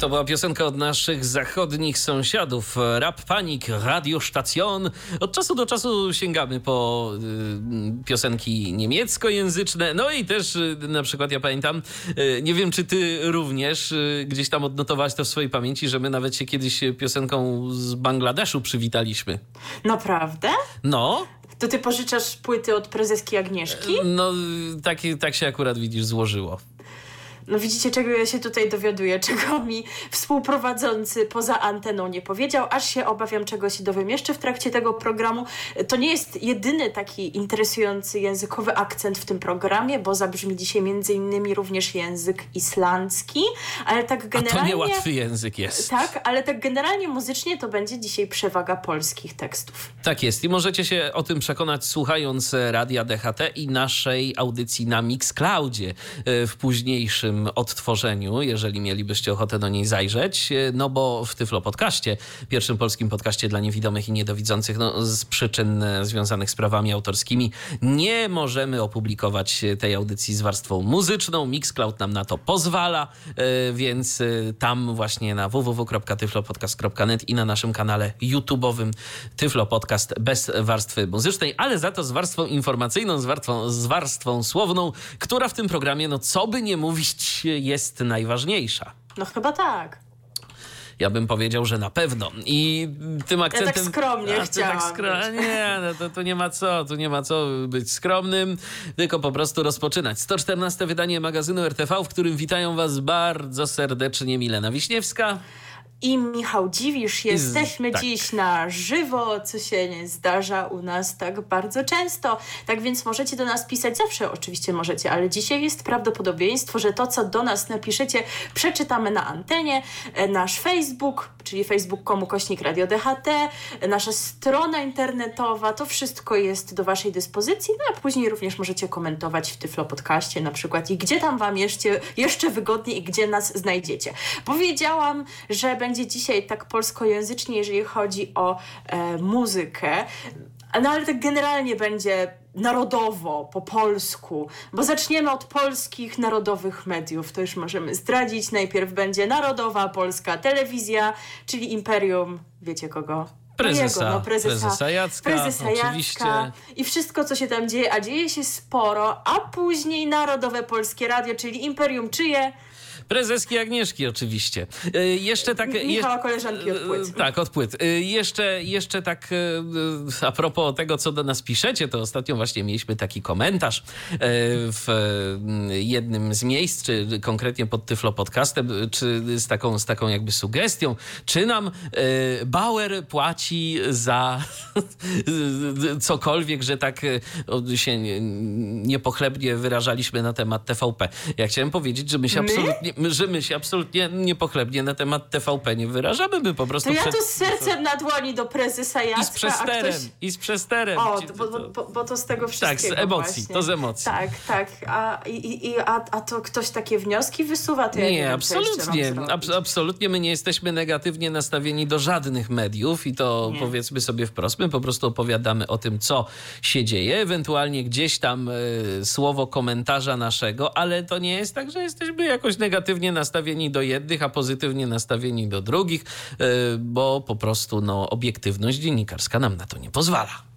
To była piosenka od naszych zachodnich sąsiadów. Rap Panik, Radio Station. Od czasu do czasu sięgamy po y, piosenki niemieckojęzyczne. No i też y, na przykład ja pamiętam, y, nie wiem czy ty również y, gdzieś tam odnotowałaś to w swojej pamięci, że my nawet się kiedyś piosenką z Bangladeszu przywitaliśmy. Naprawdę? No. To ty pożyczasz płyty od prezeski Agnieszki? No, tak, tak się akurat widzisz złożyło. No widzicie, czego ja się tutaj dowiaduję, czego mi współprowadzący poza anteną nie powiedział, aż się obawiam, czego się dowiem jeszcze w trakcie tego programu. To nie jest jedyny taki interesujący językowy akcent w tym programie, bo zabrzmi dzisiaj między innymi również język islandzki, ale tak generalnie... A to niełatwy język jest. Tak, ale tak generalnie muzycznie to będzie dzisiaj przewaga polskich tekstów. Tak jest i możecie się o tym przekonać słuchając Radia DHT i naszej audycji na Mixcloudzie e, w późniejszym odtworzeniu, jeżeli mielibyście ochotę do niej zajrzeć, no bo w Tyflo Podcaście, pierwszym polskim podcaście dla niewidomych i niedowidzących, no, z przyczyn związanych z prawami autorskimi, nie możemy opublikować tej audycji z warstwą muzyczną. Mixcloud nam na to pozwala, e, więc e, tam właśnie na www.tyflopodcast.net i na naszym kanale YouTube'owym Tyflo Podcast bez warstwy muzycznej, ale za to z warstwą informacyjną, z warstwą, z warstwą słowną, która w tym programie, no co by nie mówić, jest najważniejsza. No chyba tak. Ja bym powiedział, że na pewno. I tym akcentem... Ja tak skromnie a, chciałam tak skro... Nie, no to, to nie ma co, tu nie ma co być skromnym, tylko po prostu rozpoczynać. 114 wydanie magazynu RTV, w którym witają was bardzo serdecznie Milena Wiśniewska i Michał Dziwisz. Jesteśmy tak. dziś na żywo, co się nie zdarza u nas tak bardzo często. Tak więc możecie do nas pisać zawsze, oczywiście możecie, ale dzisiaj jest prawdopodobieństwo, że to, co do nas napiszecie, przeczytamy na antenie. E, nasz Facebook, czyli facebook.com kośnik Radio DHT, nasza strona internetowa, to wszystko jest do Waszej dyspozycji, no a później również możecie komentować w Tyflo Podcaście na przykład i gdzie tam Wam jeszcze, jeszcze wygodniej i gdzie nas znajdziecie. Powiedziałam, że będzie będzie dzisiaj tak polskojęzycznie, jeżeli chodzi o e, muzykę. No ale tak generalnie będzie narodowo, po polsku, bo zaczniemy od polskich narodowych mediów, to już możemy zdradzić. Najpierw będzie Narodowa Polska Telewizja, czyli Imperium, wiecie kogo? Prezesa, no, prezesa, prezesa Jacka, prezesa oczywiście. Jacka i wszystko, co się tam dzieje, a dzieje się sporo, a później Narodowe Polskie Radio, czyli Imperium czyje? Prezeski Agnieszki oczywiście. E, jeszcze tak... Michała koleżanki od płyt. E, tak, od płyt. E, jeszcze, jeszcze tak a propos tego, co do nas piszecie, to ostatnio właśnie mieliśmy taki komentarz w jednym z miejsc, czy konkretnie pod Tyflo Podcastem, czy z taką, z taką jakby sugestią, czy nam Bauer płaci za cokolwiek, że tak się niepochlebnie wyrażaliśmy na temat TVP. Ja chciałem powiedzieć, że my się my? absolutnie że my się absolutnie niepochlebnie na temat TVP nie wyrażamy. My po prostu... To ja przed... tu z sercem na dłoni do prezesa Jacka. I z przesterem. Ktoś... I z przesterem. O, bo, bo, bo, to z tego wszystkiego Tak, z emocji. Właśnie. To z emocji. Tak, tak. A, i, i, a, a to ktoś takie wnioski wysuwa? To ja nie, nie absolutnie. Ab, absolutnie my nie jesteśmy negatywnie nastawieni do żadnych mediów i to nie. powiedzmy sobie wprost. My po prostu opowiadamy o tym, co się dzieje. Ewentualnie gdzieś tam y, słowo komentarza naszego, ale to nie jest tak, że jesteśmy jakoś negatywni negatywnie nastawieni do jednych, a pozytywnie nastawieni do drugich, e, bo po prostu no, obiektywność dziennikarska nam na to nie pozwala.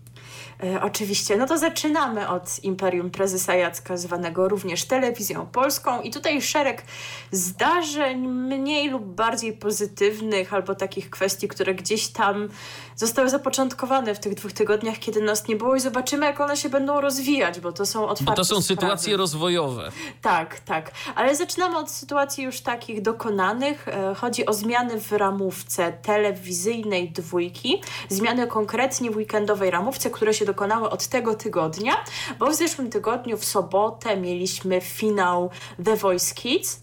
E, oczywiście. No to zaczynamy od Imperium Prezesa Jacka, zwanego również telewizją polską. I tutaj szereg zdarzeń, mniej lub bardziej pozytywnych, albo takich kwestii, które gdzieś tam zostały zapoczątkowane w tych dwóch tygodniach, kiedy nas nie było i zobaczymy, jak one się będą rozwijać, bo to są otwarte Bo to są sprawy. sytuacje rozwojowe. Tak, tak. Ale zaczynamy od sytuacji już takich dokonanych. E, chodzi o zmiany w ramówce telewizyjnej dwójki. Zmiany konkretnie w weekendowej ramówce, które się dokonały od tego tygodnia, bo w zeszłym tygodniu w sobotę mieliśmy finał The Voice Kids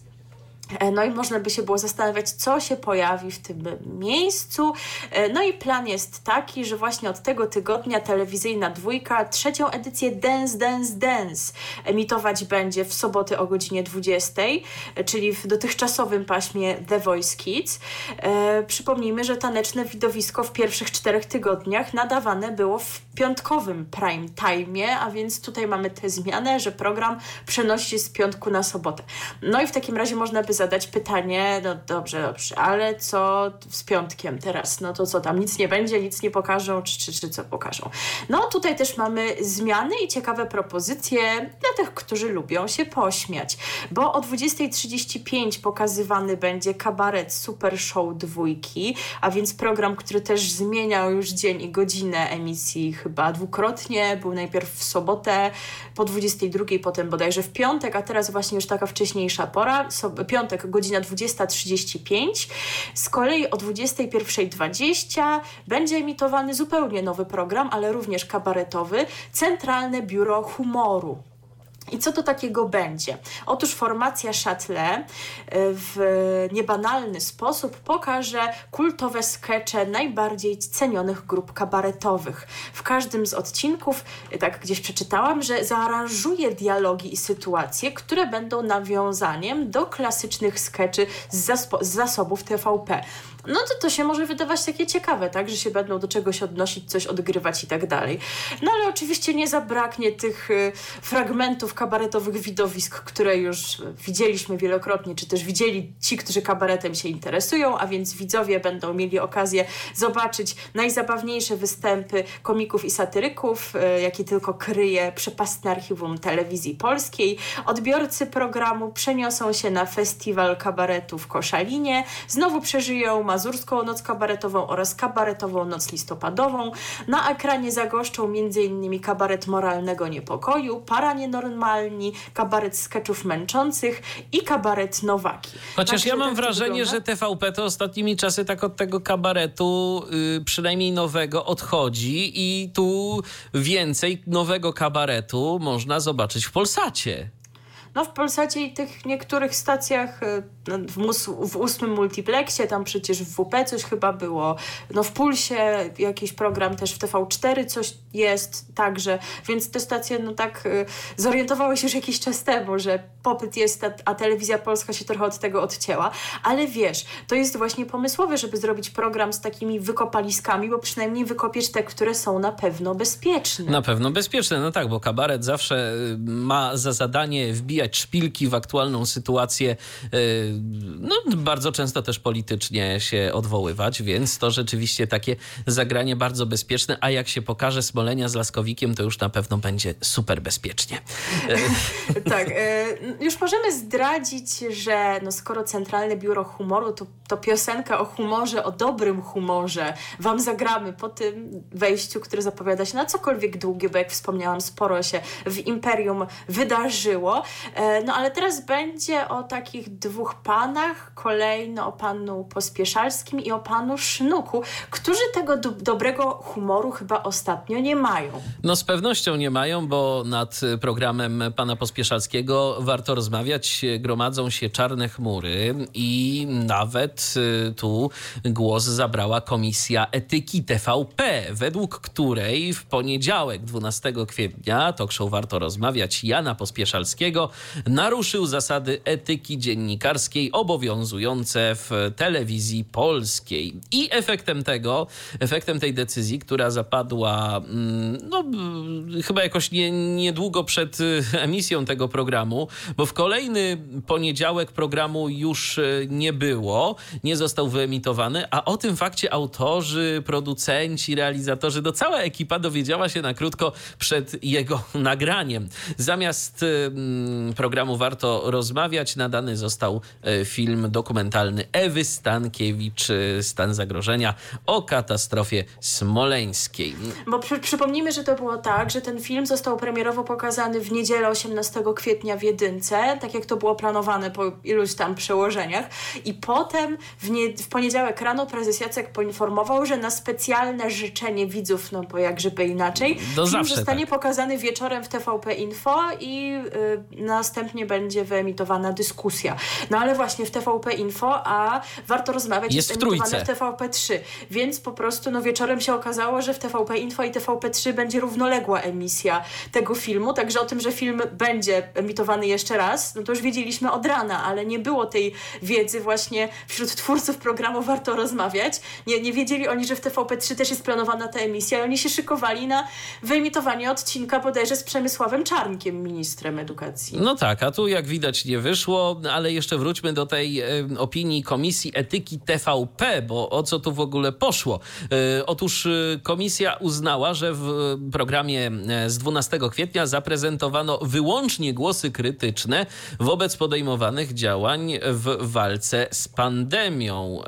no i można by się było zastanawiać, co się pojawi w tym miejscu. E, no i plan jest taki, że właśnie od tego tygodnia telewizyjna dwójka trzecią edycję Dance, Dance, Dance emitować będzie w soboty o godzinie 20, e, czyli w dotychczasowym paśmie The Voice Kids. E, przypomnijmy, że taneczne widowisko w pierwszych czterech tygodniach nadawane było w piątkowym prime time, a więc tutaj mamy tę zmianę, że program przenosi się z piątku na sobotę. No i w takim razie można by zadać pytanie, no dobrze, dobrze, ale co z piątkiem teraz? No to co tam, nic nie będzie, nic nie pokażą, czy, czy, czy co pokażą? No tutaj też mamy zmiany i ciekawe propozycje dla tych, którzy lubią się pośmiać, bo o 20.35 pokazywany będzie kabaret Super Show dwójki, a więc program, który też zmieniał już dzień i godzinę emisji chyba dwukrotnie, był najpierw w sobotę po 22, potem bodajże w piątek, a teraz właśnie już taka wcześniejsza pora, so, piątek godzina 20.35. Z kolei o 21.20 będzie emitowany zupełnie nowy program, ale również kabaretowy, Centralne Biuro Humoru. I co to takiego będzie? Otóż formacja Châtelet e, w niebanalny sposób pokaże kultowe skecze najbardziej cenionych grup kabaretowych. W każdym z odcinków, e, tak gdzieś przeczytałam, że zaaranżuje dialogi i sytuacje, które będą nawiązaniem do klasycznych skeczy z, z zasobów TVP no to to się może wydawać takie ciekawe, tak, że się będą do czegoś odnosić, coś odgrywać i tak dalej. No ale oczywiście nie zabraknie tych y, fragmentów kabaretowych widowisk, które już widzieliśmy wielokrotnie, czy też widzieli ci, którzy kabaretem się interesują, a więc widzowie będą mieli okazję zobaczyć najzabawniejsze występy komików i satyryków, y, jakie tylko kryje przepastne archiwum telewizji polskiej. Odbiorcy programu przeniosą się na festiwal kabaretu w Koszalinie, znowu przeżyją Mazurską Noc Kabaretową oraz Kabaretową Noc Listopadową. Na ekranie zagoszczą m.in. kabaret moralnego niepokoju, para nienormalni, kabaret skeczów męczących i kabaret Nowaki. Chociaż ja mam tak wrażenie, że TVP to ostatnimi czasy tak od tego kabaretu, yy, przynajmniej nowego, odchodzi i tu więcej nowego kabaretu można zobaczyć w Polsacie. No w Polsacie i tych niektórych stacjach y, no, w, w ósmym multiplexie, tam przecież w WP coś chyba było, no w Pulsie jakiś program też w TV4 coś jest także, więc te stacje no tak y, zorientowały się już jakiś czas temu, że popyt jest, a, a telewizja polska się trochę od tego odcięła, ale wiesz, to jest właśnie pomysłowe, żeby zrobić program z takimi wykopaliskami, bo przynajmniej wykopiesz te, które są na pewno bezpieczne. Na pewno bezpieczne, no tak, bo kabaret zawsze y, ma za zadanie wbijać szpilki w aktualną sytuację, y, no bardzo często też politycznie się odwoływać, więc to rzeczywiście takie zagranie bardzo bezpieczne, a jak się pokaże Smolenia z Laskowikiem, to już na pewno będzie super bezpiecznie. tak, e, już możemy zdradzić, że no skoro Centralne Biuro Humoru, to, to piosenka o humorze, o dobrym humorze wam zagramy po tym wejściu, które zapowiada się na cokolwiek długie, bo jak wspomniałam, sporo się w Imperium wydarzyło. E, no ale teraz będzie o takich dwóch panach, kolejno o panu Pospieszalskim i o panu Sznuku, którzy tego do dobrego humoru chyba ostatnio nie mają. No z pewnością nie mają, bo nad programem pana Pospieszalskiego warto rozmawiać. Gromadzą się czarne chmury i nawet y, tu głos zabrała Komisja Etyki TVP, według której w poniedziałek 12 kwietnia talk show Warto Rozmawiać Jana Pospieszalskiego naruszył zasady etyki dziennikarskiej obowiązujące w telewizji polskiej. I efektem tego, efektem tej decyzji, która zapadła mm, no, chyba jakoś nie, niedługo przed y, emisją tego programu, bo w kolejny poniedziałek programu już y, nie było, nie został wyemitowany, a o tym fakcie autorzy, producenci, realizatorzy, no cała ekipa dowiedziała się na krótko przed jego nagraniem. Zamiast mm, programu warto rozmawiać. Nadany został e, film dokumentalny Ewy Stankiewicz, e, Stan zagrożenia o katastrofie smoleńskiej. Bo przy, przypomnijmy, że to było tak, że ten film został premierowo pokazany w niedzielę 18 kwietnia w Jedynce, tak jak to było planowane po iluś tam przełożeniach i potem w, nie, w poniedziałek rano prezes Jacek poinformował, że na specjalne życzenie widzów, no bo jak żeby inaczej, Do film zostanie tak. pokazany wieczorem w TVP Info i y, na następnie będzie wyemitowana dyskusja. No ale właśnie w TVP Info, a warto rozmawiać, jest, jest w emitowane w TVP 3, więc po prostu no wieczorem się okazało, że w TVP Info i TVP 3 będzie równoległa emisja tego filmu, także o tym, że film będzie emitowany jeszcze raz, no to już wiedzieliśmy od rana, ale nie było tej wiedzy właśnie wśród twórców programu Warto Rozmawiać. Nie, nie wiedzieli oni, że w TVP3 też jest planowana ta emisja i oni się szykowali na wyemitowanie odcinka bodajże z Przemysławem Czarnkiem, ministrem edukacji. No tak, a tu jak widać nie wyszło, ale jeszcze wróćmy do tej e, opinii Komisji Etyki TVP, bo o co tu w ogóle poszło? E, otóż e, komisja uznała, że w programie z 12 kwietnia zaprezentowano wyłącznie głosy krytyczne wobec podejmowanych działań w walce z pandemią,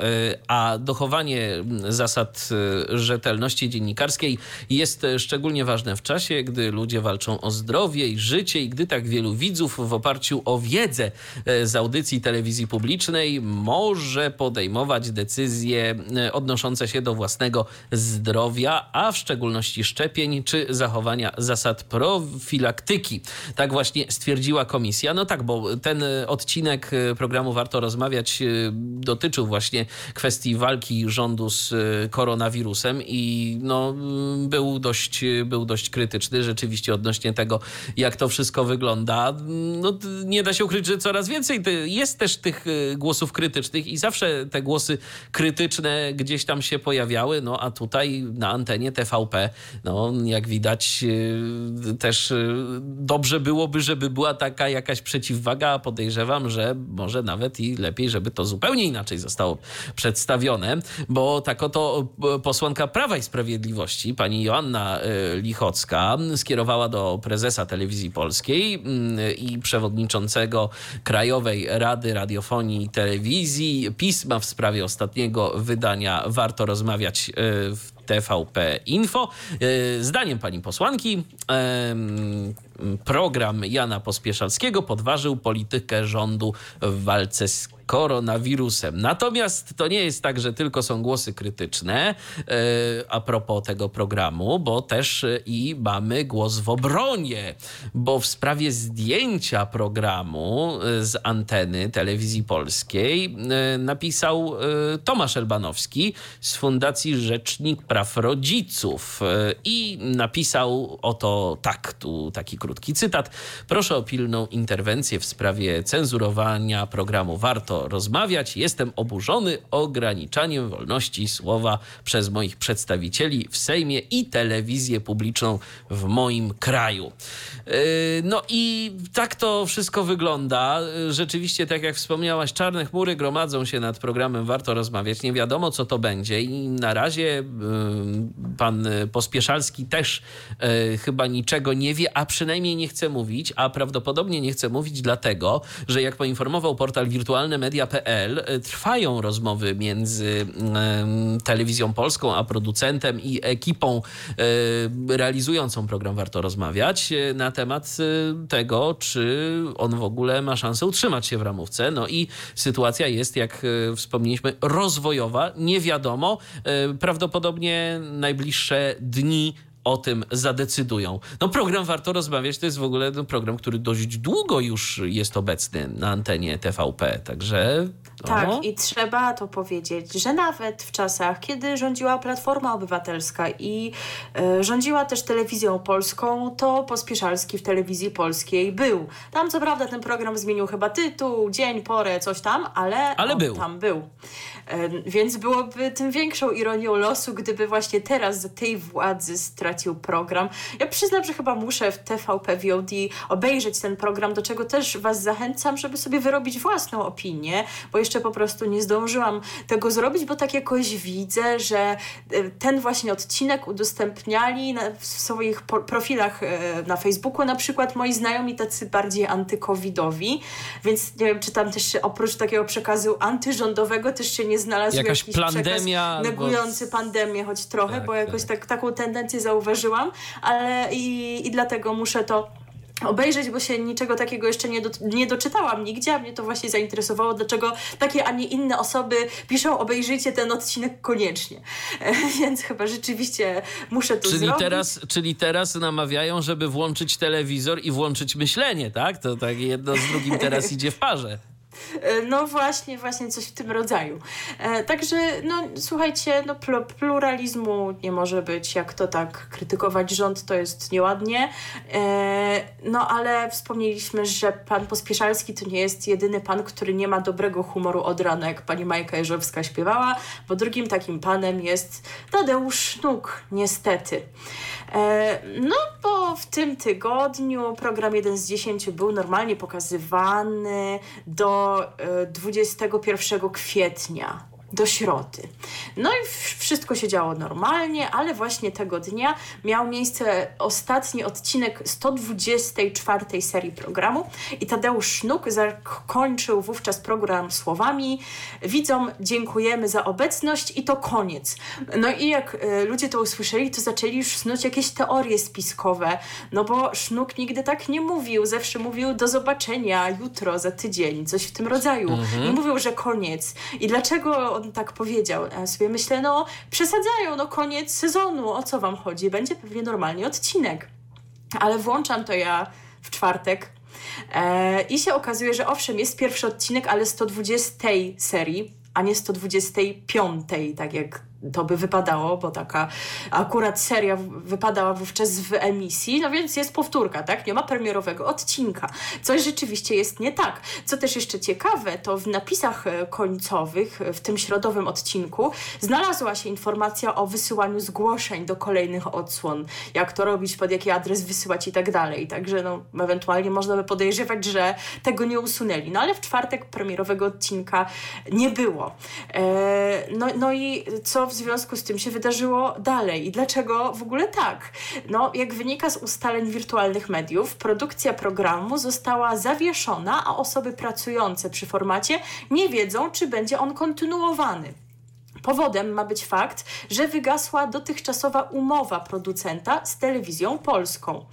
a dochowanie zasad rzetelności dziennikarskiej jest szczególnie ważne w czasie, gdy ludzie walczą o zdrowie i życie i gdy tak wielu widzów w oparciu o wiedzę e, z audycji telewizji publicznej może podejmować decyzje odnoszące się do własnego zdrowia, a w szczególności szczepień czy zachowania zasad profilaktyki. Tak właśnie stwierdziła komisja. No tak, bo ten odcinek programu Warto Rozmawiać dotyczył właśnie kwestii walki rządu z e, koronawirusem i no, był, dość, był dość krytyczny rzeczywiście odnośnie tego, jak to wszystko wygląda. No, nie da się ukryć, że coraz więcej jest też tych e, głosów krytycznych i zawsze te głosy krytyczne gdzieś tam się pojawiały, no a tutaj na antenie TVP, no jak widać e, też dobrze byłoby, żeby była taka jakaś przeciwwaga, podejrzewam, że może nawet i lepiej, żeby to zupełnie inaczej zostało przedstawione, bo tak oto e, posłanka Prawa i Sprawiedliwości, pani Joanna e, Lichocka, skierowała do prezesa Telewizji Polskiej mm, i przewodniczącego Krajowej Rady Radiofonii i Telewizji pisma w sprawie ostatniego wydania Warto rozmawiać e, w TVP Info. Zdaniem pani posłanki program Jana Pospieszalskiego podważył politykę rządu w walce z koronawirusem. Natomiast to nie jest tak, że tylko są głosy krytyczne yy, a propos tego programu, bo też yy, i mamy głos w obronie, bo w sprawie zdjęcia programu yy, z anteny telewizji polskiej napisał Tomasz Elbanowski z Fundacji Rzecznik Praw Rodziców i napisał oto tak, tu taki krótki cytat. Proszę o pilną interwencję w sprawie cenzurowania programu Warto rozmawiać. Jestem oburzony ograniczaniem wolności słowa przez moich przedstawicieli w Sejmie i telewizję publiczną w moim kraju. Yy, no i tak to wszystko wygląda. Rzeczywiście, tak jak wspomniałaś, czarne chmury gromadzą się nad programem Warto Rozmawiać. Nie wiadomo, co to będzie i na razie yy, pan Pospieszalski też yy, chyba niczego nie wie, a przynajmniej nie chce mówić, a prawdopodobnie nie chce mówić dlatego, że jak poinformował portal Wirtualne Media media.pl e, trwają rozmowy między telewizją polską a producentem i ekipą e, realizującą program Warto Rozmawiać e, na temat tego, czy on w ogóle ma szansę utrzymać się w ramówce. No i sytuacja jest, jak wspomnieliśmy, rozwojowa. Nie wiadomo. Prawdopodobnie najbliższe dni o tym zadecydują. No program Warto Rozmawiać to jest w ogóle no, program, który dość długo już jest obecny na antenie TVP, także... No. Tak, i trzeba to powiedzieć, że nawet w czasach, kiedy rządziła Platforma Obywatelska i y, rządziła też telewizją polską, to Pospieszalski w telewizji polskiej był. Tam co prawda ten program zmienił chyba tytuł, dzień, porę, coś tam, ale, ale był. tam był. Więc byłoby tym większą ironią losu, gdyby właśnie teraz za tej władzy stracił program. Ja przyznam, że chyba muszę w TVP VOD obejrzeć ten program, do czego też Was zachęcam, żeby sobie wyrobić własną opinię, bo jeszcze po prostu nie zdążyłam tego zrobić, bo tak jakoś widzę, że e, ten właśnie odcinek udostępniali na, w swoich profilach e, na Facebooku na przykład moi znajomi tacy bardziej antykowidowi, więc nie wiem, czy tam też oprócz takiego przekazu antyrządowego też się nie znalazł Jakaś jakiś pandemia negujący albo... pandemię choć trochę, tak, bo jakoś tak. tak. taką tendencję zauważyłam, ale i, i dlatego muszę to obejrzeć, bo się niczego takiego jeszcze nie, do, nie doczytałam nigdzie, a mnie to właśnie zainteresowało, dlaczego takie, a nie inne osoby piszą obejrzyjcie ten odcinek koniecznie. Więc chyba rzeczywiście muszę to czyli zrobić. Teraz, czyli teraz namawiają, żeby włączyć telewizor i włączyć myślenie, tak? To tak jedno z drugim teraz idzie w parze. E, no właśnie, właśnie coś w tym rodzaju. E, także, no słuchajcie, no pluralizmu nie może być, jak to tak krytykować rząd, to jest nieładnie. E, no ale wspomnieliśmy, że pan Pospieszalski to nie jest jedyny pan, który nie ma dobrego humoru od rana, jak pani Majka Jeżowska śpiewała, bo drugim takim panem jest Tadeusz Sznuk, niestety. E, no bo w tym tygodniu program 1 z 10 był normalnie pokazywany do 21 e, kwietnia do środy. No i wszystko się działo normalnie, ale właśnie tego dnia miał miejsce ostatni odcinek 124 serii programu i Tadeusz Sznuk zakończył wówczas program słowami widzom dziękujemy za obecność i to koniec. No i jak y, ludzie to usłyszeli, to zaczęli już snuć jakieś teorie spiskowe, no bo Sznuk nigdy tak nie mówił, zawsze mówił do zobaczenia jutro, za tydzień, coś w tym rodzaju. Mhm. Nie mówił, że koniec. I dlaczego on tak powiedział. Ja sobie myślę, no przesadzają, no koniec sezonu, o co wam chodzi? Będzie pewnie normalnie odcinek. Ale włączam to ja w czwartek e, i się okazuje, że owszem, jest pierwszy odcinek, ale 120 serii, a nie 125, tak jak to by wypadało, bo taka akurat seria wypadała wówczas w emisji, no więc jest powtórka, tak? Nie ma premierowego odcinka. Coś rzeczywiście jest nie tak. Co też jeszcze ciekawe, to w napisach e, końcowych w tym środowym odcinku znalazła się informacja o wysyłaniu zgłoszeń do kolejnych odsłon. Jak to robić, pod jaki adres wysyłać i tak dalej. Także no, ewentualnie można by podejrzewać, że tego nie usunęli. No ale w czwartek premierowego odcinka nie było. E, no, no i co w związku z tym się wydarzyło dalej i dlaczego w ogóle tak? No, jak wynika z ustaleń wirtualnych mediów, produkcja programu została zawieszona, a osoby pracujące przy formacie nie wiedzą, czy będzie on kontynuowany. Powodem ma być fakt, że wygasła dotychczasowa umowa producenta z telewizją polską.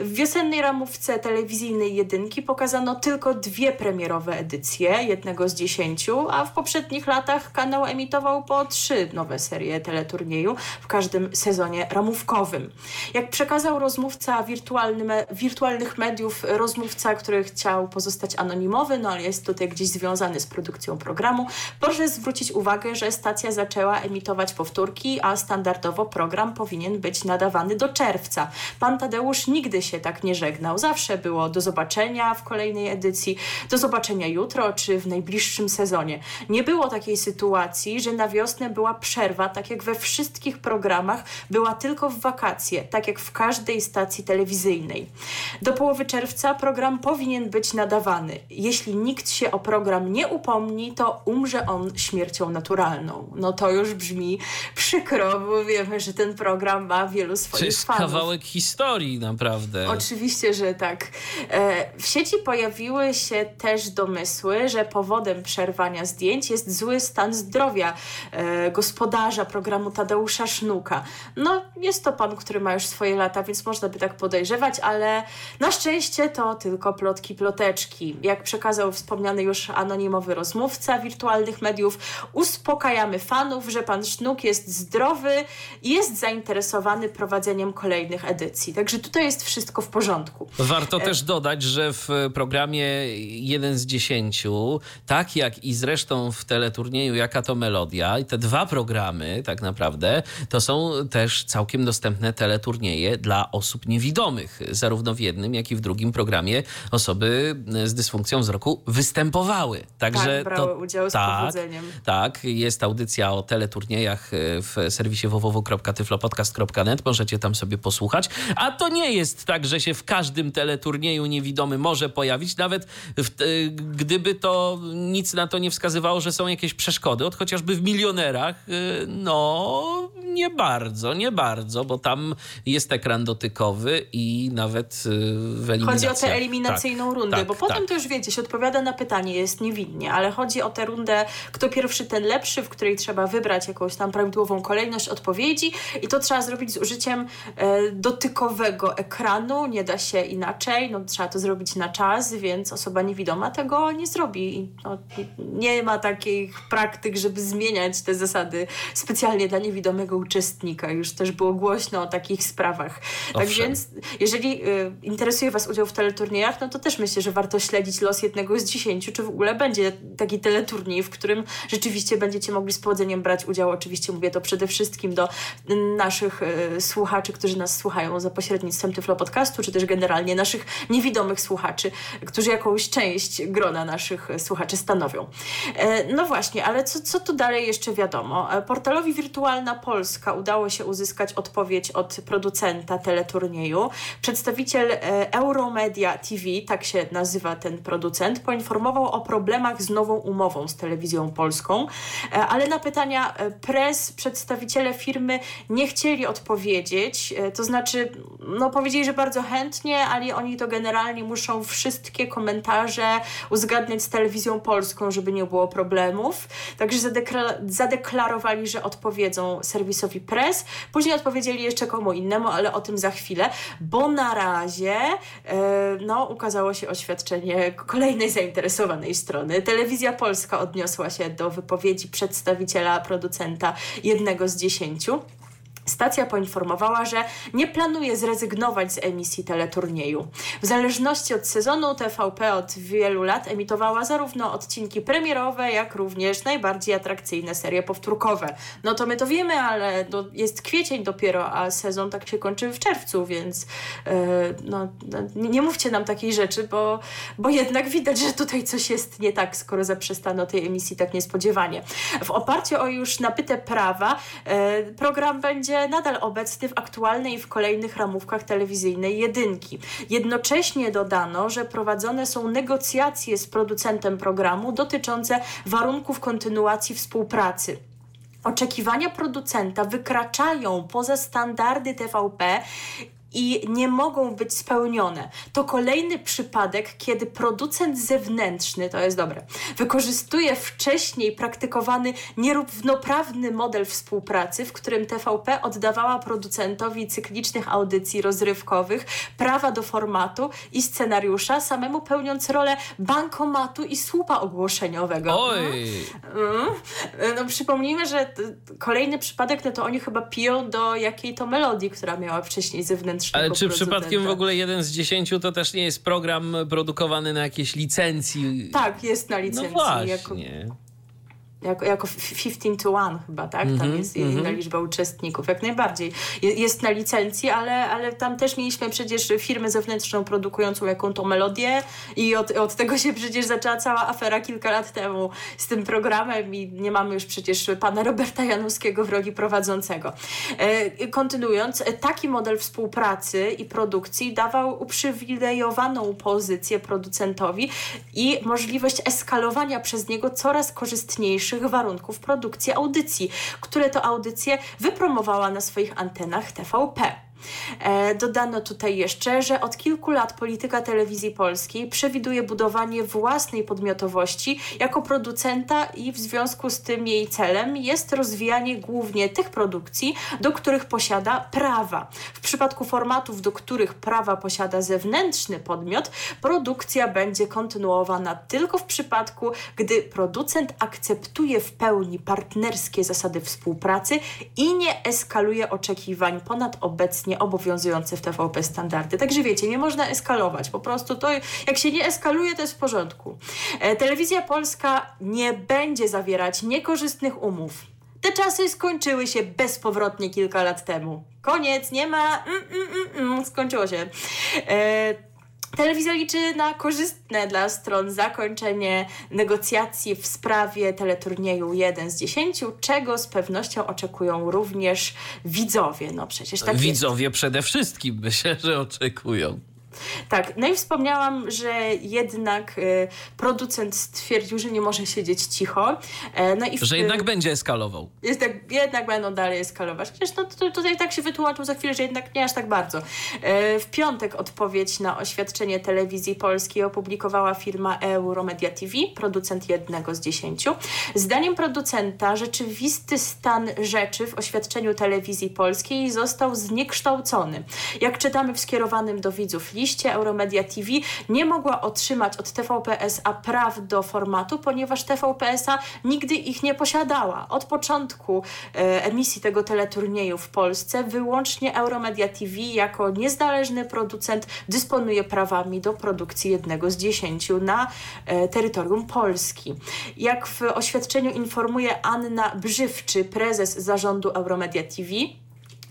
W wiosennej ramówce telewizyjnej jedynki pokazano tylko dwie premierowe edycje, jednego z dziesięciu, a w poprzednich latach kanał emitował po trzy nowe serie teleturnieju w każdym sezonie ramówkowym. Jak przekazał rozmówca wirtualnych mediów, rozmówca, który chciał pozostać anonimowy, no ale jest tutaj gdzieś związany z produkcją programu, proszę zwrócić uwagę, że stacja zaczęła emitować powtórki, a standardowo program powinien być nadawany do czerwca. Pan Tadeusz nigdy się tak nie żegnał. Zawsze było do zobaczenia w kolejnej edycji, do zobaczenia jutro czy w najbliższym sezonie. Nie było takiej sytuacji, że na wiosnę była przerwa, tak jak we wszystkich programach, była tylko w wakacje, tak jak w każdej stacji telewizyjnej. Do połowy czerwca program powinien być nadawany. Jeśli nikt się o program nie upomni, to umrze on śmiercią naturalną no to już brzmi przykro, bo wiemy, że ten program ma wielu swoich to jest fanów. kawałek historii naprawdę. Oczywiście, że tak. E, w sieci pojawiły się też domysły, że powodem przerwania zdjęć jest zły stan zdrowia e, gospodarza programu Tadeusza Sznuka. No, jest to pan, który ma już swoje lata, więc można by tak podejrzewać, ale na szczęście to tylko plotki, ploteczki. Jak przekazał wspomniany już anonimowy rozmówca wirtualnych mediów, uspokajamy fanów, że pan Sznuk jest zdrowy i jest zainteresowany prowadzeniem kolejnych edycji. Także tutaj jest wszystko w porządku. Warto e... też dodać, że w programie 1 z 10, tak jak i zresztą w teleturnieju Jaka to Melodia, i te dwa programy tak naprawdę, to są też całkiem dostępne teleturnieje dla osób niewidomych. Zarówno w jednym, jak i w drugim programie osoby z dysfunkcją wzroku występowały. Także tak, brały to, udział z tak, powodzeniem. Tak, jest audycja audycja o teleturniejach e, w serwisie www.tyflopodcast.net. Możecie tam sobie posłuchać. A to nie jest tak, że się w każdym teleturnieju niewidomy może pojawić, nawet w, e, gdyby to nic na to nie wskazywało, że są jakieś przeszkody, od chociażby w milionerach, e, no nie bardzo, nie bardzo, bo tam jest ekran dotykowy i nawet w. Chodzi o tę eliminacyjną tak, rundę, tak, bo tak. potem to już wiecie, się odpowiada na pytanie, jest niewinnie, ale chodzi o tę rundę, kto pierwszy, ten lepszy, w której trzeba wybrać jakąś tam prawidłową kolejność odpowiedzi i to trzeba zrobić z użyciem e, dotykowego ekranu, nie da się inaczej, no trzeba to zrobić na czas, więc osoba niewidoma tego nie zrobi. No, nie ma takich praktyk, żeby zmieniać te zasady specjalnie dla niewidomego uczestnika. Już też było głośno o takich sprawach. Tak Owszem. Tak więc, jeżeli y, interesuje Was udział w teleturniejach, no to też myślę, że warto śledzić los jednego z dziesięciu, czy w ogóle będzie taki teleturniej, w którym rzeczywiście będziecie mogli z powodzeniem brać udział. Oczywiście mówię to przede wszystkim do naszych y, słuchaczy, którzy nas słuchają za pośrednictwem Tyflo Podcastu, czy też generalnie naszych niewidomych słuchaczy, którzy jakąś część grona naszych słuchaczy stanowią. E, no właśnie, ale co, co tu dalej jeszcze wiadomo? E, portalowi Wirtualna Polska udało się uzyskać odpowiedź od producenta teleturnieju. Przedstawiciel e, Euromedia TV, tak się nazywa ten producent, poinformował o problemach z nową umową z telewizją polską, ale na pytania pres przedstawiciele firmy nie chcieli odpowiedzieć, to znaczy, no powiedzieli, że bardzo chętnie, ale oni to generalnie muszą wszystkie komentarze uzgadniać z telewizją polską, żeby nie było problemów. Także zadeklarowali, że odpowiedzą serwisowi press. Później odpowiedzieli jeszcze komu innemu, ale o tym za chwilę, bo na razie e, no, ukazało się oświadczenie kolejnej zainteresowanej strony. Telewizja Polska odniosła się do wypowiedzi przedstawiciela producenta jednego z dziesięciu. Stacja poinformowała, że nie planuje zrezygnować z emisji teleturnieju. W zależności od sezonu TVP od wielu lat emitowała zarówno odcinki premierowe, jak również najbardziej atrakcyjne serie powtórkowe. No to my to wiemy, ale no jest kwiecień dopiero, a sezon tak się kończy w czerwcu, więc yy, no, no, nie mówcie nam takiej rzeczy, bo, bo jednak widać, że tutaj coś jest nie tak, skoro zaprzestano tej emisji tak niespodziewanie. W oparciu o już nabyte prawa yy, program będzie nadal obecny w aktualnej i w kolejnych ramówkach telewizyjnej jedynki. Jednocześnie dodano, że prowadzone są negocjacje z producentem programu dotyczące warunków kontynuacji współpracy. Oczekiwania producenta wykraczają poza standardy TVP i nie mogą być spełnione. To kolejny przypadek, kiedy producent zewnętrzny, to jest dobre, wykorzystuje wcześniej praktykowany nierównoprawny model współpracy, w którym TVP oddawała producentowi cyklicznych audycji rozrywkowych prawa do formatu i scenariusza, samemu pełniąc rolę bankomatu i słupa ogłoszeniowego. Oj! Mm. No, przypomnijmy, że kolejny przypadek, no to oni chyba piją do jakiej to melodii, która miała wcześniej zewnętrzny ale czy przypadkiem w ogóle jeden z dziesięciu to też nie jest program produkowany na jakiejś licencji? Tak, jest na licencji. No właśnie. Jako jako, jako 15 to 1 chyba, tak? Tam -hmm, jest inna liczba uczestników. Jak najbardziej. Jest na licencji, ale, ale tam też mieliśmy przecież firmę zewnętrzną produkującą jaką to melodię i od, od tego się przecież zaczęła cała afera kilka lat temu z tym programem i nie mamy już przecież pana Roberta Janowskiego w roli prowadzącego. E, kontynuując, taki model współpracy i produkcji dawał uprzywilejowaną pozycję producentowi i możliwość eskalowania przez niego coraz korzystniejszych warunków produkcji audycji, które to audycje wypromowała na swoich antenach TVP. E, dodano tutaj jeszcze, że od kilku lat polityka telewizji polskiej przewiduje budowanie własnej podmiotowości jako producenta i w związku z tym jej celem jest rozwijanie głównie tych produkcji, do których posiada prawa. W przypadku formatów, do których prawa posiada zewnętrzny podmiot, produkcja będzie kontynuowana tylko w przypadku, gdy producent akceptuje w pełni partnerskie zasady współpracy i nie eskaluje oczekiwań ponad obecnie obecnie obowiązujące w TVP standardy. Także wiecie, nie można eskalować. Po prostu to, jak się nie eskaluje, to jest w porządku. E, telewizja Polska nie będzie zawierać niekorzystnych umów. Te czasy skończyły się bezpowrotnie kilka lat temu. Koniec, nie ma. Mm, mm, mm, mm skończyło się. E, Telewizja liczy na korzystne dla stron zakończenie negocjacji w sprawie teleturnieju 1 z 10, czego z pewnością oczekują również widzowie. No przecież tak Widzowie jest. przede wszystkim myślę, że oczekują. Tak, no i wspomniałam, że jednak y, producent stwierdził, że nie może siedzieć cicho. E, no i w, że jednak będzie eskalował. Jest tak, jednak będą dalej eskalować. Chociaż no, to, tutaj tak się wytłumaczył za chwilę, że jednak nie aż tak bardzo. E, w piątek odpowiedź na oświadczenie telewizji polskiej opublikowała firma Euromedia TV, producent jednego z dziesięciu. Zdaniem producenta rzeczywisty stan rzeczy w oświadczeniu telewizji polskiej został zniekształcony. Jak czytamy w skierowanym do widzów liście, Euromedia TV nie mogła otrzymać od TVP SA praw do formatu, ponieważ TVP SA nigdy ich nie posiadała. Od początku e, emisji tego teleturnieju w Polsce wyłącznie Euromedia TV jako niezależny producent dysponuje prawami do produkcji jednego z dziesięciu na e, terytorium Polski. Jak w oświadczeniu informuje Anna Brzywczy, prezes zarządu Euromedia TV,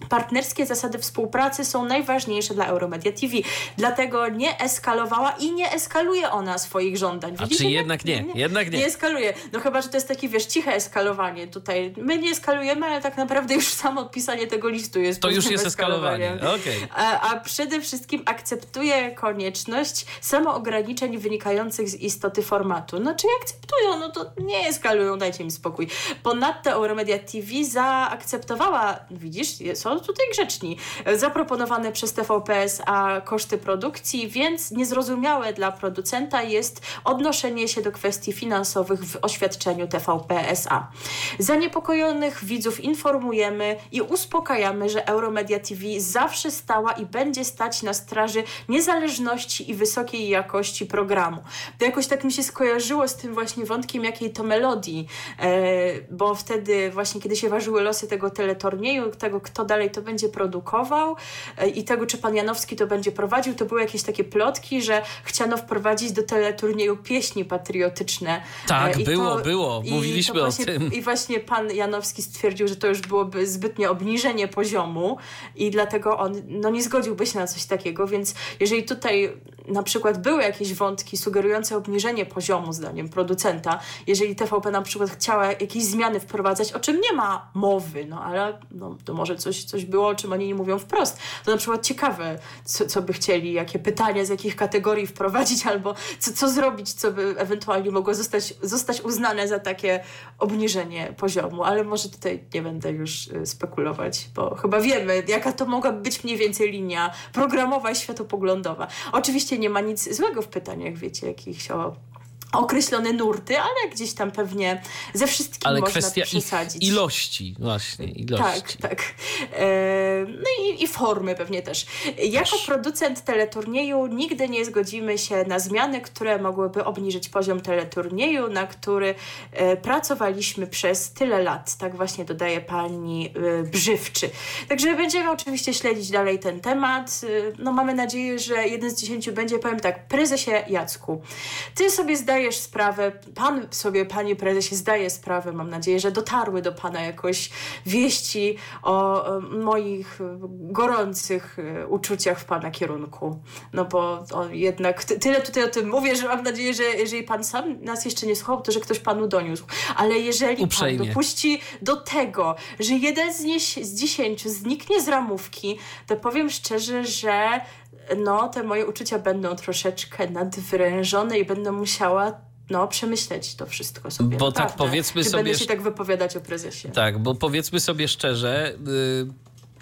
Partnerskie zasady współpracy są najważniejsze dla Euromedia TV. Dlatego nie eskalowała i nie eskaluje ona swoich żądań. A czy jednak nie, nie, Jednak nie. Nie eskaluje. No chyba, że to jest takie, wiesz, ciche eskalowanie tutaj. My nie eskalujemy, ale tak naprawdę już samo odpisanie tego listu jest To już jest eskalowanie. Okay. A, a przede wszystkim akceptuje konieczność samoograniczeń wynikających z istoty formatu. No czy akceptują, no to nie eskalują, dajcie mi spokój. Ponadto Euromedia TV zaakceptowała, widzisz, są tutaj grzeczni, zaproponowane przez TVPS, a koszty produkcji, więc niezrozumiałe dla producenta jest odnoszenie się do kwestii finansowych w oświadczeniu TVPSA. Zaniepokojonych widzów informujemy i uspokajamy, że Euromedia TV zawsze stała i będzie stać na straży niezależności i wysokiej jakości programu. To jakoś tak mi się skojarzyło z tym właśnie wątkiem, jakiej to melodii, e, bo wtedy właśnie, kiedy się ważyły losy tego teleturnieju, tego kto dalej dalej to będzie produkował e, i tego, czy pan Janowski to będzie prowadził, to były jakieś takie plotki, że chciano wprowadzić do teleturnieju pieśni patriotyczne. Tak, I było, to, było. Mówiliśmy właśnie, o tym. I właśnie pan Janowski stwierdził, że to już byłoby zbytnie obniżenie poziomu i dlatego on no, nie zgodziłby się na coś takiego, więc jeżeli tutaj na przykład były jakieś wątki sugerujące obniżenie poziomu, zdaniem producenta, jeżeli TVP na przykład chciała jakieś zmiany wprowadzać, o czym nie ma mowy, no ale no, to może coś, coś było, o czym oni nie mówią wprost. To na przykład ciekawe, co, co by chcieli, jakie pytania z jakich kategorii wprowadzić, albo co, co zrobić, co by ewentualnie mogło zostać, zostać uznane za takie obniżenie poziomu, ale może tutaj nie będę już y, spekulować, bo chyba wiemy, jaka to mogła być mniej więcej linia programowa i światopoglądowa. Oczywiście nie ma nic złego w pytaniach, wiecie, jakichś o określone nurty, ale gdzieś tam pewnie ze wszystkim ale można kwestia przesadzić. ilości, właśnie, ilości. Tak, tak. E, no i, i formy pewnie też. Jako też. producent teleturnieju nigdy nie zgodzimy się na zmiany, które mogłyby obniżyć poziom teleturnieju, na który e, pracowaliśmy przez tyle lat. Tak właśnie dodaje pani e, Brzywczy. Także będziemy oczywiście śledzić dalej ten temat. No mamy nadzieję, że jeden z dziesięciu będzie, powiem tak, prezesie Jacku, ty sobie zdajesz zdajesz sprawę, pan sobie, panie prezesie, zdaje sprawę, mam nadzieję, że dotarły do pana jakoś wieści o moich gorących e, uczuciach w pana kierunku. No bo jednak tyle tutaj o tym mówię, że mam nadzieję, że jeżeli pan sam nas jeszcze nie słuchał, to że ktoś panu doniósł. Ale jeżeli Uprzejmie. pan dopuści do tego, że jeden z, nie, z dziesięciu zniknie z ramówki, to powiem szczerze, że no, te moje uczucia będą troszeczkę nadwyrężone i będę musiała no, przemyśleć to wszystko sobie. Bo tak powiedzmy Czy sobie. Będę się tak wypowiadać o prezesie. Tak, bo powiedzmy sobie szczerze, yy,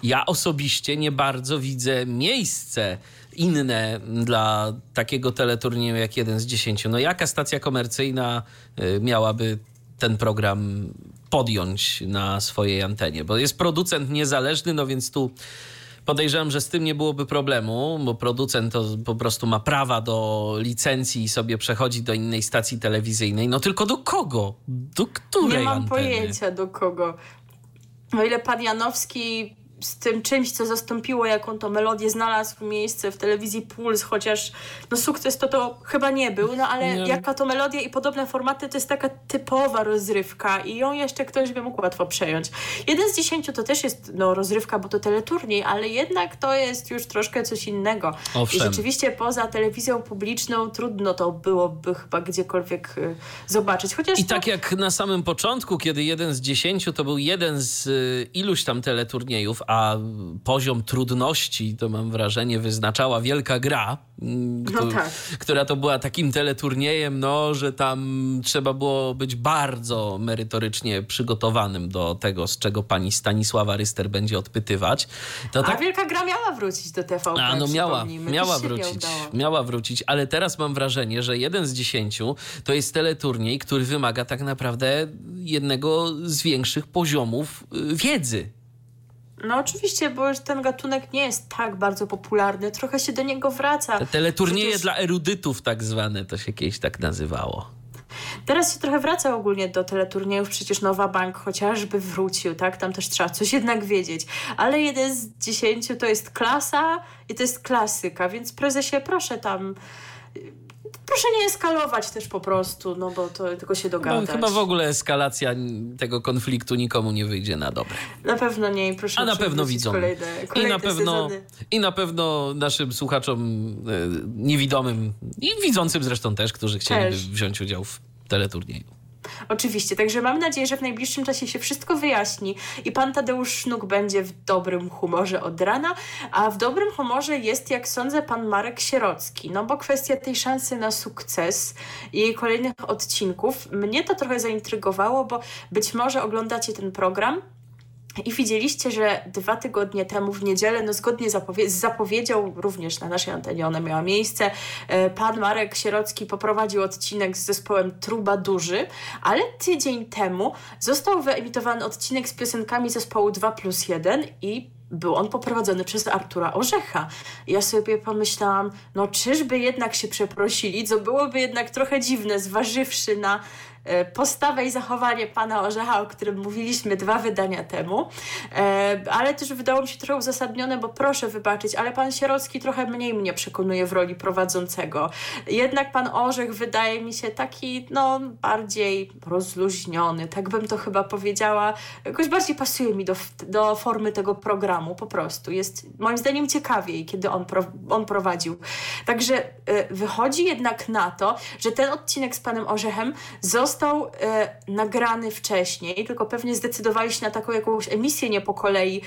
ja osobiście nie bardzo widzę miejsce inne dla takiego teleturnieju jak jeden z dziesięciu. No jaka stacja komercyjna yy, miałaby ten program podjąć na swojej antenie? Bo jest producent niezależny, no więc tu Podejrzewam, że z tym nie byłoby problemu, bo producent to po prostu ma prawa do licencji i sobie przechodzi do innej stacji telewizyjnej. No tylko do kogo? Do której Nie mam anteny? pojęcia do kogo. O ile pan Janowski z tym czymś, co zastąpiło jaką to melodię, znalazł miejsce w telewizji Puls, chociaż no sukces to to chyba nie był, no ale nie. jaka to melodia i podobne formaty to jest taka typowa rozrywka i ją jeszcze ktoś by mógł łatwo przejąć. Jeden z dziesięciu to też jest no, rozrywka, bo to teleturniej, ale jednak to jest już troszkę coś innego. Owszem. I rzeczywiście poza telewizją publiczną trudno to byłoby chyba gdziekolwiek y, zobaczyć. Chociaż I to... tak jak na samym początku, kiedy jeden z dziesięciu to był jeden z y, iluś tam teleturniejów, a poziom trudności, to mam wrażenie, wyznaczała wielka gra, mm, no tak. która to była takim teleturniejem, no, że tam trzeba było być bardzo merytorycznie przygotowanym do tego, z czego pani Stanisława Ryster będzie odpytywać. To a tak... wielka gra miała wrócić do TVP, A no miała, miała wrócić, miała wrócić, ale teraz mam wrażenie, że jeden z dziesięciu to jest teleturniej, który wymaga tak naprawdę jednego z większych poziomów y, wiedzy. No oczywiście, bo już ten gatunek nie jest tak bardzo popularny, trochę się do niego wraca. Te teleturnieje Przecież... dla erudytów tak zwane, to się kiedyś tak nazywało. Teraz się trochę wraca ogólnie do teleturniejów, przecież Nowa Bank chociażby wrócił, tak? Tam też trzeba coś jednak wiedzieć. Ale jeden z dziesięciu to jest klasa i to jest klasyka, więc prezesie proszę tam proszę nie eskalować też po prostu, no bo to tylko się dogadać. No, chyba w ogóle eskalacja tego konfliktu nikomu nie wyjdzie na dobre. Na pewno nie i proszę A na pewno widzą. Kolejne, kolejne I, na pewno, I na pewno naszym słuchaczom e, niewidomym i widzącym zresztą też, którzy chcieliby też. wziąć udział w teleturnieju. Oczywiście, także mam nadzieję, że w najbliższym czasie się wszystko wyjaśni i pan Tadeusz Sznuk będzie w dobrym humorze od rana, a w dobrym humorze jest, jak sądzę, pan Marek Sierocki, no bo kwestia tej szansy na sukces i kolejnych odcinków mnie to trochę zaintrygowało, bo być może oglądacie ten program i widzieliście, że dwa tygodnie temu w niedzielę, no zgodnie z zapowiedzią, również na naszej antenie ona miała miejsce, e, pan Marek Sierocki poprowadził odcinek z zespołem Truba Duży, ale tydzień temu został wyemitowany odcinek z piosenkami zespołu 2 plus 1 i był on poprowadzony przez Artura Orzecha. Ja sobie pomyślałam, no czyżby jednak się przeprosili, co byłoby jednak trochę dziwne, zważywszy na postawę i zachowanie pana Orzecha, o którym mówiliśmy dwa wydania temu, e, ale też wydało mi się trochę uzasadnione, bo proszę wybaczyć, ale pan Sierocki trochę mniej mnie przekonuje w roli prowadzącego. Jednak pan Orzech wydaje mi się taki, no, bardziej rozluźniony, tak bym to chyba powiedziała. Jakoś bardziej pasuje mi do, do formy tego programu, po prostu. Jest moim zdaniem ciekawiej, kiedy on, pro, on prowadził. Także e, wychodzi jednak na to, że ten odcinek z panem Orzechem został został e, nagrany wcześniej, tylko pewnie zdecydowali się na taką jakąś emisję nie po kolei,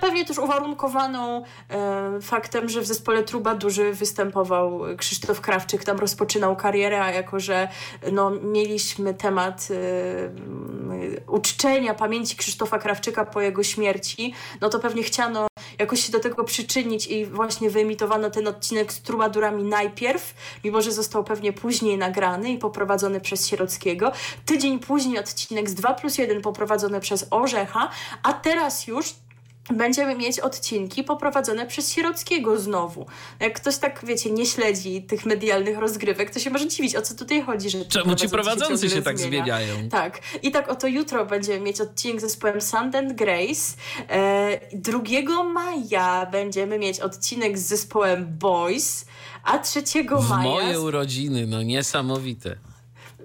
pewnie też uwarunkowaną e, faktem, że w zespole Truba Duży występował Krzysztof Krawczyk, tam rozpoczynał karierę, a jako, że no, mieliśmy temat e, uczczenia pamięci Krzysztofa Krawczyka po jego śmierci, no to pewnie chciano jakoś się do tego przyczynić i właśnie wyemitowano ten odcinek z Trubadurami najpierw, mimo że został pewnie później nagrany i poprowadzony przez Sierockiego. Tydzień później odcinek z 2 plus 1 poprowadzony przez Orzecha, a teraz już będziemy mieć odcinki poprowadzone przez Sierockiego znowu. Jak ktoś tak, wiecie, nie śledzi tych medialnych rozgrywek, to się może dziwić, o co tutaj chodzi. Że Czemu ci prowadzący się, się tak zmienia. zmieniają? Tak. I tak oto jutro będziemy mieć odcinek z zespołem Sand and Grace. E, 2 maja będziemy mieć odcinek z zespołem Boys, a 3 w maja... moje urodziny, no niesamowite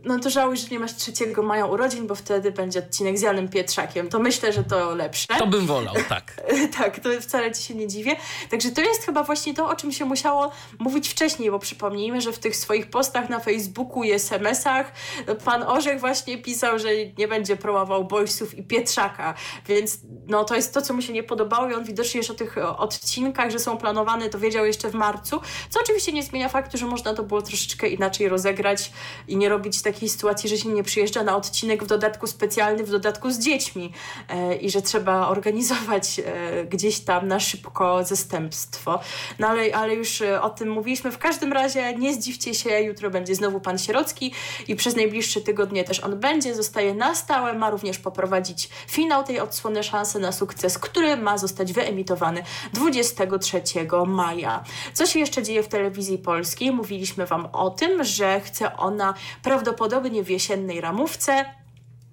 no to żałuj, że nie masz trzeciego maja urodzin, bo wtedy będzie odcinek z Janem Pietrzakiem. To myślę, że to lepsze. To bym wolał, tak. tak, to wcale ci się nie dziwię. Także to jest chyba właśnie to, o czym się musiało mówić wcześniej, bo przypomnijmy, że w tych swoich postach na Facebooku i SMS-ach pan Orzech właśnie pisał, że nie będzie promował Boysów i Pietrzaka, więc no to jest to, co mu się nie podobało i on widocznie już o tych odcinkach, że są planowane, to wiedział jeszcze w marcu, co oczywiście nie zmienia faktu, że można to było troszeczkę inaczej rozegrać i nie robić tak takiej sytuacji, że się nie przyjeżdża na odcinek w dodatku specjalny, w dodatku z dziećmi e, i że trzeba organizować e, gdzieś tam na szybko zastępstwo. No ale, ale już e, o tym mówiliśmy. W każdym razie nie zdziwcie się, jutro będzie znowu pan Sierocki i przez najbliższe tygodnie też on będzie, zostaje na stałe, ma również poprowadzić finał tej odsłony szansy na sukces, który ma zostać wyemitowany 23 maja. Co się jeszcze dzieje w telewizji polskiej? Mówiliśmy Wam o tym, że chce ona prawdopodobnie prawdopodobnie w jesiennej ramówce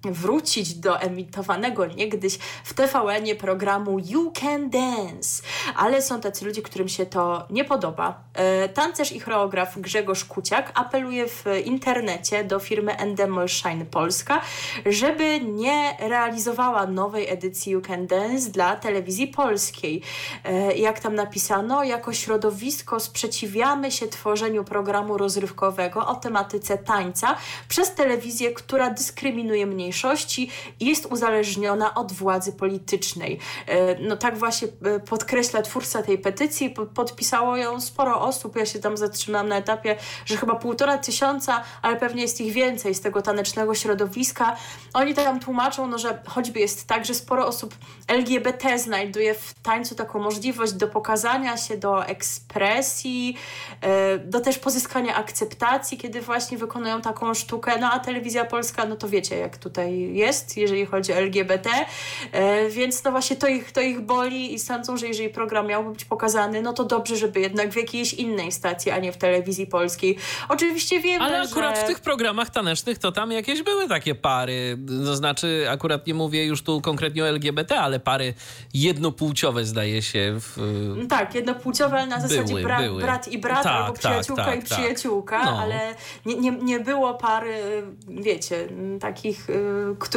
wrócić do emitowanego niegdyś w TVN-ie programu You Can Dance. Ale są tacy ludzie, którym się to nie podoba. E, tancerz i choreograf Grzegorz Kuciak apeluje w internecie do firmy Endemol Shine Polska, żeby nie realizowała nowej edycji You Can Dance dla telewizji polskiej. E, jak tam napisano, jako środowisko sprzeciwiamy się tworzeniu programu rozrywkowego o tematyce tańca przez telewizję, która dyskryminuje mniejszości mniejszości jest uzależniona od władzy politycznej. No tak właśnie podkreśla twórca tej petycji, podpisało ją sporo osób, ja się tam zatrzymałam na etapie, że chyba półtora tysiąca, ale pewnie jest ich więcej z tego tanecznego środowiska. Oni tam tłumaczą, no, że choćby jest tak, że sporo osób LGBT znajduje w tańcu taką możliwość do pokazania się, do ekspresji, e, do też pozyskania akceptacji, kiedy właśnie wykonują taką sztukę. No a telewizja polska, no to wiecie, jak tutaj jest, jeżeli chodzi o LGBT, e, więc no właśnie to ich, to ich boli i sądzą, że jeżeli program miałby być pokazany, no to dobrze, żeby jednak w jakiejś innej stacji, a nie w telewizji polskiej. Oczywiście wiem, Ale że... akurat w tych programach tanecznych to tam jakieś były takie pary, to znaczy akurat nie mówię już tu konkretnie o LGBT, ale pary jednopłciowe zdaje się. W... Tak, jednopłciowe, ale na zasadzie były, bra były. brat i brat, tak, albo tak, przyjaciółka tak, i tak. przyjaciółka, no. ale nie, nie, nie było pary, wiecie, takich,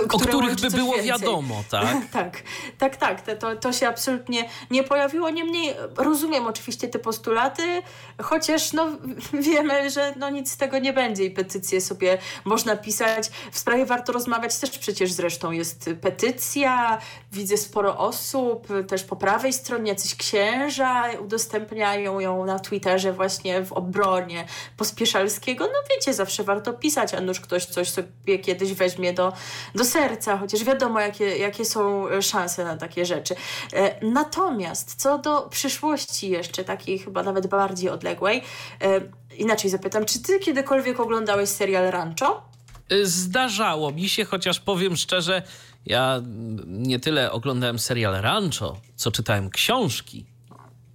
O których by było więcej. wiadomo, tak? tak, tak, tak. To, to się absolutnie nie pojawiło. Niemniej rozumiem oczywiście te postulaty, chociaż no, wiemy, że no, nic z tego nie będzie i petycje sobie można pisać. W sprawie warto rozmawiać też przecież zresztą jest petycja, widzę sporo osób, też po prawej stronie jacyś księża udostępniają ją na Twitterze właśnie w obronie Pospieszalskiego. No wiecie, zawsze warto pisać, a nuż ktoś coś sobie kiedyś weźmie do, do serca, chociaż wiadomo, jakie, jakie są szanse na takie rzeczy. E, natomiast co do przyszłości jeszcze, takiej chyba nawet bardziej odległej, e, inaczej zapytam, czy ty kiedykolwiek oglądałeś serial Rancho? Zdarzało mi się, chociaż powiem szczerze, ja nie tyle oglądałem serial Rancho, co czytałem książki.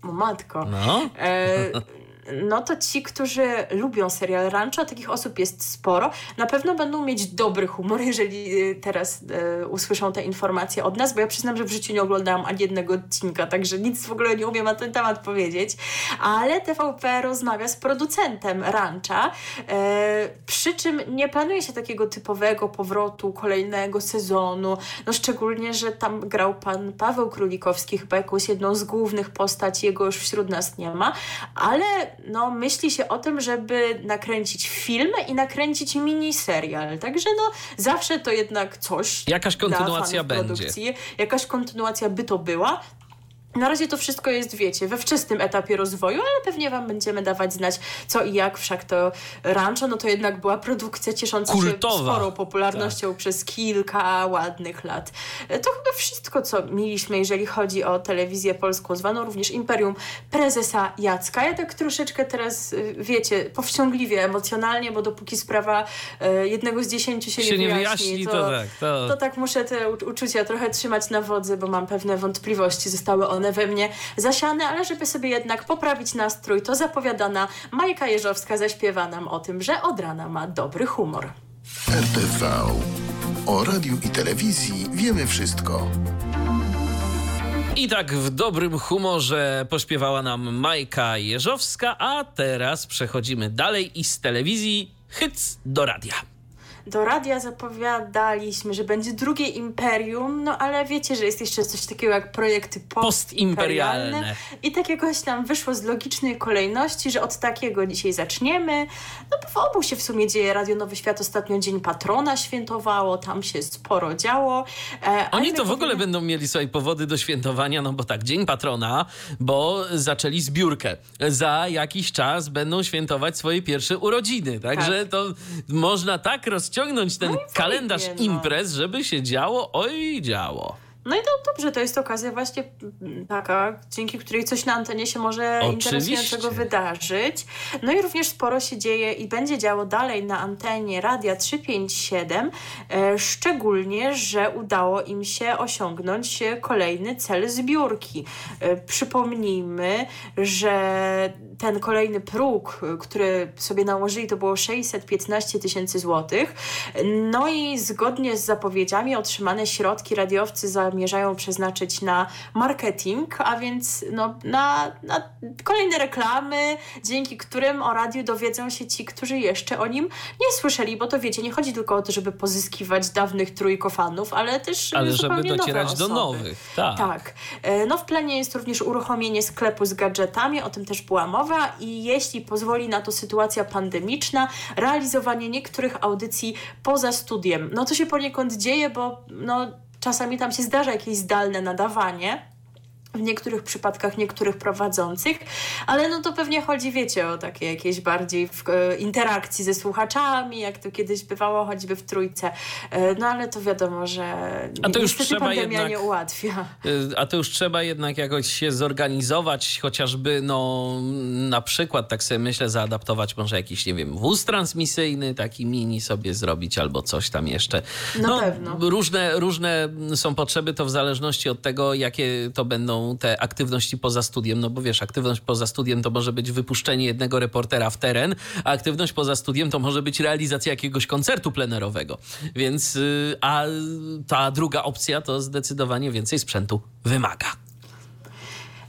O matko. No. E, no to ci, którzy lubią serial Rancho, takich osób jest sporo, na pewno będą mieć dobry humor, jeżeli y, teraz e, usłyszą te informacje od nas, bo ja przyznam, że w życiu nie oglądałam ani jednego odcinka, także nic w ogóle nie umiem na ten temat powiedzieć, ale TVP rozmawia z producentem Rancha, e, przy czym nie planuje się takiego typowego powrotu kolejnego sezonu, no szczególnie, że tam grał pan Paweł Królikowski, chyba jakąś jedną z głównych postaci, jego już wśród nas nie ma, ale no, myśli się o tym, żeby nakręcić film i nakręcić miniserial. Także no, zawsze to jednak coś. Jakaś kontynuacja będzie. Produkcji. Jakaś kontynuacja by to była. Na razie to wszystko jest, wiecie, we wczesnym etapie rozwoju, ale pewnie Wam będziemy dawać znać co i jak. Wszak to Rancho, no to jednak była produkcja ciesząca Kultowa. się sporą popularnością tak. przez kilka ładnych lat. To chyba wszystko, co mieliśmy, jeżeli chodzi o telewizję polską, zwaną również Imperium Prezesa Jacka. Ja tak troszeczkę teraz, y, wiecie, powściągliwie, emocjonalnie, bo dopóki sprawa y, jednego z dziesięciu się, się nie wyjaśni, wyjaśni to, to, tak, to... to tak muszę te uczucia trochę trzymać na wodzy, bo mam pewne wątpliwości. Zostały one one we mnie zasiane, ale żeby sobie jednak poprawić nastrój, to zapowiadana Majka Jeżowska zaśpiewa nam o tym, że od rana ma dobry humor. RTV. O radiu i telewizji wiemy wszystko. I tak w dobrym humorze pośpiewała nam Majka Jeżowska, a teraz przechodzimy dalej i z telewizji hyc do radia do radia zapowiadaliśmy, że będzie drugie imperium, no ale wiecie, że jest jeszcze coś takiego jak projekty postimperialne. postimperialne. I tak jakoś tam wyszło z logicznej kolejności, że od takiego dzisiaj zaczniemy. No bo w obu się w sumie dzieje. Radio Nowy Świat ostatnio Dzień Patrona świętowało, tam się sporo działo. E, Oni to w ogóle będą mieli sobie powody do świętowania, no bo tak, Dzień Patrona, bo zaczęli zbiórkę. Za jakiś czas będą świętować swoje pierwsze urodziny. Także tak. to można tak rozciągnąć rozciągnąć ten no kalendarz no. imprez, żeby się działo, oj działo. No i to dobrze, to jest okazja właśnie taka, dzięki której coś na antenie się może Oczywiście. interesującego wydarzyć. No i również sporo się dzieje i będzie działo dalej na antenie Radia 357, e, szczególnie, że udało im się osiągnąć kolejny cel zbiórki. E, przypomnijmy, że ten kolejny próg, który sobie nałożyli, to było 615 tysięcy złotych. No i zgodnie z zapowiedziami otrzymane środki radiowcy za zamierzają przeznaczyć na marketing, a więc no, na, na kolejne reklamy, dzięki którym o radiu dowiedzą się ci, którzy jeszcze o nim nie słyszeli, bo to wiecie, nie chodzi tylko o to, żeby pozyskiwać dawnych trójkofanów, ale też ale żeby docierać do nowych. Tak. tak. E, no w planie jest również uruchomienie sklepu z gadżetami, o tym też była mowa i jeśli pozwoli na to sytuacja pandemiczna, realizowanie niektórych audycji poza studiem. No to się poniekąd dzieje, bo no, czasami tam się zdarza jakieś zdalne nadawanie w niektórych przypadkach niektórych prowadzących, ale no to pewnie chodzi, wiecie, o takie jakieś bardziej w, e, interakcji ze słuchaczami, jak to kiedyś bywało choćby w trójce. E, no ale to wiadomo, że a to już trzeba pandemia jednak, nie ułatwia. E, a to już trzeba jednak jakoś się zorganizować, chociażby no na przykład, tak sobie myślę, zaadaptować może jakiś, nie wiem, wóz transmisyjny, taki mini sobie zrobić albo coś tam jeszcze. No, no pewno. Różne, różne są potrzeby, to w zależności od tego, jakie to będą te aktywności poza studiem, no bo wiesz, aktywność poza studiem to może być wypuszczenie jednego reportera w teren, a aktywność poza studiem to może być realizacja jakiegoś koncertu plenerowego. Więc, y, a ta druga opcja to zdecydowanie więcej sprzętu wymaga.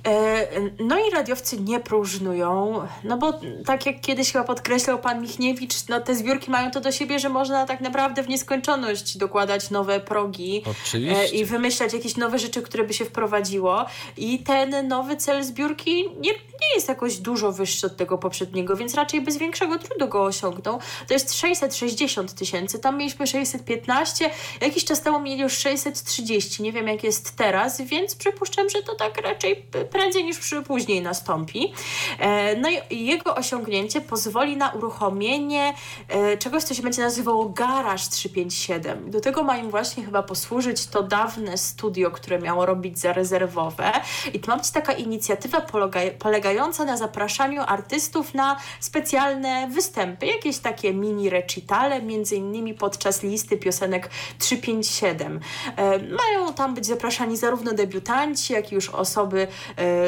E, no i radiowcy nie próżnują, no bo tak jak kiedyś chyba podkreślał pan Michniewicz, no te zbiórki mają to do siebie, że można tak naprawdę w nieskończoność dokładać nowe progi e, Oczywiście. i wymyślać jakieś nowe rzeczy, które by się wprowadziło i ten nowy cel zbiórki nie, nie jest jakoś dużo wyższy od tego poprzedniego, więc raczej bez większego trudu go osiągnął. To jest 660 tysięcy, tam mieliśmy 615, jakiś czas temu mieli już 630, nie wiem jak jest teraz, więc przypuszczam, że to tak raczej prędzej niż później nastąpi. E, no i jego osiągnięcie pozwoli na uruchomienie e, czegoś, co się będzie nazywało Garage 357. Do tego ma im właśnie chyba posłużyć to dawne studio, które miało robić zarezerwowe. I to ma być taka inicjatywa polega polegająca na zapraszaniu artystów na specjalne występy, jakieś takie mini recitale, między innymi podczas listy piosenek 357. E, mają tam być zapraszani zarówno debiutanci, jak i już osoby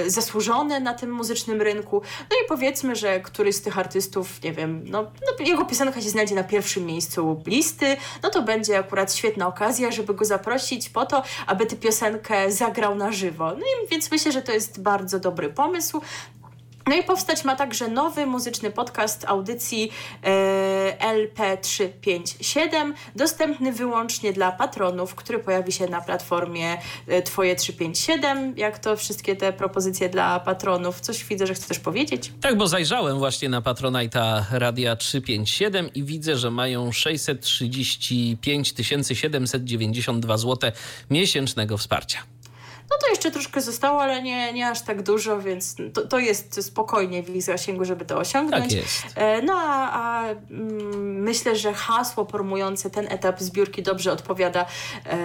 zasłużone na tym muzycznym rynku. No i powiedzmy, że któryś z tych artystów, nie wiem, no, no, jego piosenka się znajdzie na pierwszym miejscu listy, no to będzie akurat świetna okazja, żeby go zaprosić po to, aby tę piosenkę zagrał na żywo. No i więc myślę, że to jest bardzo dobry pomysł. No i powstać ma także nowy muzyczny podcast audycji e, LP357, dostępny wyłącznie dla patronów, który pojawi się na platformie e, Twoje 357. Jak to wszystkie te propozycje dla patronów? Coś widzę, że chcesz powiedzieć? Tak, bo zajrzałem właśnie na Patronite'a Radia 357 i widzę, że mają 635 792 zł miesięcznego wsparcia. No to jeszcze troszkę zostało, ale nie, nie aż tak dużo, więc to, to jest spokojnie w ich zasięgu, żeby to osiągnąć. Tak jest. E, no a, a mm, myślę, że hasło promujące ten etap zbiórki dobrze odpowiada e,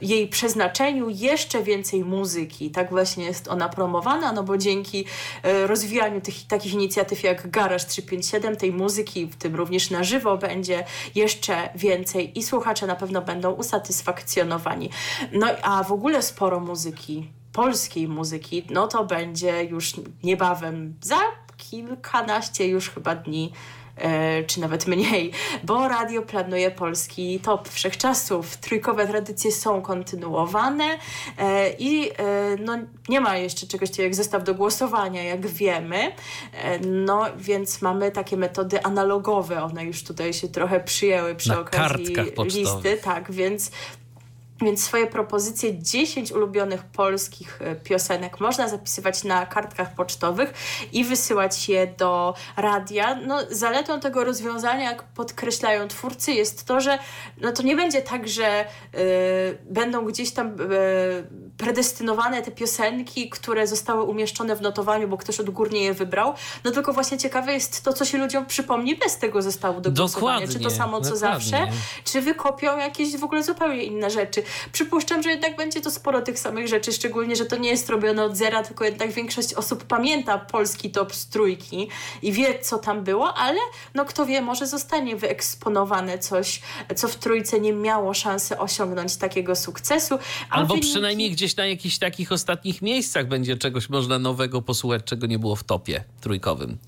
jej przeznaczeniu. Jeszcze więcej muzyki. Tak właśnie jest ona promowana, no bo dzięki e, rozwijaniu tych, takich inicjatyw jak Garage 357, tej muzyki, w tym również na żywo, będzie jeszcze więcej i słuchacze na pewno będą usatysfakcjonowani. No a w ogóle sporo muzyki polskiej muzyki, no to będzie już niebawem, za kilkanaście już chyba dni e, czy nawet mniej, bo radio planuje polski top wszechczasów. Trójkowe tradycje są kontynuowane e, i e, no, nie ma jeszcze czegoś takiego jak zestaw do głosowania, jak wiemy. No więc mamy takie metody analogowe, one już tutaj się trochę przyjęły przy Na okazji listy, tak, więc więc swoje propozycje 10 ulubionych polskich e, piosenek można zapisywać na kartkach pocztowych i wysyłać je do radia. No, zaletą tego rozwiązania, jak podkreślają twórcy, jest to, że no, to nie będzie tak, że y, będą gdzieś tam y, predestynowane te piosenki, które zostały umieszczone w notowaniu, bo ktoś odgórnie je wybrał. No tylko właśnie ciekawe jest to, co się ludziom przypomni bez tego zestawu do głosowania. Czy to samo co dokładnie. zawsze, czy wykopią jakieś w ogóle zupełnie inne rzeczy. Przypuszczam, że jednak będzie to sporo tych samych rzeczy, szczególnie, że to nie jest robione od zera, tylko jednak większość osób pamięta polski top z trójki i wie, co tam było, ale no kto wie, może zostanie wyeksponowane coś, co w trójce nie miało szansy osiągnąć takiego sukcesu. Albo wyniki... przynajmniej gdzieś na jakichś takich ostatnich miejscach będzie czegoś można nowego posłuchać, czego nie było w topie trójkowym.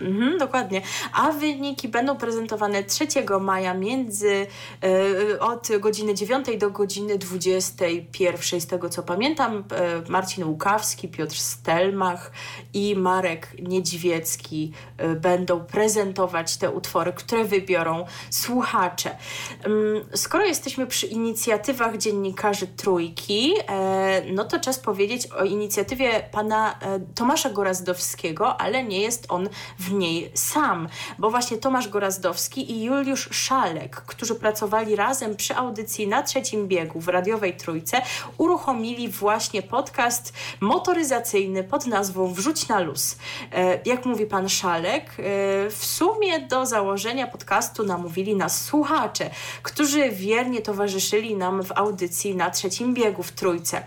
Mhm, dokładnie. A wyniki będą prezentowane 3 maja między e, od godziny 9 do godziny 21. Z tego co pamiętam, e, Marcin Łukawski, Piotr Stelmach i Marek Niedźwiecki e, będą prezentować te utwory, które wybiorą słuchacze. Mm, skoro jesteśmy przy inicjatywach dziennikarzy Trójki, no to czas powiedzieć o inicjatywie pana Tomasza Gorazdowskiego, ale nie jest on w niej sam, bo właśnie Tomasz Gorazdowski i Juliusz Szalek, którzy pracowali razem przy audycji na trzecim biegu w radiowej Trójce, uruchomili właśnie podcast motoryzacyjny pod nazwą Wrzuć na luz. E, jak mówi pan Szalek, w sumie do założenia podcastu namówili nas słuchacze, którzy wiernie towarzyszyli nam w audycji na trzecim biegu w Trójce.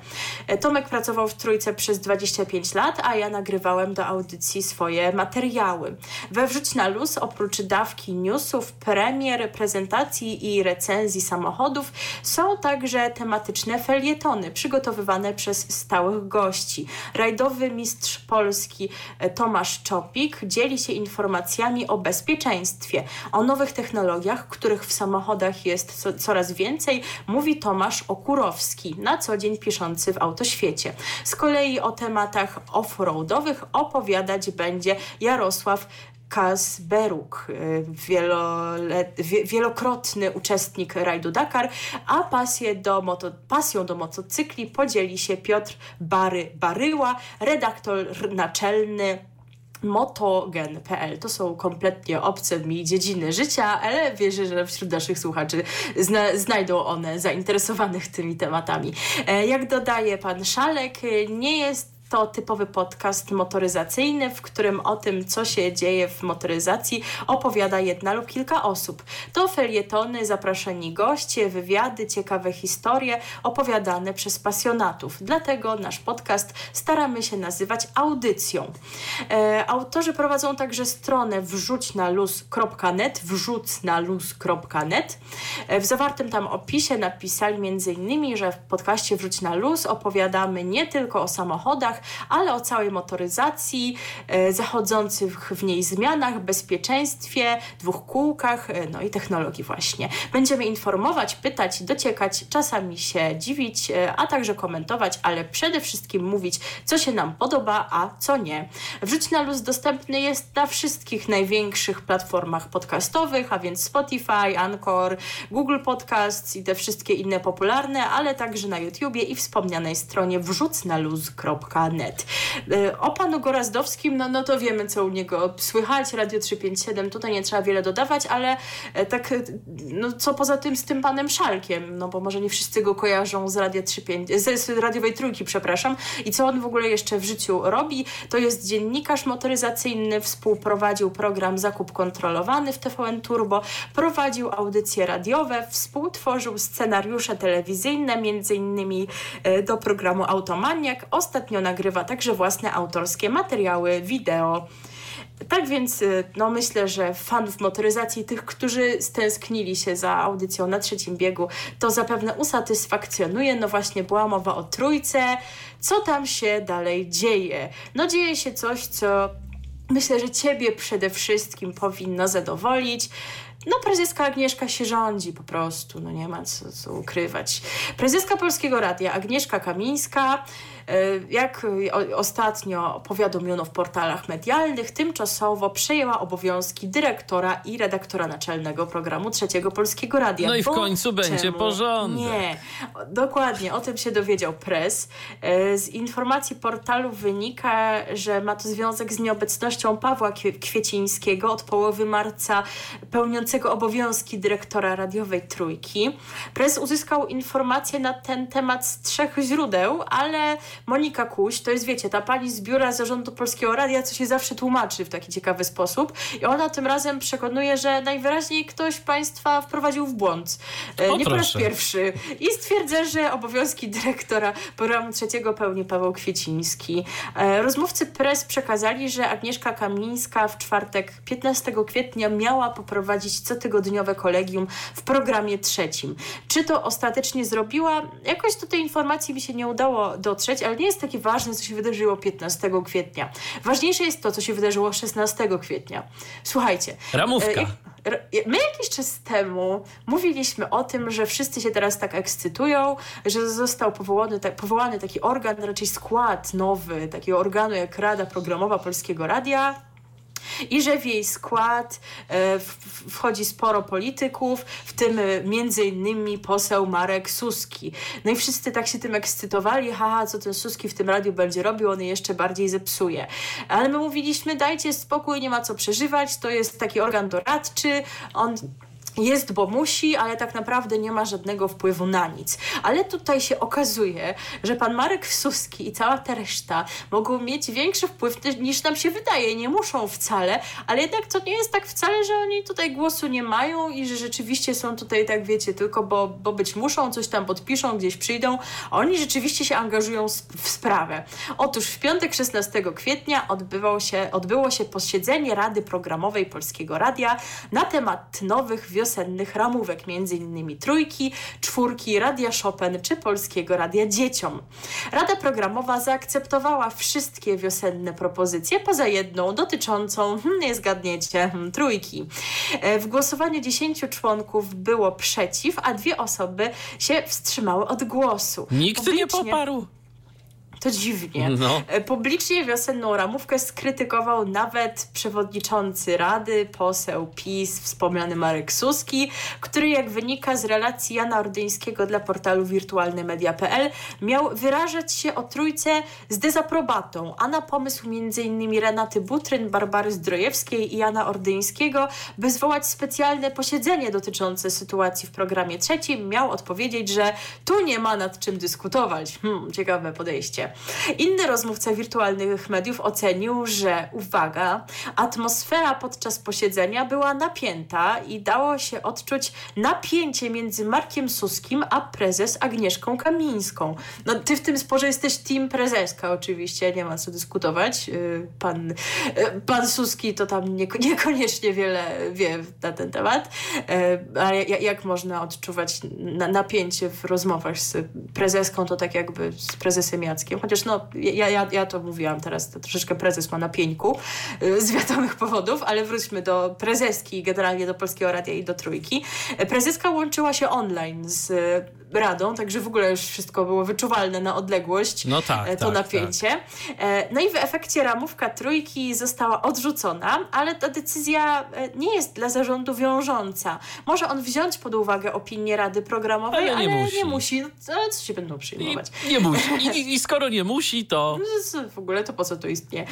E, Tomek pracował w Trójce przez 25 lat, a ja nagrywałem do audycji swoje materiały. We Wrzuć na Luz oprócz dawki newsów, premier, prezentacji i recenzji samochodów są także tematyczne felietony przygotowywane przez stałych gości. Rajdowy mistrz Polski e, Tomasz Czopik dzieli się informacjami o bezpieczeństwie, o nowych technologiach, których w samochodach jest co, coraz więcej, mówi Tomasz Okurowski, na co dzień piszący w Autoświecie. Z kolei o tematach off-roadowych opowiadać będzie Jarosław Kasberuk, y, wielokrotny uczestnik rajdu Dakar, a pasję do moto, pasją do motocykli podzieli się Piotr Bary Baryła, redaktor naczelny motogen.pl. To są kompletnie obce mi dziedziny życia, ale wierzę, że wśród naszych słuchaczy zna znajdą one zainteresowanych tymi tematami. E, jak dodaje pan Szalek, nie jest to typowy podcast motoryzacyjny, w którym o tym, co się dzieje w motoryzacji, opowiada jedna lub kilka osób. To felietony, zapraszani goście, wywiady, ciekawe historie opowiadane przez pasjonatów. Dlatego nasz podcast staramy się nazywać audycją. E, autorzy prowadzą także stronę wrzućnaluz.net, wrzucnaluz.net. E, w zawartym tam opisie napisali m.in., że w podcaście Wrzuć na Luz opowiadamy nie tylko o samochodach, ale o całej motoryzacji, e, zachodzących w niej zmianach, bezpieczeństwie, dwóch kółkach, e, no i technologii właśnie. Będziemy informować, pytać, dociekać, czasami się dziwić, e, a także komentować, ale przede wszystkim mówić, co się nam podoba, a co nie. Wrzuć na luz dostępny jest na wszystkich największych platformach podcastowych, a więc Spotify, Anchor, Google Podcasts i te wszystkie inne popularne, ale także na YouTubie i wspomnianej stronie wrzucnaluz.net. E, o panu Gorazdowskim, no, no to wiemy, co u niego słychać. Radio 357, tutaj nie trzeba wiele dodawać, ale e, tak, e, no co poza tym z tym panem Szalkiem, no bo może nie wszyscy go kojarzą z Radio 35, z, z radiowej trójki, przepraszam. I co on w ogóle jeszcze w życiu robi? To jest dziennikarz motoryzacyjny, współprowadził program Zakup Kontrolowany w TVN Turbo, prowadził audycje radiowe, współtworzył scenariusze telewizyjne, między innymi do programu Automaniak. Ostatnio nagrywał nagrywa także własne autorskie materiały, wideo. Tak więc y, no, myślę, że fanów motoryzacji, tych, którzy stęsknili się za audycją na trzecim biegu, to zapewne usatysfakcjonuje. No właśnie była mowa o trójce. Co tam się dalej dzieje? No dzieje się coś, co myślę, że ciebie przede wszystkim powinno zadowolić. No, prezeska Agnieszka się rządzi po prostu, no nie ma co, co ukrywać. Prezeska Polskiego Radia Agnieszka Kamińska jak ostatnio powiadomiono w portalach medialnych, tymczasowo przejęła obowiązki dyrektora i redaktora naczelnego programu Trzeciego Polskiego Radia. No i w Bo końcu będzie czemu? porządek. Nie, dokładnie, o tym się dowiedział press. E, z informacji portalu wynika, że ma to związek z nieobecnością Pawła Kwiecińskiego od połowy marca pełniącego obowiązki dyrektora radiowej Trójki. Press uzyskał informacje na ten temat z trzech źródeł, ale Monika Kuś, to jest, wiecie, ta pani z biura zarządu Polskiego Radia, co się zawsze tłumaczy w taki ciekawy sposób. I ona tym razem przekonuje, że najwyraźniej ktoś państwa wprowadził w błąd. E, o, nie po raz pierwszy. I stwierdza, że obowiązki dyrektora programu trzeciego pełni Paweł Kwieciński. E, rozmówcy press przekazali, że Agnieszka Kamińska w czwartek 15 kwietnia miała poprowadzić cotygodniowe kolegium w programie trzecim. Czy to ostatecznie zrobiła? Jakoś do tej informacji mi się nie udało dotrzeć, ale nie jest takie ważne, co się wydarzyło 15 kwietnia. Ważniejsze jest to, co się wydarzyło 16 kwietnia. Słuchajcie. Ramówka. My jakiś czas temu mówiliśmy o tym, że wszyscy się teraz tak ekscytują, że został powołany, tak, powołany taki organ, raczej skład nowy, takiego organu jak Rada Programowa Polskiego Radia i że w jej skład e, wchodzi sporo polityków, w tym e, między innymi poseł Marek Suski. No i wszyscy tak się tym ekscytowali, haha, co ten Suski w tym radiu będzie robił, on je jeszcze bardziej zepsuje. Ale my mówiliśmy, dajcie spokój, nie ma co przeżywać, to jest taki organ doradczy, on jest, bo musi, ale tak naprawdę nie ma żadnego wpływu na nic. Ale tutaj się okazuje, że pan Marek Suski i cała ta reszta mogą mieć większy wpływ niż nam się wydaje. Nie muszą wcale, ale jednak to nie jest tak wcale, że oni tutaj głosu nie mają i że rzeczywiście są tutaj, tak wiecie, tylko bo, bo być muszą, coś tam podpiszą, gdzieś przyjdą. Oni rzeczywiście się angażują w sprawę. Otóż w piątek 16 kwietnia odbywał się, odbyło się posiedzenie Rady Programowej Polskiego Radia na temat nowych wiosennych ramówek, m.in. trójki, czwórki, Radia Chopin czy Polskiego Radia Dzieciom. Rada Programowa zaakceptowała wszystkie wiosenne propozycje, poza jedną dotyczącą, hmm, nie zgadniecie, hmm, trójki. E, w głosowaniu 10 członków było przeciw, a dwie osoby się wstrzymały od głosu. Nikt Publicznie... nie poparł. To dziwnie. No. E, publicznie wiosenną ramówkę skrytykował nawet przewodniczący Rady, poseł PiS, wspomniany Marek Suski, który jak wynika z relacji Jana Ordyńskiego dla portalu wirtualnemedia.pl miał wyrażać się o trójce z dezaprobatą, a na pomysł m.in. Renaty Butryn, Barbary Zdrojewskiej i Jana Ordyńskiego, by zwołać specjalne posiedzenie dotyczące sytuacji w programie trzecim, miał odpowiedzieć, że tu nie ma nad czym dyskutować. Hmm, ciekawe podejście. Inny rozmówca wirtualnych mediów ocenił, że uwaga, atmosfera podczas posiedzenia była napięta i dało się odczuć napięcie między Markiem Suskim a prezes Agnieszką Kamińską. No ty w tym sporze jesteś team prezeska oczywiście, nie ma co dyskutować. Y, pan, y, pan Suski to tam niekoniecznie wiele wie na ten temat, y, ale jak można odczuwać napięcie w rozmowach z prezeską, to tak jakby z prezesem Jackiem chociaż no, ja, ja, ja to mówiłam teraz, to troszeczkę prezes ma na pieńku y, z wiadomych powodów, ale wróćmy do prezeski, generalnie do Polskiego Radia i do Trójki. Prezeska łączyła się online z radą, także w ogóle już wszystko było wyczuwalne na odległość, no tak, e, to tak, napięcie. Tak. E, no i w efekcie ramówka trójki została odrzucona, ale ta decyzja e, nie jest dla zarządu wiążąca. Może on wziąć pod uwagę opinię Rady Programowej, ale nie ale musi. Nie musi. No, ale co się będą przyjmować? I, nie musi. I, I, skoro nie musi, to... No, w ogóle to po co to istnieje?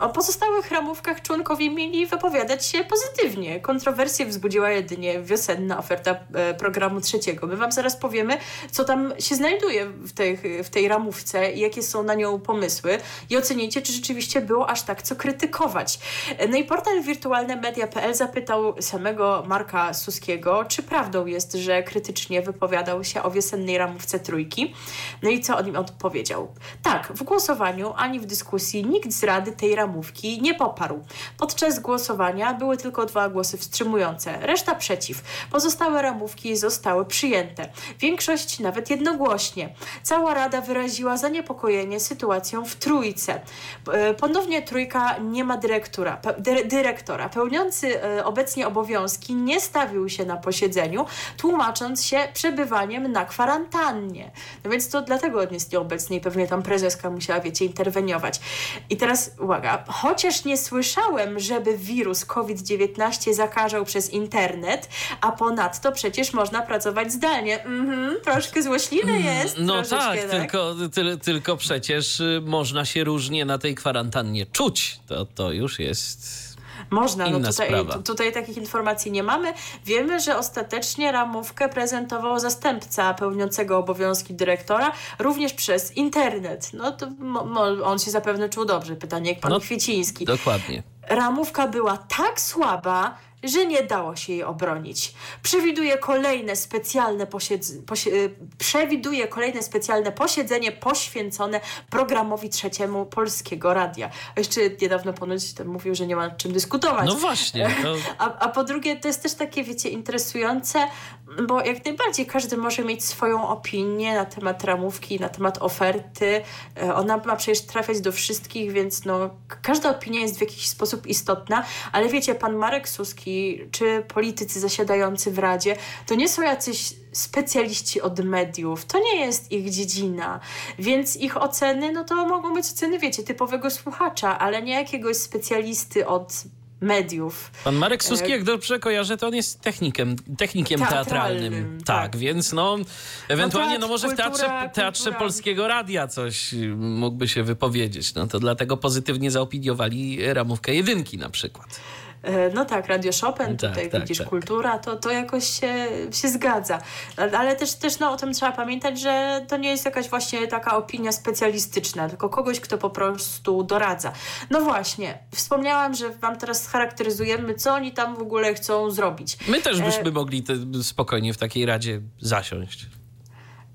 O pozostałych ramówkach członkowie mieli wypowiadać się pozytywnie. Kontrowersje wzbudziła jedynie wiosenna oferta programu trzeciego. My wam zaraz zaraz powiemy, co tam się znajduje w tej, w tej ramówce i jakie są na nią pomysły i ocenicie, czy rzeczywiście było aż tak co krytykować. No i portal wirtualnemedia.pl zapytał samego Marka Suskiego, czy prawdą jest, że krytycznie wypowiadał się o wiosennej ramówce trójki. No i co on im odpowiedział? Tak, w głosowaniu ani w dyskusji nikt z rady tej ramówki nie poparł. Podczas głosowania były tylko dwa głosy wstrzymujące, reszta przeciw. Pozostałe ramówki zostały przyjęte. Większość nawet jednogłośnie. Cała Rada wyraziła zaniepokojenie sytuacją w Trójce. E, ponownie Trójka nie ma dyrektora. dyrektora. Pełniący e, obecnie obowiązki nie stawił się na posiedzeniu, tłumacząc się przebywaniem na kwarantannie. No więc to dlatego on jest nieobecny i pewnie tam prezeska musiała, wiecie, interweniować. I teraz uwaga, chociaż nie słyszałem, żeby wirus COVID-19 zakażał przez internet, a ponadto przecież można pracować zdalnie. Mhm, troszkę złośliwy mm, jest. No tak, tak, Tylko, ty, tylko przecież y, można się różnie na tej kwarantannie czuć. To, to już jest. Można, no tutaj, tutaj takich informacji nie mamy. Wiemy, że ostatecznie ramówkę prezentował zastępca pełniącego obowiązki dyrektora, również przez internet. No to on się zapewne czuł dobrze. Pytanie jak pan no, Kwieciński. Dokładnie. Ramówka była tak słaba, że nie dało się jej obronić. Przewiduje kolejne specjalne, posiedz- posie- y, przewiduje kolejne specjalne posiedzenie poświęcone programowi trzeciemu Polskiego Radia. Jeszcze niedawno ponoć ten mówił, że nie ma nad czym dyskutować. No właśnie. To... A, a po drugie, to jest też takie, wiecie, interesujące, bo jak najbardziej każdy może mieć swoją opinię na temat ramówki, na temat oferty. E, Ona ma przecież trafiać do wszystkich, więc no, każda opinia jest w jakiś sposób istotna, ale wiecie, pan Marek Suski czy politycy zasiadający w Radzie, to nie są jacyś specjaliści od mediów, to nie jest ich dziedzina, więc ich oceny, no to mogą być oceny, wiecie, typowego słuchacza, ale nie jakiegoś specjalisty od mediów. Pan Marek Suski, jak dobrze kojarzę, to on jest technikiem, technikiem teatralnym. Teatralnym, Tak, tak. więc no, ewentualnie teatr, no może w teatrze, kultura, teatrze kultura. Polskiego Radia coś y, mógłby się wypowiedzieć. No to dlatego pozytywnie zaopiniowali ramówkę jedynki na przykład. E, No tak, Radio Chopin, Tak, tutaj tak, widzisz, tak. kultura, to, to jakoś się, się zgadza. Ale- też, też no, o tym trzeba pamiętać, że to nie jest jakaś właśnie taka opinia specjalistyczna, tylko kogoś, kto po prostu doradza. No właśnie, wspomniałam, że wam teraz charakteryzujemy, co oni tam w ogóle chcą zrobić. My też E, byśmy mogli te, spokojnie w takiej radzie zasiąść.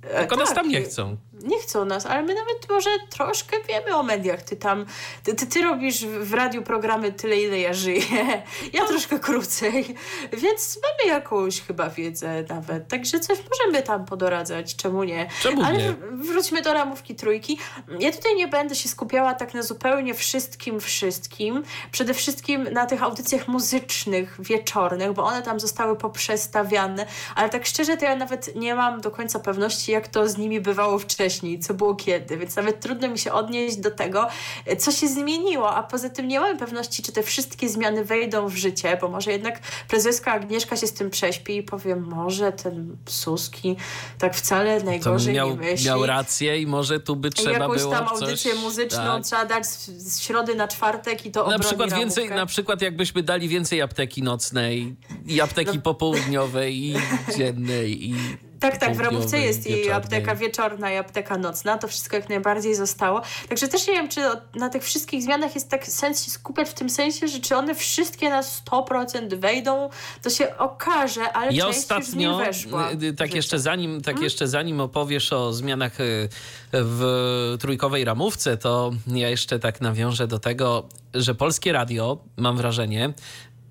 E, Tylko nas tak, tam nie chcą. Nie chcą nas, ale my nawet może troszkę wiemy o mediach. Ty tam, ty, ty, ty robisz w radiu programy tyle, ile ja żyję. Ja troszkę krócej, więc mamy jakąś chyba wiedzę nawet. Także coś możemy tam podoradzać, czemu nie? Czemu ale nie? wróćmy do ramówki trójki. Ja tutaj nie będę się skupiała tak na zupełnie wszystkim, wszystkim. Przede wszystkim na tych audycjach muzycznych, wieczornych, bo one tam zostały poprzestawiane, ale tak szczerze to ja nawet nie mam do końca pewności, jak to z nimi bywało wcześniej, co było kiedy, więc nawet trudno mi się odnieść do tego, e, co się zmieniło, a poza tym nie mamy pewności, czy te wszystkie zmiany wejdą w życie, bo może jednak prezeska Agnieszka się z tym prześpi i powie, może ten Suski tak wcale najgorzej miał, nie myśli. miał rację i może tu by trzeba jakąś było tam w coś... audycję muzyczną tak. trzeba dać z, środy na czwartek i to Na przykład, więcej, na przykład jakbyśmy dali więcej apteki nocnej i apteki No. popołudniowej i dziennej i Tak, tak, w ramówce jest i apteka wieczorna, i apteka nocna. To wszystko jak najbardziej zostało. Także też nie wiem, czy na tych wszystkich zmianach jest tak sens się skupiać w tym sensie, że czy one wszystkie na 100% wejdą, to się okaże, ale Ja część już ostatnio, nich weszła. y, y, tak jeszcze zanim, tak Mhm. jeszcze zanim opowiesz o zmianach y, w trójkowej ramówce, to ja jeszcze tak nawiążę do tego, że Polskie Radio, mam wrażenie,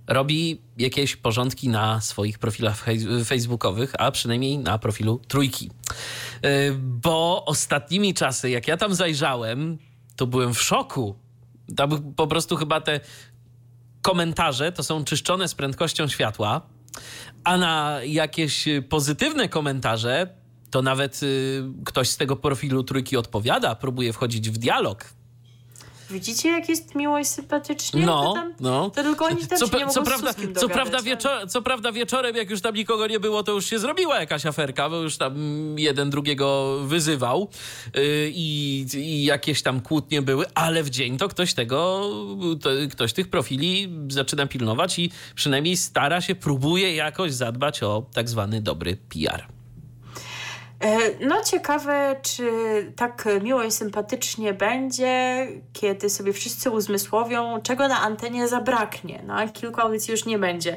robi jakieś porządki na swoich profilach facebookowych, a przynajmniej na profilu trójki. Y, Bo ostatnimi czasy, jak ja tam zajrzałem, to byłem w szoku. Tam po prostu chyba te komentarze to są czyszczone z prędkością światła, a na jakieś pozytywne komentarze to nawet y, ktoś z tego profilu trójki odpowiada, próbuje wchodzić w dialog. Widzicie, jak jest miło i sympatycznie? No, to, tam, no. to tylko oni tam Co, nie co, prawda, co, dogadać, prawda wieczor- co prawda wieczorem, jak już tam nikogo nie było, to już się zrobiła jakaś aferka, bo już tam jeden drugiego wyzywał yy, i, i jakieś tam kłótnie były, ale w dzień to ktoś tego, to, ktoś tych profili zaczyna pilnować i przynajmniej stara się, próbuje jakoś zadbać o tak zwany dobry PR. E, No ciekawe, czy tak miło i sympatycznie będzie, kiedy sobie wszyscy uzmysłowią, czego na antenie zabraknie. No, a kilku audycji już nie będzie.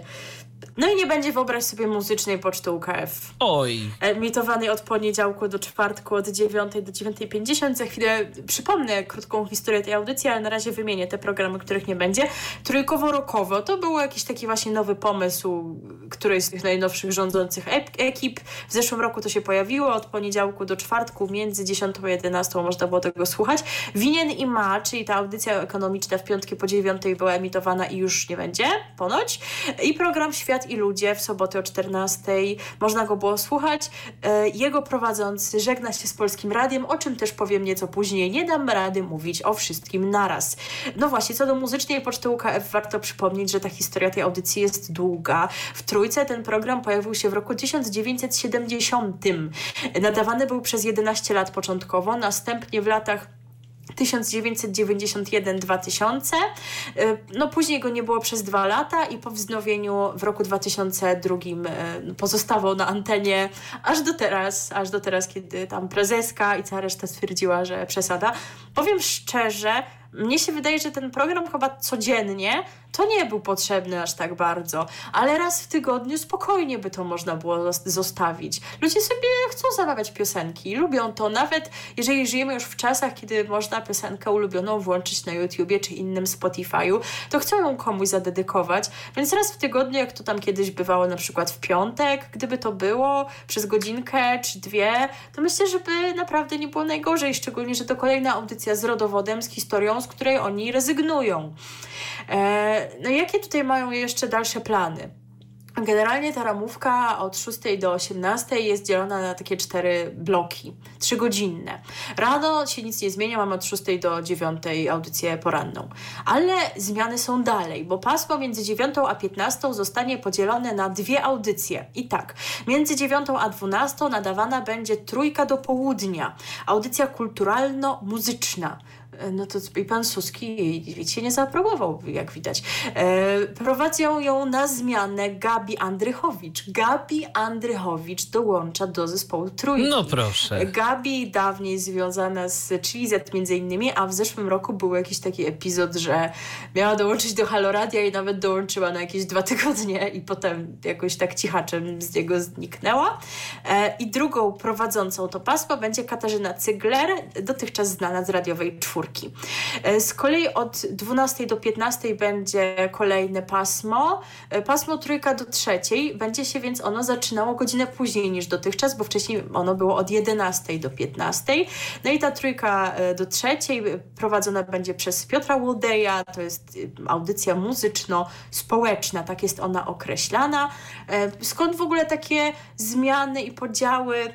No i nie będzie, wyobraź sobie, muzycznej poczty UKF. Oj, Emitowanej od poniedziałku do czwartku od 9 do 9.50. Za chwilę przypomnę krótką historię tej audycji, ale na razie wymienię te programy, których nie będzie. Trójkowo-rokowo to był jakiś taki właśnie nowy pomysł którejś z tych najnowszych rządzących ekip. W zeszłym roku to się pojawiło. Od poniedziałku do czwartku między 10 a 11 można było tego słuchać. Winien i ma, czyli ta audycja ekonomiczna w piątki po 9 była emitowana i już nie będzie, ponoć. I program Świat i Ludzie w sobotę o 14 można go było słuchać. E, Jego prowadzący żegna się z Polskim Radiem, o czym też powiem nieco później. Nie dam rady mówić o wszystkim naraz. No właśnie, co do muzycznej poczty UKF warto przypomnieć, że ta historia tej audycji jest długa. W Trójce ten program pojawił się w roku 1970. Nadawany był przez 11 lat początkowo, następnie w latach 1991-2000. Y, No później go nie było przez dwa lata i po wznowieniu w roku 2002 y, pozostawał na antenie aż do teraz, aż do teraz, kiedy tam prezeska i cała reszta stwierdziła, że przesada. Powiem szczerze, mnie się wydaje, że ten program chyba codziennie to nie był potrzebny aż tak bardzo, ale raz w tygodniu spokojnie by to można było zostawić. Ludzie sobie chcą zamawiać piosenki, lubią to, nawet jeżeli żyjemy już w czasach, kiedy można piosenkę ulubioną włączyć na YouTubie czy innym Spotify'u, to chcą ją komuś zadedykować, więc raz w tygodniu, jak to tam kiedyś bywało na przykład w piątek, gdyby to było przez godzinkę czy dwie, to myślę, żeby naprawdę nie było najgorzej, szczególnie, że to kolejna audycja z rodowodem, z historią, z której oni rezygnują. E, no jakie tutaj mają jeszcze dalsze plany? Generalnie ta ramówka od 6 do 18 jest dzielona na takie cztery bloki, trzygodzinne. Rano się nic nie zmienia, mamy od 6 do 9 audycję poranną. Ale zmiany są dalej, bo pasmo między 9 a 15 zostanie podzielone na dwie audycje. I tak, między 9 a 12 nadawana będzie trójka do południa, audycja kulturalno-muzyczna no to i pan Suski wiecie, nie zaaprobował, jak widać. E, prowadzą ją na zmianę Gabi Andrychowicz. Gabi Andrychowicz dołącza do zespołu Trójki. No proszę. Gabi dawniej związana z Chili Z między innymi, a w zeszłym roku był jakiś taki epizod, że miała dołączyć do Haloradia i nawet dołączyła na jakieś dwa tygodnie i potem jakoś tak cichaczem z niego zniknęła. E, I drugą prowadzącą to pasmo będzie Katarzyna Cygler, dotychczas znana z radiowej czwórki. E, z kolei od 12 do 15 będzie kolejne pasmo. E, pasmo trójka do trzeciej. Będzie się więc ono zaczynało godzinę później niż dotychczas, bo wcześniej ono było od 11 do 15. No i ta trójka e, do trzeciej prowadzona będzie przez Piotra Łodeja. To jest audycja muzyczno-społeczna, tak jest ona określana. Skąd w ogóle takie zmiany i podziały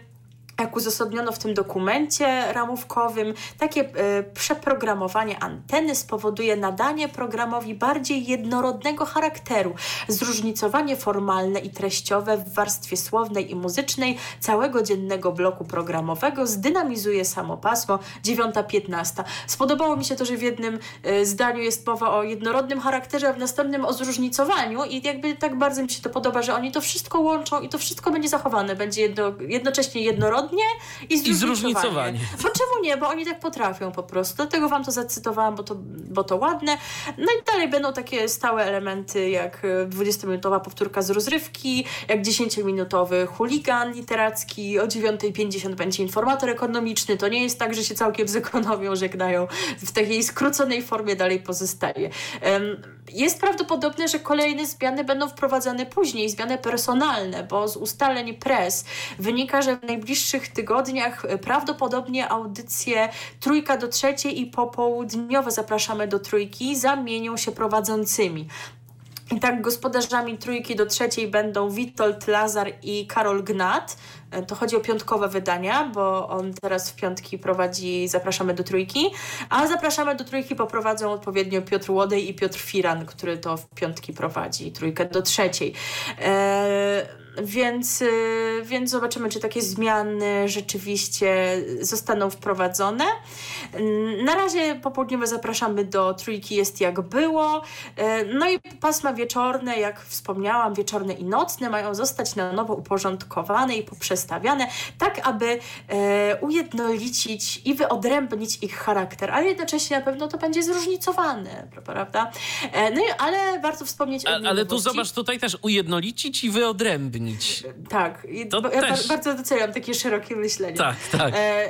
jak uzasadniono w tym dokumencie ramówkowym, takie y, przeprogramowanie anteny spowoduje nadanie programowi bardziej jednorodnego charakteru, zróżnicowanie formalne i treściowe w warstwie słownej i muzycznej całego dziennego bloku programowego zdynamizuje samo pasmo 9.15. Spodobało mi się to, że w jednym y, zdaniu jest mowa o jednorodnym charakterze, a w następnym o zróżnicowaniu i jakby tak bardzo mi się to podoba, że oni to wszystko łączą i to wszystko będzie zachowane, będzie jedno, jednocześnie jednorodne różnorodnie i zróżnicowanie. I zróżnicowanie. Bo czemu nie? Bo oni tak potrafią po prostu. Dlatego wam to zacytowałam, bo to, bo to ładne. No i dalej będą takie stałe elementy jak 20-minutowa powtórka z rozrywki, jak 10-minutowy chuligan literacki, o 9.50 będzie informator ekonomiczny. To nie jest tak, że się całkiem z ekonomią żegnają. W takiej skróconej formie dalej pozostaje. Jest prawdopodobne, że kolejne zmiany będą wprowadzane później, zmiany personalne, bo z ustaleń pres wynika, że w najbliższych najbliższych tygodniach prawdopodobnie audycje trójka do trzeciej i popołudniowe zapraszamy do trójki zamienią się prowadzącymi. I tak gospodarzami trójki do trzeciej będą Witold Lazar i Karol Gnat. To chodzi o piątkowe wydania, bo on teraz w piątki prowadzi Zapraszamy do Trójki, a Zapraszamy do Trójki poprowadzą odpowiednio Piotr Łodej i Piotr Firan, który to w piątki prowadzi Trójkę do trzeciej. Eee więc, y, więc zobaczymy, czy takie zmiany rzeczywiście zostaną wprowadzone. Na razie popołudniowe zapraszamy do trójki jest jak było. Y, no i pasma wieczorne, jak wspomniałam, wieczorne i nocne mają zostać na nowo uporządkowane i poprzestawiane, tak aby y, ujednolicić i wyodrębnić ich charakter, ale jednocześnie na pewno to będzie zróżnicowane, prawda? No i, ale warto wspomnieć o Ale tu zobacz, tutaj też ujednolicić i wyodrębnić Tak, to ja też... bardzo doceniam takie szerokie myślenie. Tak, tak. E, e,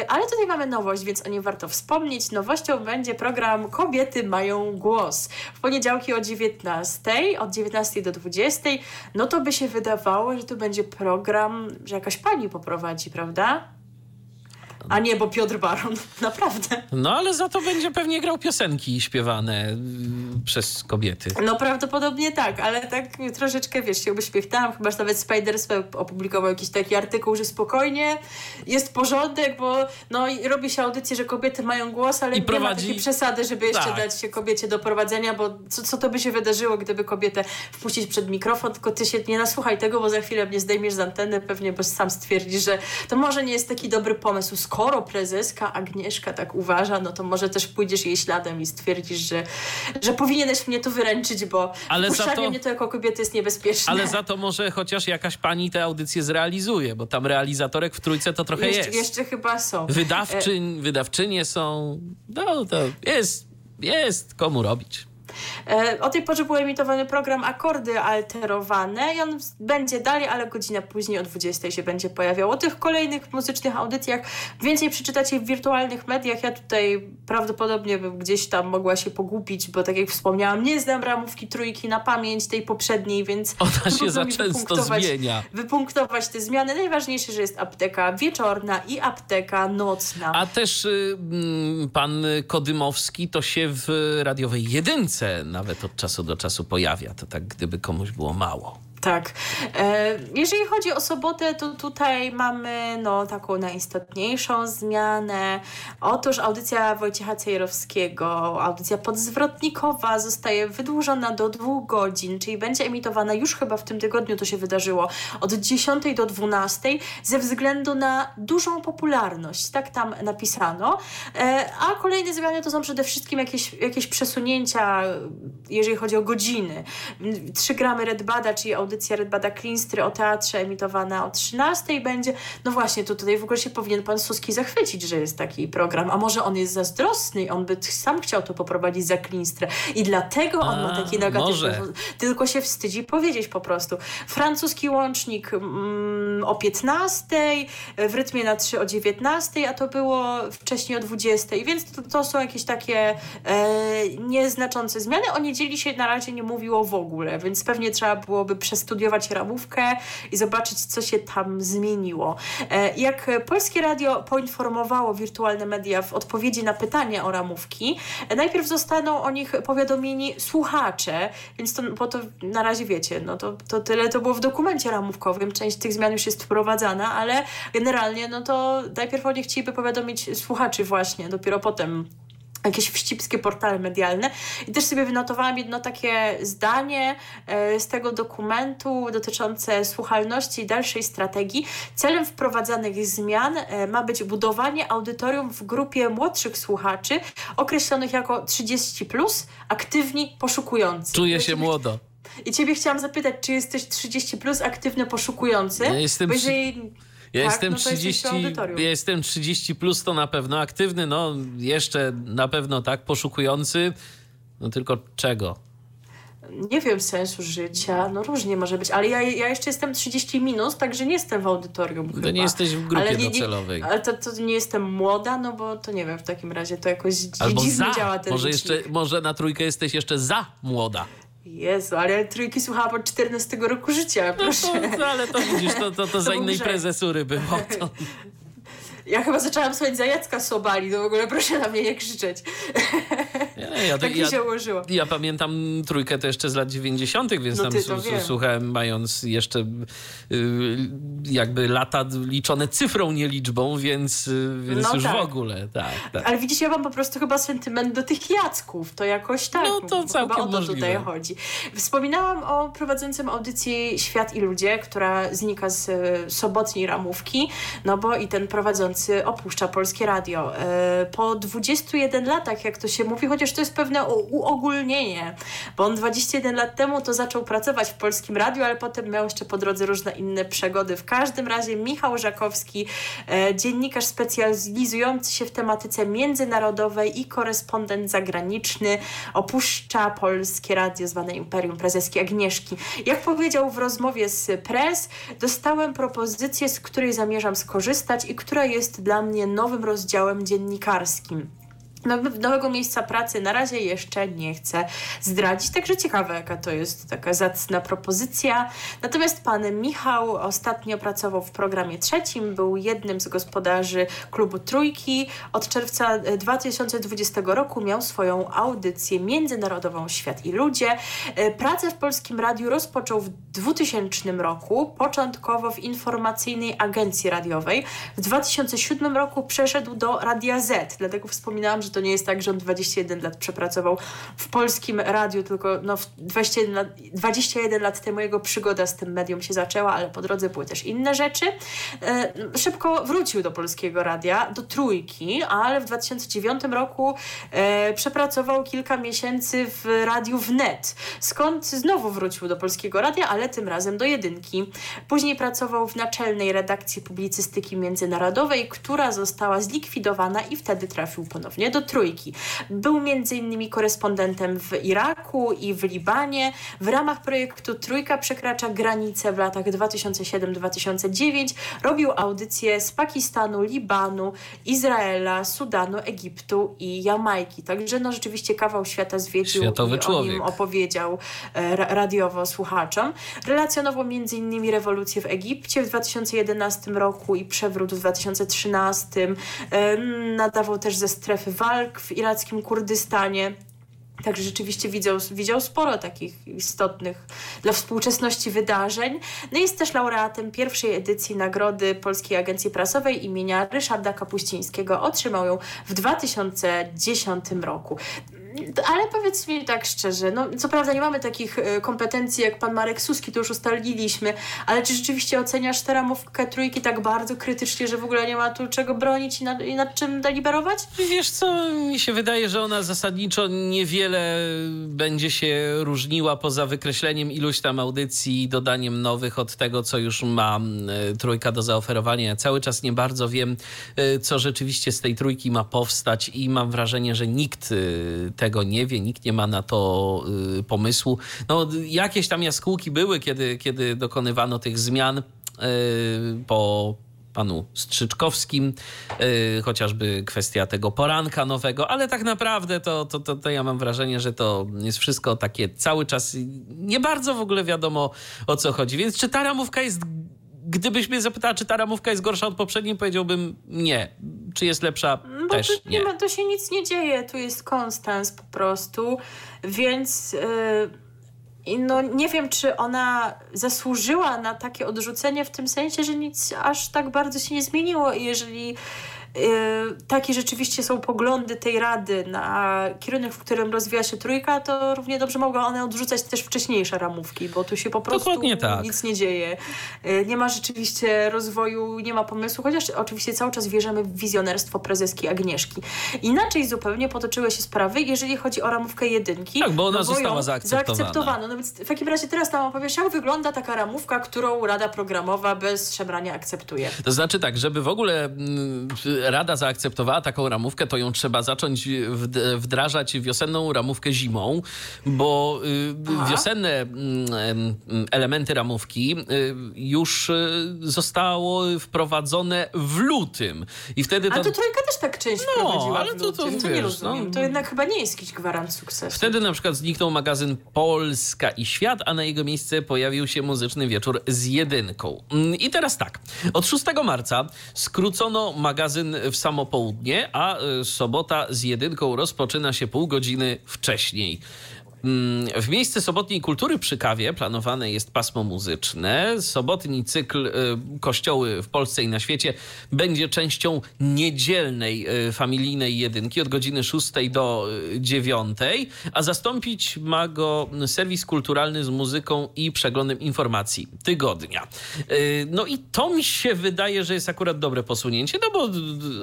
e, ale tutaj mamy nowość, więc o niej warto wspomnieć. Nowością będzie program Kobiety mają głos. W poniedziałki o 19, od 19 do 20. No to by się wydawało, że to będzie program, że jakaś pani poprowadzi, prawda? A nie, bo Piotr Baron, naprawdę. No ale za to będzie pewnie grał piosenki śpiewane mm, przez kobiety. No prawdopodobnie tak, ale tak troszeczkę, wiesz, się uśmiechnęłam, chyba że nawet Spiders opublikował jakiś taki artykuł, że spokojnie, jest porządek, bo no i robi się audycję, że kobiety mają głos, ale I nie prowadzi... ma takiej przesady, żeby jeszcze tak. dać się kobiecie do prowadzenia, bo co, co to by się wydarzyło, gdyby kobietę wpuścić przed mikrofon, tylko ty się nie nasłuchaj tego, bo za chwilę mnie zdejmiesz z anteny, pewnie bo sam stwierdzisz, że to może nie jest taki dobry pomysł, skoro skoro prezeska Agnieszka tak uważa, no to może też pójdziesz jej śladem i stwierdzisz, że, że powinieneś mnie tu wyręczyć, bo ale to, mnie to jako kobiety jest niebezpieczne. Ale za to może chociaż jakaś pani tę audycję zrealizuje, bo tam realizatorek w trójce to trochę jeszcze, jest. Jeszcze chyba są. Wydawczyń, e... wydawczynie są, no to jest, jest komu robić. E, o tej porze był emitowany program Akordy Alterowane i on będzie dalej, ale godzinę później o 20 się będzie pojawiał. O tych kolejnych muzycznych audycjach więcej przeczytacie w wirtualnych mediach. Ja tutaj prawdopodobnie bym gdzieś tam mogła się pogubić, bo tak jak wspomniałam, nie znam ramówki trójki na pamięć tej poprzedniej, więc ona się za często zmienia. Wypunktować te zmiany. Najważniejsze, że jest apteka wieczorna i apteka nocna. A też y, pan Kodymowski to się w radiowej jedynce nawet od czasu do czasu pojawia. To tak, gdyby komuś było mało. Tak. E, jeżeli chodzi o sobotę, to tutaj mamy no, taką najistotniejszą zmianę. Otóż audycja Wojciecha Cejrowskiego, audycja podzwrotnikowa zostaje wydłużona do dwóch godzin, czyli będzie emitowana już chyba w tym tygodniu to się wydarzyło od 10 do 12 ze względu na dużą popularność. Tak tam napisano. E, a kolejne zmiany to są przede wszystkim jakieś, jakieś przesunięcia, jeżeli chodzi o godziny. 3 gramy Red Bada, czyli audycja audycja Redbada Klinstry o teatrze emitowana o 13 będzie. No właśnie, to tutaj w ogóle się powinien pan Suski zachwycić, że jest taki program. A może on jest zazdrosny on by sam chciał to poprowadzić za Klinstrę i dlatego on A, ma taki negatywny. Tylko się wstydzi powiedzieć po prostu. Francuski łącznik mm, o 15, w rytmie na 3 o 19, a to było wcześniej o 20. Więc to, to są jakieś takie e, nieznaczące zmiany. O niedzieli się na razie nie mówiło w ogóle, więc pewnie trzeba byłoby przez przestudiować ramówkę i zobaczyć, co się tam zmieniło. E, jak Polskie Radio poinformowało wirtualne media w odpowiedzi na pytania o ramówki, e, najpierw zostaną o nich powiadomieni słuchacze, więc to, bo to na razie wiecie, no to, to tyle to było w dokumencie ramówkowym, część tych zmian już jest wprowadzana, ale generalnie no to najpierw o nich chcieliby powiadomić słuchaczy właśnie, dopiero potem jakieś wścibskie portale medialne. I też sobie wynotowałam jedno takie zdanie e, z tego dokumentu dotyczące słuchalności i dalszej strategii. Celem wprowadzanych zmian e, ma być budowanie audytorium w grupie młodszych słuchaczy, określonych jako 30, plus, aktywni poszukujący. Czuję się młodo. I ciebie chciałam zapytać, czy jesteś 30 plus aktywny poszukujący? Ja jestem. Bo jeżeli ja tak, jestem no 30, ja jestem 30 plus to na pewno aktywny, no jeszcze na pewno tak poszukujący, no tylko czego? Nie wiem sensu życia, no różnie może być, ale ja, ja jeszcze jestem 30 minus, także nie jestem w audytorium. To chyba. nie jesteś w grupie ale nie, docelowej. Ale to, to nie jestem młoda, no bo to nie wiem, w takim razie to jakoś Albo dziwnie za. działa ten może jeszcze Może na trójkę jesteś jeszcze za młoda. Jezu, ale trójki słuchałam od 14 roku życia, proszę. No to, ale to widzisz, to, to, to za innej prezesury było. To. Ja chyba zaczęłam słuchać za Jacka Sobali, to w ogóle proszę na mnie nie krzyczeć. Nie, ja, tak ja, się ułożyło. Ja pamiętam trójkę to jeszcze z lat 90., więc no tam słuchałem mając jeszcze y, jakby lata liczone cyfrą, nie liczbą, więc, y, więc no już tak. w ogóle. Tak, tak. Ale widzicie, ja mam po prostu chyba sentyment do tych Jacków. To jakoś tak. No to całkiem chyba o to możliwe. tutaj chodzi. Wspominałam o prowadzącym audycji Świat i Ludzie, która znika z y, sobotniej ramówki, no bo i ten prowadzący opuszcza Polskie Radio. Po 21 latach, jak to się mówi, chociaż to jest pewne uogólnienie, bo on 21 lat temu to zaczął pracować w Polskim Radiu, ale potem miał jeszcze po drodze różne inne przegody. W każdym razie Michał Żakowski, e, dziennikarz specjalizujący się w tematyce międzynarodowej i korespondent zagraniczny, opuszcza Polskie Radio zwane Imperium Prezeski Agnieszki. Jak powiedział w rozmowie z Press, dostałem propozycję, z której zamierzam skorzystać i która jest dla mnie nowym rozdziałem dziennikarskim nowego miejsca pracy na razie jeszcze nie chcę zdradzić, także ciekawe jaka to jest taka zacna propozycja. Natomiast pan Michał ostatnio pracował w programie trzecim, był jednym z gospodarzy klubu Trójki. Od czerwca 2020 e, roku miał swoją audycję międzynarodową Świat i Ludzie. E, pracę w Polskim Radiu rozpoczął w 2000 roku, początkowo w informacyjnej agencji radiowej. W 2007 roku przeszedł do Radia Z, dlatego wspominałam, że że to nie jest tak, że on 21 lat przepracował w polskim radiu, tylko no, 21, lat, 21 lat temu jego przygoda z tym medium się zaczęła, ale po drodze były też inne rzeczy. E, szybko wrócił do polskiego radia, do trójki, ale w 2009 roku e, przepracował kilka miesięcy w radiu wnet, skąd znowu wrócił do polskiego radia, ale tym razem do jedynki. Później pracował w naczelnej redakcji publicystyki międzynarodowej, która została zlikwidowana i wtedy trafił ponownie do trójki. Był między innymi korespondentem w Iraku i w Libanie. W ramach projektu Trójka przekracza granice w latach 2007-2009. Robił audycje z Pakistanu, Libanu, Izraela, Sudanu, Egiptu i Jamajki. Także no rzeczywiście kawał świata zwiedził Światowy i człowiek. o nim opowiedział e, radiowo słuchaczom. Relacjonował m.in. rewolucję w Egipcie w 2011 roku i przewrót w 2013. E, nadawał też ze strefy walk w irackim Kurdystanie. Także rzeczywiście widział, widział sporo takich istotnych dla współczesności wydarzeń. No jest też laureatem pierwszej edycji Nagrody Polskiej Agencji Prasowej imienia Ryszarda Kapuścińskiego. Otrzymał ją w 2010 roku. Ale powiedz mi tak szczerze, no co prawda nie mamy takich e, kompetencji jak pan Marek Suski, to już ustaliliśmy, ale czy rzeczywiście oceniasz tę ramówkę trójki tak bardzo krytycznie, że w ogóle nie ma tu czego bronić i nad, i nad czym deliberować? Wiesz co, mi się wydaje, że ona zasadniczo niewiele będzie się różniła poza wykreśleniem iluś tam audycji i dodaniem nowych od tego, co już ma e, trójka do zaoferowania. Cały czas nie bardzo wiem, e, co rzeczywiście z tej trójki ma powstać i mam wrażenie, że nikt tego nie wie, nikt nie ma na to y, pomysłu. No, jakieś tam jaskółki były, kiedy, kiedy dokonywano tych zmian y, po panu Strzyczkowskim, yy, chociażby kwestia tego poranka nowego, ale tak naprawdę to, to, to, to, ja mam wrażenie, że to jest wszystko takie cały czas nie bardzo w ogóle wiadomo o co chodzi. Więc czy ta ramówka jest gdybyś mnie zapytała, czy ta ramówka jest gorsza od poprzedniej, powiedziałbym nie. Czy jest lepsza? Bo Też tu, nie. Ma, to się nic nie dzieje, tu jest konstans po prostu, więc yy, no, nie wiem, czy ona zasłużyła na takie odrzucenie w tym sensie, że nic aż tak bardzo się nie zmieniło. Jeżeli takie rzeczywiście są poglądy tej rady na kierunek, w którym rozwija się trójka, to równie dobrze mogą one odrzucać też wcześniejsze ramówki, bo tu się po prostu tak. nic nie dzieje. Y, nie ma rzeczywiście rozwoju, nie ma pomysłu, chociaż oczywiście cały czas wierzymy w wizjonerstwo prezeski Agnieszki. Inaczej zupełnie potoczyły się sprawy, jeżeli chodzi o ramówkę jedynki. Tak, bo ona no bo została zaakceptowana. zaakceptowano. No więc w takim razie teraz nam opowiesz, jak wygląda taka ramówka, którą Rada Programowa bez szemrania akceptuje. To znaczy tak, żeby w ogóle mm, Rada zaakceptowała taką ramówkę, to ją trzeba zacząć wdrażać wiosenną ramówkę zimą, bo y, Aha. wiosenne mm, elementy ramówki y, już y, zostało wprowadzone w lutym. I wtedy to... A to trójka też tak część no, wprowadziła ale to, to, to, nie rozumiem. No, to jednak chyba nie jest jakiś gwarant sukcesu. Wtedy na przykład zniknął magazyn Polska i Świat, a na jego miejsce pojawił się muzyczny wieczór z jedynką. Mm, I teraz tak. Od 6 marca skrócono magazyn w samo południe, a y, sobota z jedynką rozpoczyna się pół godziny wcześniej. Mm, w miejsce sobotniej kultury przy kawie planowane jest pasmo muzyczne. Sobotni cykl y, Kościoły w Polsce i na świecie będzie częścią niedzielnej y, familijnej jedynki od godziny 6 do 9, y, a zastąpić ma go serwis kulturalny z muzyką i przeglądem informacji tygodnia. No i to mi się wydaje, że jest akurat dobre posunięcie, no bo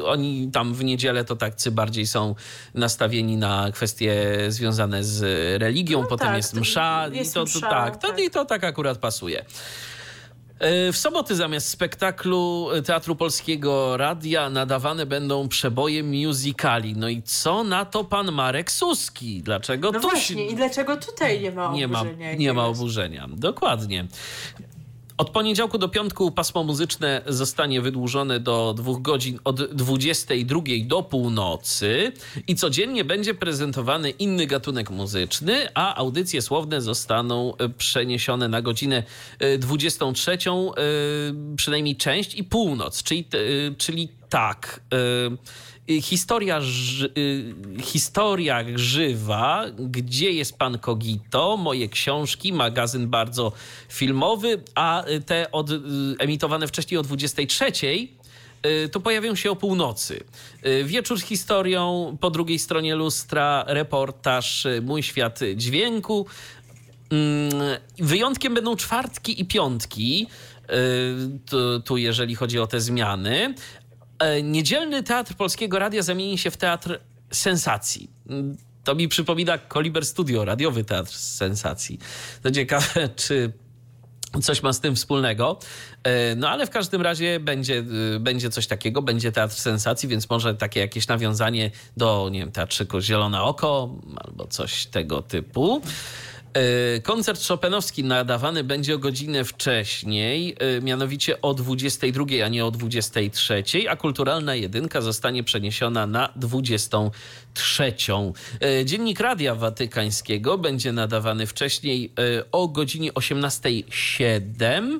oni tam w niedzielę to takcy bardziej są nastawieni na kwestie związane z religią, no potem tak, jest msza, jest i to, msza, to tak, tak. To, i to tak akurat pasuje. E, w soboty zamiast spektaklu Teatru Polskiego Radia nadawane będą przeboje musicali. No i co na to pan Marek Suski? Dlaczego no tu właśnie, i dlaczego tutaj nie ma oburzenia? Nie ma, nie ma oburzenia. Dokładnie. Od poniedziałku do piątku pasmo muzyczne zostanie wydłużone do dwóch godzin od 22 do północy i codziennie będzie prezentowany inny gatunek muzyczny, a audycje słowne zostaną e, przeniesione na godzinę 23, e, e, przynajmniej część i północ, czyli, czyli tak historia, y, historia żywa, gdzie jest pan Kogito, moje książki, magazyn bardzo filmowy, a te od, y, emitowane wcześniej o 23 to pojawią się o północy. Wieczór z historią, po drugiej stronie lustra reportaż Mój Świat Dźwięku. Mm, wyjątkiem będą czwartki i piątki, tu, tu jeżeli chodzi o te zmiany. Niedzielny Teatr Polskiego Radia zamieni się w Teatr Sensacji. To mi przypomina Koliber Studio, radiowy teatr sensacji. To ciekawe, czy coś ma z tym wspólnego. E, no ale w każdym razie będzie, e, będzie coś takiego, będzie teatr sensacji, więc może takie jakieś nawiązanie do, nie wiem, teatrzyku Zielone Oko albo coś tego typu. E, koncert Chopinowski nadawany będzie o godzinę wcześniej, e, mianowicie o 22, a nie o 23, a kulturalna jedynka zostanie przeniesiona na 23. E, Dziennik Radia Watykańskiego będzie nadawany wcześniej o godzinie 18.07 E,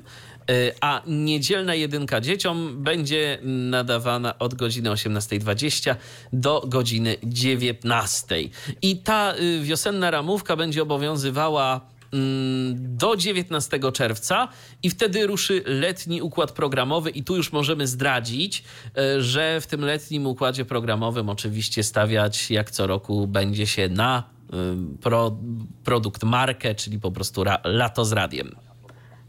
a niedzielna jedynka dzieciom będzie nadawana od godziny 18.20 do godziny 19.00. I ta y, wiosenna ramówka będzie obowiązywała mm, do 19 czerwca i wtedy ruszy letni układ programowy i tu już możemy zdradzić, e, że w tym letnim układzie programowym oczywiście stawiać jak co roku będzie się na y, pro, produkt markę, czyli po prostu ra, lato z radiem.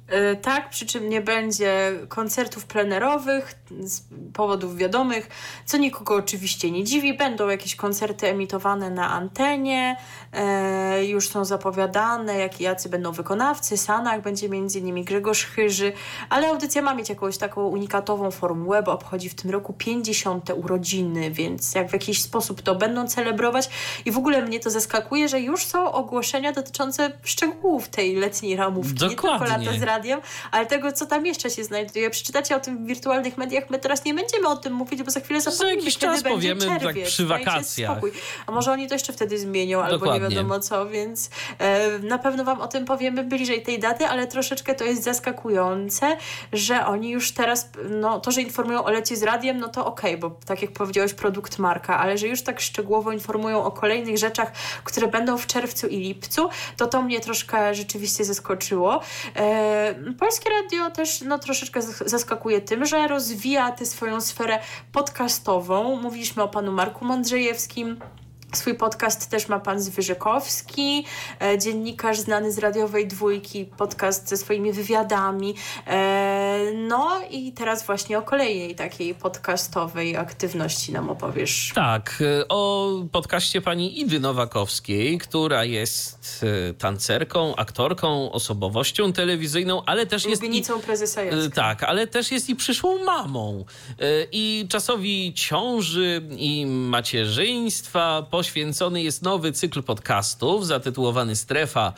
E, tak, przy czym nie będzie koncertów plenerowych z powodów wiadomych, co nikogo oczywiście nie dziwi. Będą jakieś koncerty emitowane na antenie, e, już są zapowiadane, jak, jacy będą wykonawcy. Sanach będzie między innymi Grzegorz Chyży, ale audycja ma mieć jakąś taką unikatową formułę, bo obchodzi w tym roku 50. urodziny, więc jak w jakiś sposób to będą celebrować. I w ogóle mnie to zaskakuje, że już są ogłoszenia dotyczące szczegółów tej letniej ramówki. Dokładnie. Nie tylko lata z radiem, ale tego, co tam jeszcze się znajduje. Przeczytacie o tym w wirtualnych mediach. My teraz nie będziemy o tym mówić, bo za chwilę zapomnimy, Za jakiś czas powiemy, czerwiec. tak przy wakacjach. A może oni to jeszcze wtedy zmienią, Dokładnie. albo nie wiadomo co, więc e, na pewno wam o tym powiemy bliżej tej daty, ale troszeczkę to jest zaskakujące, że oni już teraz, no to, że informują o lecie z radiem, no to okej, okay, bo tak jak powiedziałeś, produkt marka, ale że już tak szczegółowo informują o kolejnych rzeczach, które będą w czerwcu i lipcu, to to mnie troszkę rzeczywiście zaskoczyło. E, Polskie Radio też no, troszeczkę zaskakuje tym, że rozwija tę swoją sferę podcastową. Mówiliśmy o panu Marku Mądrzejewskim, Swój podcast też ma pan Zwyżykowski, e, dziennikarz znany z radiowej dwójki, podcast ze swoimi wywiadami. E, no i teraz właśnie o kolejnej takiej podcastowej aktywności nam opowiesz. Tak, e, o podcaście pani Idy Nowakowskiej, która jest tancerką, aktorką, osobowością telewizyjną, ale też jest... Lubienicą prezesa Jacka. Tak, ale też jest i przyszłą mamą. I czasowi ciąży i macierzyństwa poświęcony jest nowy cykl podcastów zatytułowany Strefa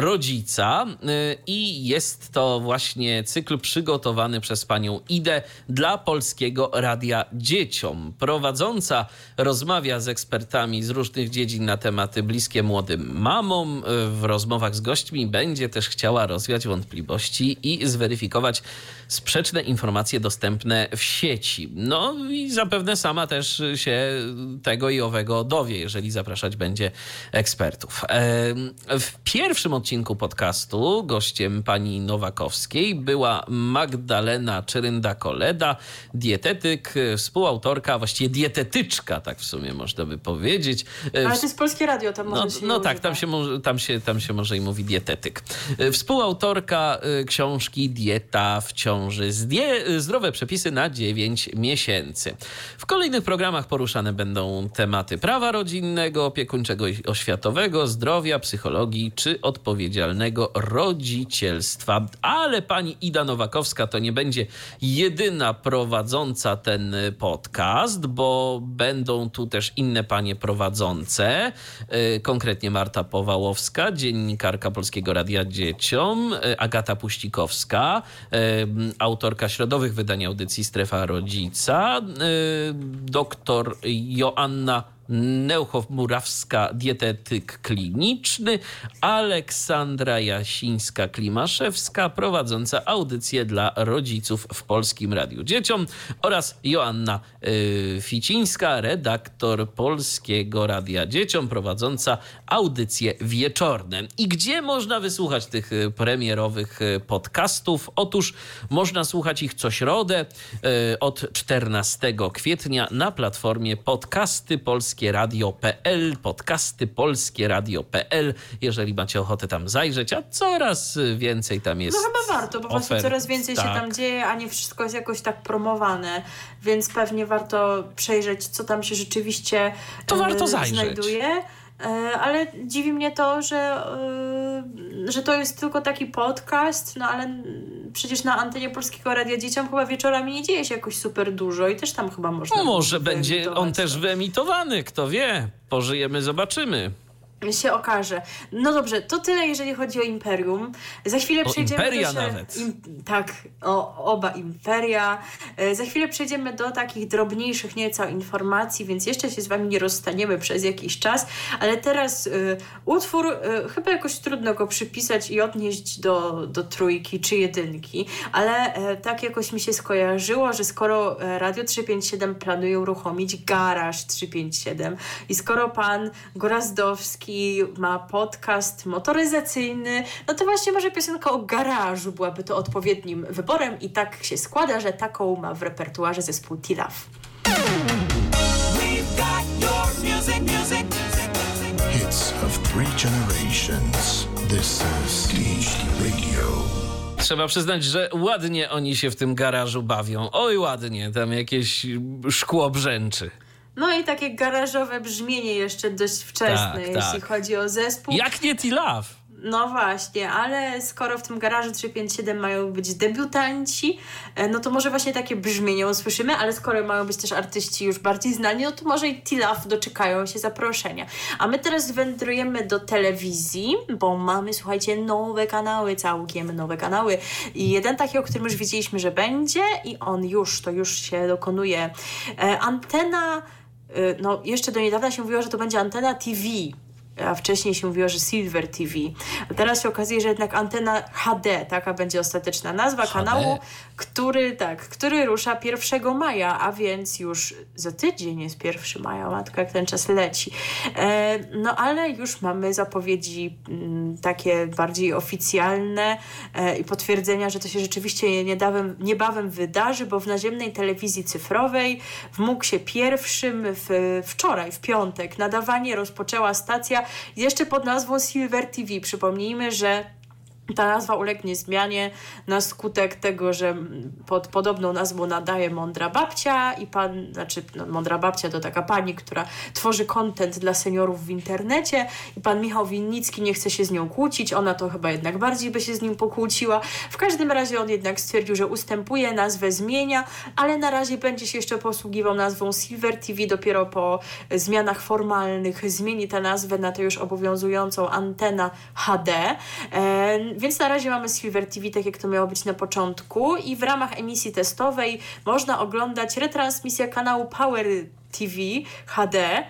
Rodzica y, i jest to właśnie cykl przygotowany przez panią Idę dla Polskiego Radia Dzieciom. Prowadząca rozmawia z ekspertami z różnych dziedzin na tematy bliskie młodym mamom. W rozmowach z gośćmi będzie też chciała rozwiać wątpliwości i zweryfikować sprzeczne informacje dostępne w sieci. No i zapewne sama też się tego i owego dowie, jeżeli zapraszać będzie ekspertów. W pierwszym odcinku podcastu gościem pani Nowakowskiej była Magdalena Czerynda-Koleda, dietetyk, współautorka, właściwie dietetyczka, tak w sumie można by powiedzieć. Ale to jest polskie radio, tam może no, się No tak, tam się, tam, się, tam się może i mówi dietetyk. Współautorka y, książki Dieta w ciąży. Zdrowe przepisy na 9 miesięcy. W kolejnych programach poruszane będą tematy prawa rodzinnego, opiekuńczego i oświatowego, zdrowia, psychologii czy odpowiedzialnego rodzicielstwa. Ale pani Ida Nowakowska to nie będzie jedyna prowadząca ten podcast, bo będą tu też inne panie prowadzące, y, konkretnie Marta Powałowska, dziennikarka Polskiego Radia Dzieciom, y, Agata Puścikowska, y, autorka środowych wydań audycji Strefa Rodzica, doktor Joanna Neuchow-Murawska, dietetyk kliniczny, Aleksandra Jasińska-Klimaszewska, prowadząca audycję dla rodziców w Polskim Radiu Dzieciom oraz Joanna y, Ficińska, redaktor Polskiego Radia Dzieciom, prowadząca audycje wieczorne. I gdzie można wysłuchać tych y, premierowych y, podcastów? Otóż można słuchać ich co środę od 14 kwietnia na platformie podcasty polskie radio.pl, podcasty polskie radio.pl, jeżeli macie ochotę tam zajrzeć, a coraz więcej tam jest. No chyba warto, bo właśnie ofert. coraz więcej się Tak. tam dzieje, a nie wszystko jest jakoś tak promowane, więc pewnie warto przejrzeć, co tam się rzeczywiście To warto zajrzeć. znajduje. E, Ale dziwi mnie to, że, e, że to jest tylko taki podcast, no ale przecież na antenie Polskiego Radia Dzieciom chyba wieczorami nie dzieje się jakoś super dużo i też tam chyba można No może będzie on też to. wyemitowany, kto wie. Pożyjemy, zobaczymy. Się okaże. No dobrze, to tyle, jeżeli chodzi o Imperium. Za chwilę O przejdziemy imperia do się- nawet. Im, tak, o oba Imperia. E, Za chwilę przejdziemy do takich drobniejszych nieco informacji, więc jeszcze się z Wami nie rozstaniemy przez jakiś czas, ale teraz y, utwór, y, chyba jakoś trudno go przypisać i odnieść do, do trójki czy jedynki, ale e, tak jakoś mi się skojarzyło, że skoro Radio 357 planuje uruchomić Garaż 357 i skoro pan Gorazdowski ma podcast motoryzacyjny, no to właśnie może piosenka o garażu byłaby to odpowiednim wyborem i tak się składa, że taką ma w repertuarze zespół Tilaf. Hits of three generations. This is Kishki Radio. Trzeba przyznać, że ładnie oni się w tym garażu bawią. Oj, ładnie, tam jakieś szkło brzęczy. No i takie garażowe brzmienie jeszcze dość wczesne, Tak, jeśli tak. chodzi o zespół. Jak nie Tilaf? No właśnie, ale skoro w tym garażu 357 mają być debiutanci, e, no to może właśnie takie brzmienie usłyszymy, ale skoro mają być też artyści już bardziej znani, no to może i Tilaf doczekają się zaproszenia. A my teraz wędrujemy do telewizji, bo mamy, słuchajcie, nowe kanały, całkiem nowe kanały. I jeden taki, o którym już wiedzieliśmy, że będzie i on już, to już się dokonuje. E, antena, no jeszcze do niedawna się mówiło, że to będzie antena TV, a wcześniej się mówiło, że Silver TV. A teraz się okazuje, że jednak antena HD, taka będzie ostateczna nazwa kanału, który, tak, który rusza 1 maja, a więc już za tydzień jest 1 maja, matka, jak ten czas leci. E, no ale już mamy zapowiedzi mm, takie bardziej oficjalne e, i potwierdzenia, że to się rzeczywiście niedawem, niebawem wydarzy, bo w naziemnej telewizji cyfrowej w MUKsie pierwszym w, wczoraj, w piątek, nadawanie rozpoczęła stacja jeszcze pod nazwą Silver TV. Przypomnijmy, że ta nazwa ulegnie zmianie na skutek tego, że pod podobną nazwą nadaje Mądra Babcia i pan, znaczy no, Mądra Babcia to taka pani, która tworzy content dla seniorów w internecie i pan Michał Winnicki nie chce się z nią kłócić, ona to chyba jednak bardziej by się z nim pokłóciła. W każdym razie on jednak stwierdził, że ustępuje, nazwę zmienia, ale na razie będzie się jeszcze posługiwał nazwą Silver TV, dopiero po zmianach formalnych zmieni tę nazwę na tę już obowiązującą antena HD. Więc na razie mamy Silver TV, tak jak to miało być na początku i w ramach emisji testowej można oglądać retransmisję kanału Power TV HD.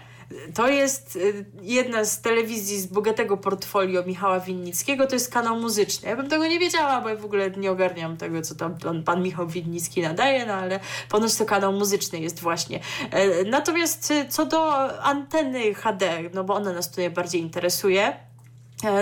To jest y, jedna z telewizji z bogatego portfolio Michała Winnickiego, to jest kanał muzyczny. Ja bym tego nie wiedziała, bo ja w ogóle nie ogarniam tego, co tam pan, pan Michał Winnicki nadaje, no ale ponoć to kanał muzyczny jest właśnie. E, Natomiast y, co do anteny HD, no bo ona nas tu najbardziej interesuje,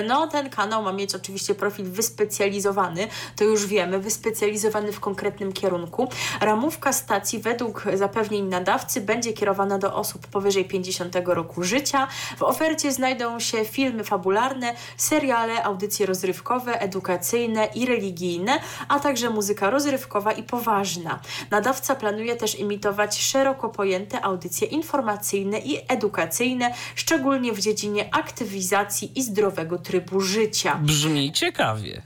No, ten kanał ma mieć oczywiście profil wyspecjalizowany, to już wiemy, wyspecjalizowany w konkretnym kierunku. Ramówka stacji według zapewnień nadawcy będzie kierowana do osób powyżej 50 roku życia. W ofercie znajdą się filmy fabularne, seriale, audycje rozrywkowe, edukacyjne i religijne, a także muzyka rozrywkowa i poważna. Nadawca planuje też imitować szeroko pojęte audycje informacyjne i edukacyjne, szczególnie w dziedzinie aktywizacji i zdrowego trybu życia. Brzmi ciekawie.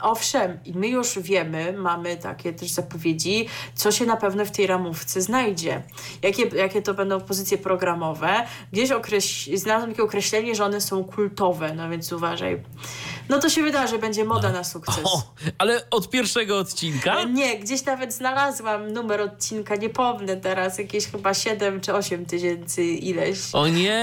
Owszem, i my już wiemy, mamy takie też zapowiedzi, co się na pewno w tej ramówce znajdzie. Jakie, jakie to będą pozycje programowe. Gdzieś okreś... znalazłam takie określenie, że one są kultowe, no więc uważaj. No to się wydarzy, będzie moda na sukces. O, ale od pierwszego odcinka? Nie, gdzieś nawet znalazłam numer odcinka, nie pomnę teraz, jakieś chyba 7 czy 8 tysięcy ileś. O nie!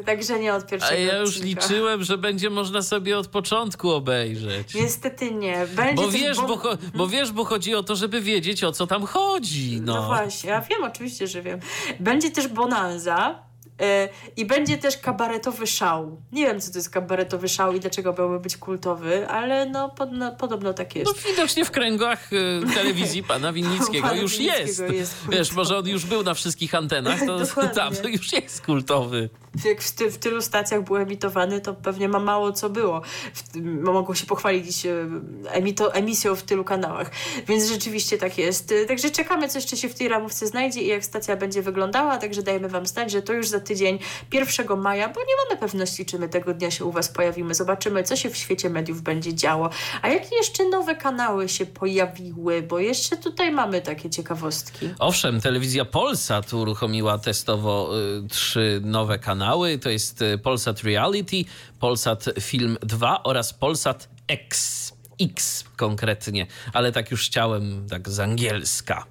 E, Także nie od pierwszego A ja już odcinka. liczyłem, że będzie można sobie od początku obejrzeć. Niestety nie. Będzie Bo wiesz, bo, cho- bo wiesz, bo chodzi o to, żeby wiedzieć, o co tam chodzi. No, No właśnie, ja wiem, oczywiście, że wiem. Będzie też bonanza. E, I będzie też kabaretowy szał. Nie wiem, co to jest kabaretowy szał i dlaczego miałby być kultowy, ale no, pod, no podobno tak jest. No widocznie w kręgach y, telewizji pana Winnickiego Pana już Winnickiego jest. jest Wiesz, może on już był na wszystkich antenach, to tam to już jest kultowy. Jak w, ty, w tylu stacjach był emitowany, to pewnie ma mało co było. W, mogą się pochwalić e, emito, emisją w tylu kanałach. Więc rzeczywiście tak jest. E, Także czekamy, co jeszcze się w tej ramówce znajdzie i jak stacja będzie wyglądała. Także dajemy Wam znać, że to już za tydzień, 1 maja, bo nie mamy pewności, czy my tego dnia się u Was pojawimy. Zobaczymy, co się w świecie mediów będzie działo. A jakie jeszcze nowe kanały się pojawiły, bo jeszcze tutaj mamy takie ciekawostki. Owszem, telewizja Polsat uruchomiła testowo y, trzy nowe kanały. To jest y, Polsat Reality, Polsat Film 2 oraz Polsat X. X konkretnie, ale tak już chciałem, tak z angielska.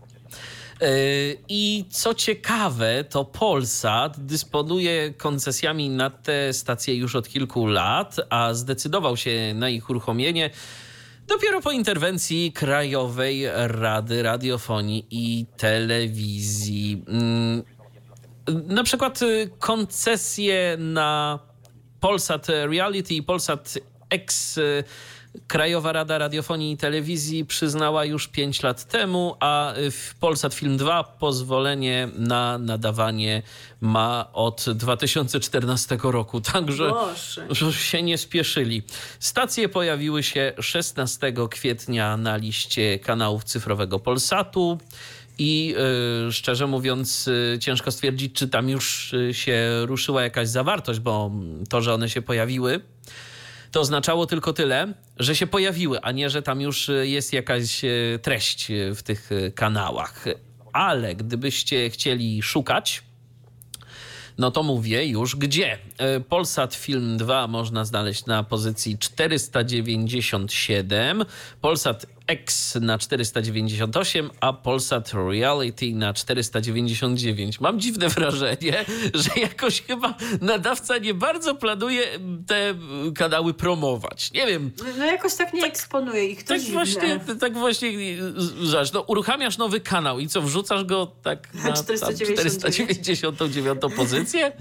Y, I co ciekawe, to Polsat dysponuje koncesjami na te stacje już od kilku lat, a zdecydował się na ich uruchomienie dopiero po interwencji Krajowej Rady Radiofonii i Telewizji. Na przykład y, koncesje na Polsat Reality i Polsat X y, Krajowa Rada Radiofonii i Telewizji przyznała już 5 lat temu, a w Polsat Film 2 pozwolenie na nadawanie ma od 2014 roku. Także Boże. że się nie spieszyli. Stacje pojawiły się 16 kwietnia na liście kanałów cyfrowego Polsatu. I y, szczerze mówiąc, y, ciężko stwierdzić, czy tam już y, się ruszyła jakaś zawartość, bo to, że one się pojawiły, to oznaczało tylko tyle, że się pojawiły, a nie, że tam już jest jakaś treść w tych kanałach. Ale gdybyście chcieli szukać, no to mówię już gdzie. Polsat Film 2 można znaleźć na pozycji 497, Polsat X na 498, a Polsat Reality na 499. Mam dziwne wrażenie, że jakoś chyba nadawca nie bardzo planuje te kanały promować. Nie wiem, No jakoś tak nie eksponuje ich. Tak dziwne. właśnie, tak właśnie, zobacz, no, uruchamiasz nowy kanał i co, wrzucasz go tak na tam 499. 499 pozycję?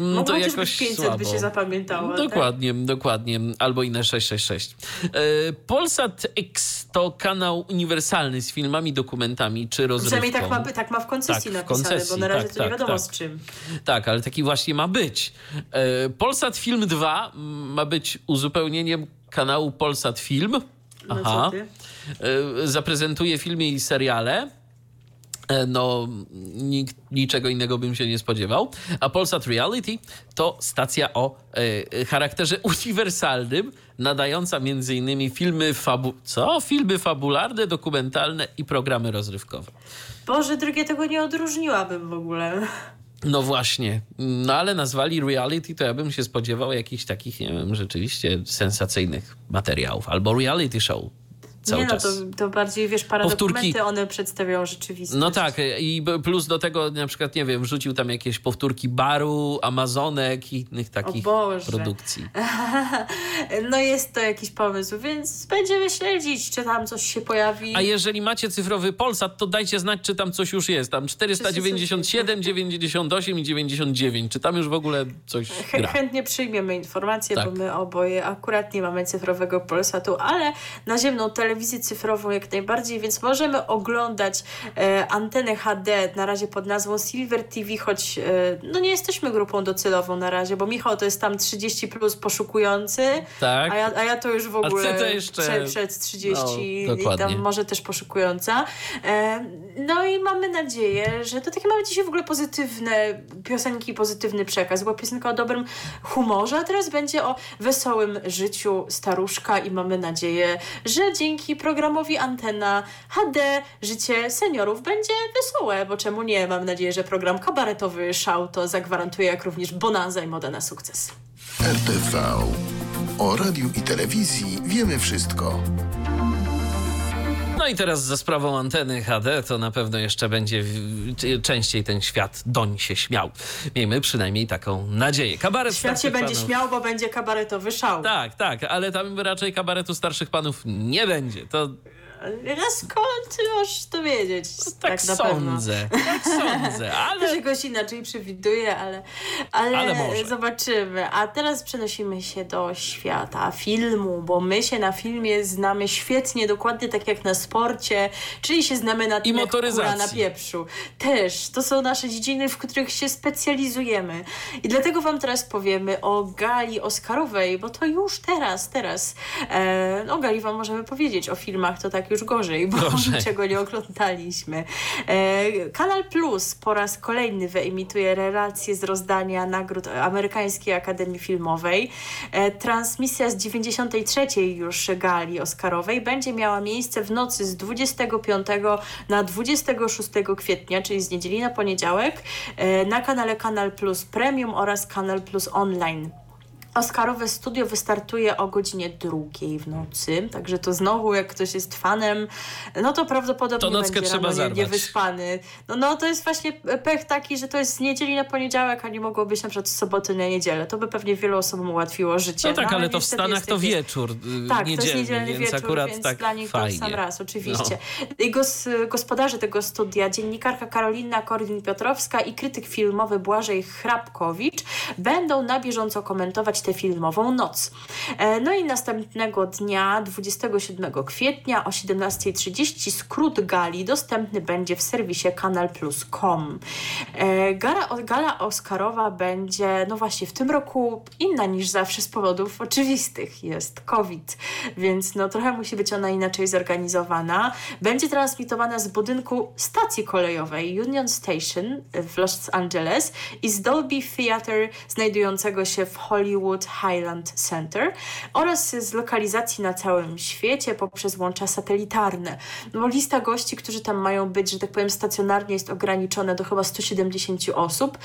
No Mogło to chociaż jakoś być 500 słabo. by się zapamiętało. tak? Dokładnie, dokładnie. Albo inne 666. E, Polsat X to kanał uniwersalny z filmami, dokumentami czy rozrywką. Przynajmniej tak ma, tak ma w koncesji Tak, napisane, koncesji, bo na razie tak, to nie tak, wiadomo tak. z czym. Tak, ale taki właśnie ma być. E, Polsat Film 2 ma być uzupełnieniem kanału Polsat Film. No ty? E, Zaprezentuje filmy i seriale. E, No, nikt, niczego innego bym się nie spodziewał. A Polsat Reality to stacja o e, charakterze uniwersalnym, nadająca innymi filmy fabu... Co? Filmy fabularne, dokumentalne i programy rozrywkowe. Boże, drugie tego nie odróżniłabym w ogóle. No właśnie. No ale nazwali reality, to ja bym się spodziewał jakichś takich, nie wiem, rzeczywiście sensacyjnych materiałów. Albo reality show cały nie no, czas. to, to bardziej, wiesz, paradokumenty Powtórki. one przedstawiają rzeczywistość. No tak, i plus do tego na przykład, nie wiem, wrzucił tam jakieś powtórki baru, Amazonek i innych takich produkcji. No jest to jakiś pomysł, więc będziemy śledzić, czy tam coś się pojawi. A jeżeli macie cyfrowy Polsat, to dajcie znać, czy tam coś już jest. Tam 497, 98 i 99. Czy tam już w ogóle coś gra? Chętnie przyjmiemy informacje, Tak. bo my oboje akurat nie mamy cyfrowego Polsatu, ale naziemną telewizję cyfrową jak najbardziej, więc możemy oglądać e, antenę HD na razie pod nazwą Silver TV, choć e, no nie jesteśmy grupą docelową na razie, bo Michał to jest tam 30 plus poszukujący, Tak. a, ja, a ja to już w ogóle jeszcze- przed, przed 30 No, i tam może też poszukująca. E, no i mamy nadzieję, że to takie mamy dzisiaj w ogóle pozytywne piosenki, pozytywny przekaz. Była piosenka o dobrym humorze, a teraz będzie o wesołym życiu staruszka i mamy nadzieję, że dzięki programowi Antena HD życie seniorów będzie wesołe, bo czemu nie? Mam nadzieję, że program kabaretowy Szał to zagwarantuje, jak również bonanza i moda na sukces. RTV. O radiu i telewizji wiemy wszystko. No i teraz za sprawą anteny HD to na pewno jeszcze będzie częściej ten świat doń się śmiał. Miejmy przynajmniej taką nadzieję. Kabaret świat się będzie panów. śmiał, bo będzie kabaretowy szał. Tak, tak, ale tam raczej kabaretu starszych panów nie będzie. To skąd możesz to wiedzieć? No, tak, tak sądzę. Tak sądzę, ale... Czegoś inaczej przewiduję, ale, ale, ale zobaczymy. A teraz przenosimy się do świata filmu, bo my się na filmie znamy świetnie, dokładnie tak jak na sporcie, czyli się znamy na tym, I motoryzacji. na pieprzu. Też. To są nasze dziedziny, w których się specjalizujemy. I dlatego wam teraz powiemy o gali Oscarowej, bo to już teraz, teraz. E, o gali wam możemy powiedzieć, o filmach to tak już gorzej, bo gorzej. niczego nie oglądaliśmy. E, Kanal Plus po raz kolejny wyemituje relacje z rozdania nagród Amerykańskiej Akademii Filmowej. E, transmisja z 93. już gali Oscarowej będzie miała miejsce w nocy z 25 na 26 kwietnia, czyli z niedzieli na poniedziałek, e, na kanale Kanal Plus Premium oraz Kanal Plus Online. Oscarowe studio wystartuje o godzinie drugiej w nocy, także to znowu jak ktoś jest fanem, no to prawdopodobnie to będzie trzeba rano nie, niewyspany. No, no to jest właśnie pech taki, że to jest z niedzieli na poniedziałek, a nie mogło być na przykład z soboty na niedzielę. To by pewnie wielu osobom ułatwiło życie. No tak, no, ale, to w Stanach to wieczór y, Tak, to jest niedzielny więc wieczór, akurat więc tak dla nich fajnie. to sam raz, oczywiście. No. I gos, gospodarze tego studia, dziennikarka Karolina Korwin-Piotrowska i krytyk filmowy Błażej Hrabkowicz będą na bieżąco komentować tę filmową noc. E, no i następnego dnia, 27 kwietnia o 17.30 skrót gali dostępny będzie w serwisie kanalplus.com. E, gala, gala Oscarowa będzie, no właśnie, w tym roku inna niż zawsze z powodów oczywistych. Jest COVID, więc no trochę musi być ona inaczej zorganizowana. Będzie transmitowana z budynku stacji kolejowej Union Station w Los Angeles i z Dolby Theatre znajdującego się w Hollywood Highland Center oraz z lokalizacji na całym świecie poprzez łącza satelitarne. No, lista gości, którzy tam mają być, że tak powiem, stacjonarnie jest ograniczona do chyba 170 osób.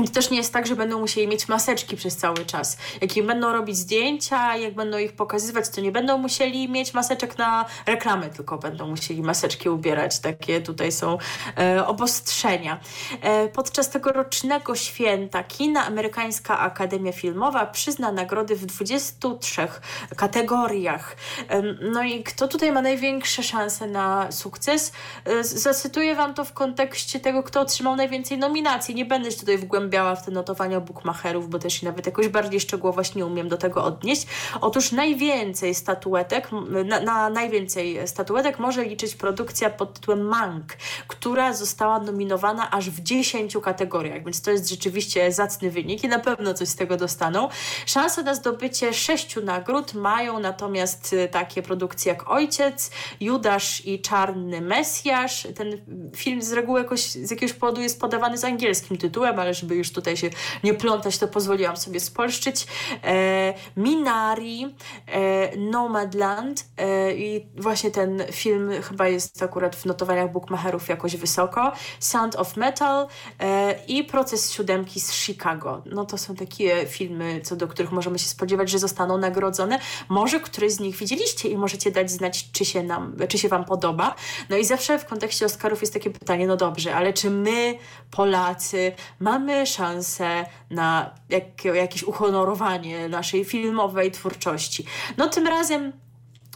I też nie jest tak, że będą musieli mieć maseczki przez cały czas. Jak im będą robić zdjęcia, jak będą ich pokazywać, to nie będą musieli mieć maseczek na reklamy, tylko będą musieli maseczki ubierać. Takie tutaj są e, obostrzenia. E, podczas tegorocznego święta kina Amerykańska Akademia Filmowa przyzna nagrody w 23 kategoriach. E, no i kto tutaj ma największe szanse na sukces? E, zacytuję Wam to w kontekście tego, kto otrzymał najwięcej nominacji. Nie będę się tutaj w zagłębiała w te notowania bookmacherów, bo też nawet jakoś bardziej szczegółowość nie umiem do tego odnieść. Otóż najwięcej statuetek, na, na najwięcej statuetek może liczyć produkcja pod tytułem Mank, która została nominowana aż w 10 kategoriach, więc to jest rzeczywiście zacny wynik i na pewno coś z tego dostaną. Szanse na zdobycie sześciu nagród mają natomiast y, takie produkcje jak Ojciec, Judasz i Czarny Mesjasz. Ten film z reguły jakoś, z jakiegoś powodu jest podawany z angielskim tytułem, ale żeby żeby już tutaj się nie plątać, to pozwoliłam sobie spolszczyć. E, Minari, e, Nomadland e, i właśnie ten film chyba jest akurat w notowaniach bookmacherów jakoś wysoko. Sound of Metal e, i Proces Siódemki z Chicago. No to są takie filmy, co do których możemy się spodziewać, że zostaną nagrodzone. Może któryś z nich widzieliście i możecie dać znać, czy się, nam, czy się Wam podoba. No i zawsze w kontekście Oscarów jest takie pytanie, no dobrze, ale czy my, Polacy, mamy szansę na jak, jakieś uhonorowanie naszej filmowej twórczości. No tym razem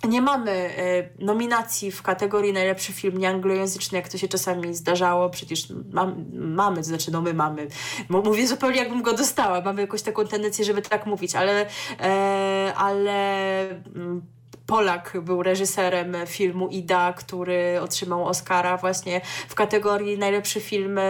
nie mamy e, nominacji w kategorii najlepszy film nieanglojęzyczny, jak to się czasami zdarzało. Przecież mam, mamy, to znaczy no my mamy. Mówię zupełnie jakbym go dostała. Mamy jakąś taką tendencję, żeby tak mówić, ale, e, ale mm, Polak był reżyserem filmu Ida, który otrzymał Oscara właśnie w kategorii najlepszy film e,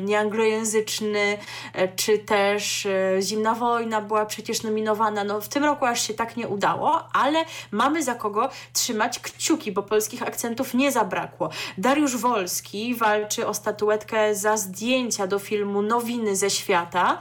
nieanglojęzyczny, e, czy też e, Zimna Wojna była przecież nominowana. No w tym roku aż się tak nie udało, ale mamy za kogo trzymać kciuki, bo polskich akcentów nie zabrakło. Dariusz Wolski walczy o statuetkę za zdjęcia do filmu Nowiny ze świata,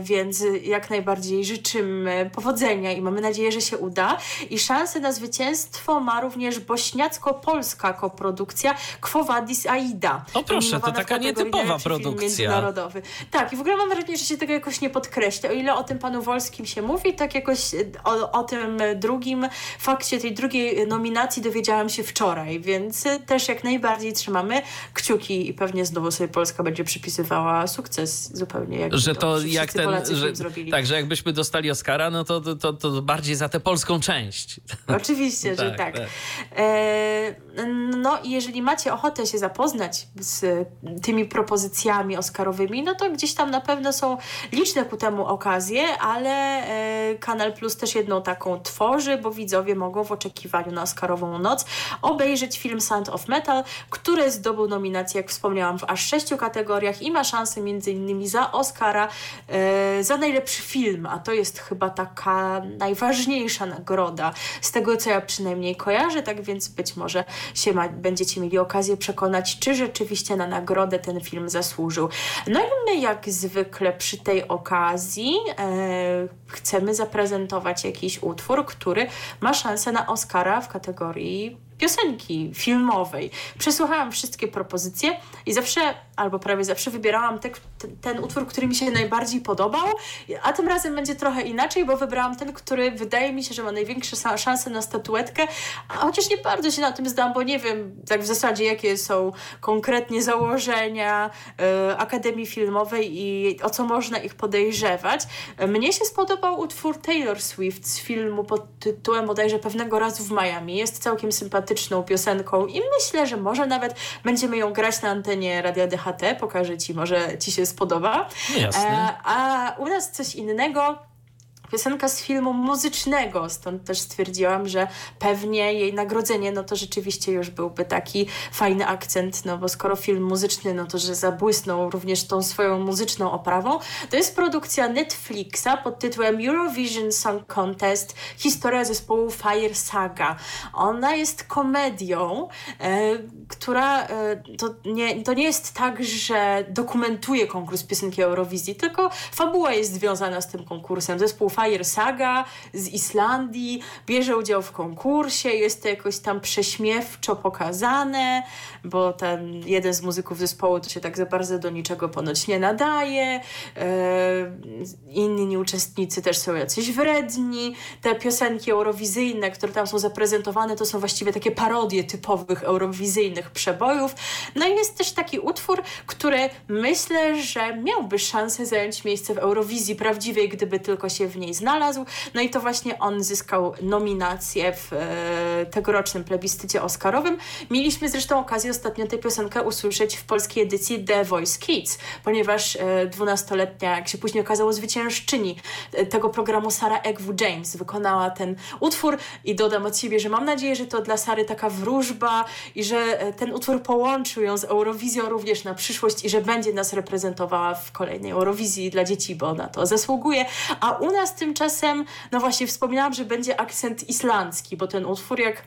więc jak najbardziej życzymy powodzenia i mamy nadzieję, że się uda. I szansę na zwycięstwo ma również bośniacko-polska koprodukcja Quo Vadis Aida. O proszę, to taka nietypowa produkcja. Międzynarodowy. Tak, i w ogóle mam wrażenie, że się tego jakoś nie podkreśla. O ile o tym panu Wolskim się mówi, tak jakoś e, o, o tym drugim fakcie, tej drugiej nominacji dowiedziałam się wczoraj, więc też jak najbardziej trzymamy kciuki i pewnie znowu sobie Polska będzie przypisywała sukces zupełnie jak Że to, to jak ten, że, tak, że jakbyśmy dostali Oscara, no to, to, to bardziej za tę polską część. Oczywiście, że tak. tak. E, no i jeżeli macie ochotę się zapoznać z tymi propozycjami Oscarowymi, no to gdzieś tam na pewno są liczne ku temu okazje, ale e, Kanal Plus też jedną taką tworzy, bo widzowie mogą w oczekiwaniu na Oscarową noc obejrzeć film Sound of Metal, który zdobył nominację, jak wspomniałam, w aż sześciu kategoriach i ma szansę między innymi za Oscara za najlepszy film, a to jest chyba taka najważniejsza nagroda z tego, co ja przynajmniej kojarzę, tak więc być może się ma, będziecie mieli okazję przekonać, czy rzeczywiście na nagrodę ten film zasłużył. No i my jak zwykle przy tej okazji e, chcemy zaprezentować jakiś utwór, który ma szansę na Oscara w kategorii piosenki filmowej. Przesłuchałam wszystkie propozycje i zawsze, albo prawie zawsze wybierałam te, ten, utwór, który mi się najbardziej podobał, a tym razem będzie trochę inaczej, bo wybrałam ten, który wydaje mi się, że ma największe szanse na statuetkę, a chociaż nie bardzo się na tym zdam, bo nie wiem tak w zasadzie, jakie są konkretnie założenia y, Akademii Filmowej i o co można ich podejrzewać. Mnie się spodobał utwór Taylor Swift z filmu pod tytułem bodajże Pewnego razu w Miami. Jest całkiem sympatyczną piosenką i myślę, że może nawet będziemy ją grać na antenie Radia DHT. Pokażę Ci, może Ci się spodoba. Jasne. E, a u nas coś innego piosenka z filmu muzycznego, stąd też stwierdziłam, że pewnie jej nagrodzenie, no to rzeczywiście już byłby taki fajny akcent, no bo skoro film muzyczny, no to że zabłysnął również tą swoją muzyczną oprawą. To jest produkcja Netflixa pod tytułem Eurovision Song Contest, historia zespołu Fire Saga. Ona jest komedią, e, która e, to, nie, to nie jest tak, że dokumentuje konkurs piosenki Eurowizji, tylko fabuła jest związana z tym konkursem. Zespół Fire Fire Saga z Islandii bierze udział w konkursie, jest to jakoś tam prześmiewczo pokazane, bo ten jeden z muzyków zespołu to się tak za bardzo do niczego ponoć nie nadaje, e, inni uczestnicy też są jacyś wredni, te piosenki eurowizyjne, które tam są zaprezentowane, to są właściwie takie parodie typowych eurowizyjnych przebojów. No i jest też taki utwór, który myślę, że miałby szansę zająć miejsce w Eurowizji prawdziwej, gdyby tylko się w niej znalazł. No i to właśnie on zyskał nominację w e, tegorocznym plebiscycie oscarowym. Mieliśmy zresztą okazję ostatnio tę piosenkę usłyszeć w polskiej edycji The Voice Kids, ponieważ e, dwunastoletnia, jak się później okazało, zwyciężczyni e, tego programu Sara Egwu James wykonała ten utwór i dodam od siebie, że mam nadzieję, że to dla Sary taka wróżba i że e, ten utwór połączył ją z Eurowizją również na przyszłość i że będzie nas reprezentowała w kolejnej Eurowizji dla dzieci, bo ona to zasługuje. A u nas tymczasem, no właśnie wspominałam, że będzie akcent islandzki, bo ten utwór jak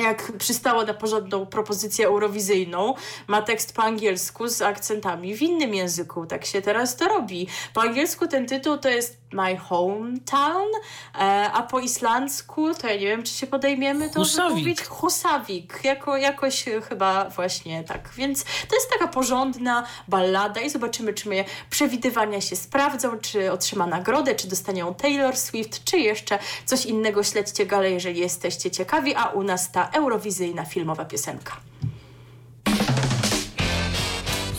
jak przystało na porządną propozycję eurowizyjną, ma tekst po angielsku z akcentami w innym języku. Tak się teraz to robi. Po angielsku ten tytuł to jest My Hometown, e, a po islandzku to ja nie wiem, czy się podejmiemy to Husavik. Husavik. Jako, jakoś chyba właśnie tak. Więc to jest taka porządna ballada i zobaczymy, czy moje przewidywania się sprawdzą, czy otrzyma nagrodę, czy dostanie Taylor Swift, czy jeszcze coś innego. Śledźcie galę, jeżeli jesteście ciekawi, a u nas ta eurowizyjna filmowa piosenka.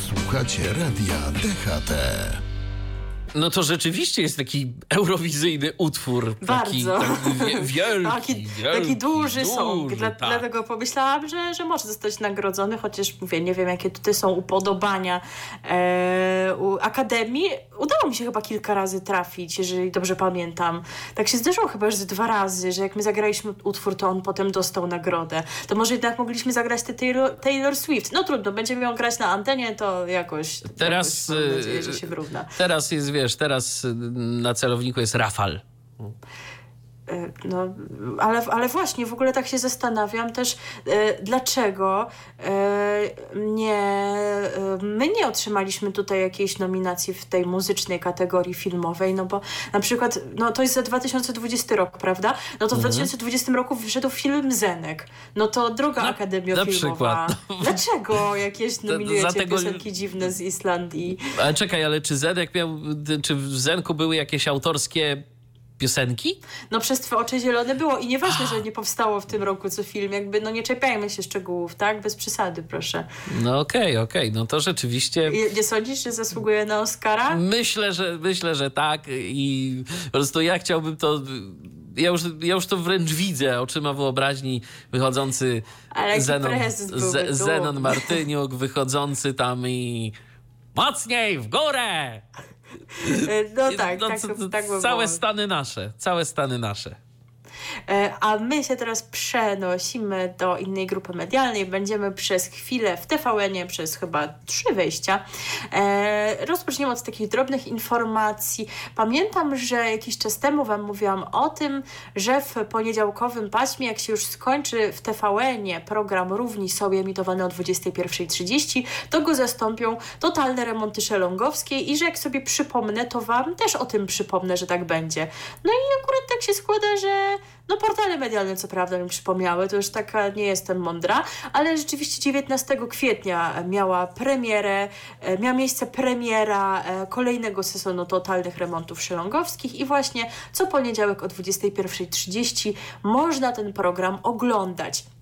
Słuchacie Radia DHT. No to rzeczywiście jest taki eurowizyjny utwór. Bardzo. Taki, taki wielki, taki, wielki, taki duży, duży song. Dla, tak. Dlatego pomyślałam, że, że może zostać nagrodzony, chociaż mówię, nie wiem jakie tutaj są upodobania e, u Akademii. Udało mi się chyba kilka razy trafić, jeżeli dobrze pamiętam. Tak się zdarzyło chyba już dwa razy, że jak my zagraliśmy utwór, to on potem dostał nagrodę. To może jednak mogliśmy zagrać te Taylor, Taylor Swift. No trudno, będziemy ją grać na antenie, to jakoś, teraz, jakoś mam nadzieję, że się wyrówna. Teraz jest, wiesz, teraz y, na celowniku jest Rafal. E, no, ale, ale właśnie, w ogóle tak się zastanawiam też, e, dlaczego e, nie, my nie otrzymaliśmy tutaj jakiejś nominacji w tej muzycznej kategorii filmowej, no bo na przykład, no to jest za 2020 rok, prawda? No to w 2020 mhm. roku wyszedł film Zenek. No to druga no, Akademia Filmowa. Przykład. Dlaczego jakieś nominujecie Dlatego... piosenki dziwne z Islandii? Ale czekaj, ale czy Zenek miał, czy w Zenku były jakieś autorskie piosenki? No przez Twoje oczy zielone było i nieważne, że nie powstało w tym roku co film, jakby no nie czepiajmy się szczegółów, tak? Bez przesady, proszę. No okej, okay, okej, okay. no to rzeczywiście... I, nie sądzisz, że zasługuje na Oscara? Myślę, że myślę, że tak i po prostu ja chciałbym to... Ja już, ja już to wręcz widzę oczyma wyobraźni wychodzący Zenon, Zenon Martyniuk, wychodzący tam i mocniej w górę! No tak, no, tak, tak Całe Stany nasze, całe Stany nasze. E, a my się teraz przenosimy do innej grupy medialnej. Będziemy przez chwilę w tvn przez chyba trzy wejścia. E, rozpoczniemy od takich drobnych informacji. Pamiętam, że jakiś czas temu Wam mówiłam o tym, że w poniedziałkowym paśmie, jak się już skończy w tvn program Równi sobie emitowany o 21.30, to go zastąpią totalne remonty szelongowskie i że jak sobie przypomnę, to Wam też o tym przypomnę, że tak będzie. No i akurat tak się składa, że no portale medialne co prawda mi przypomniały, to już taka nie jestem mądra, ale rzeczywiście 19 kwietnia miała premierę, e, miała miejsce premiera e, kolejnego sezonu totalnych remontów szelongowskich i właśnie co poniedziałek o 21.30 można ten program oglądać.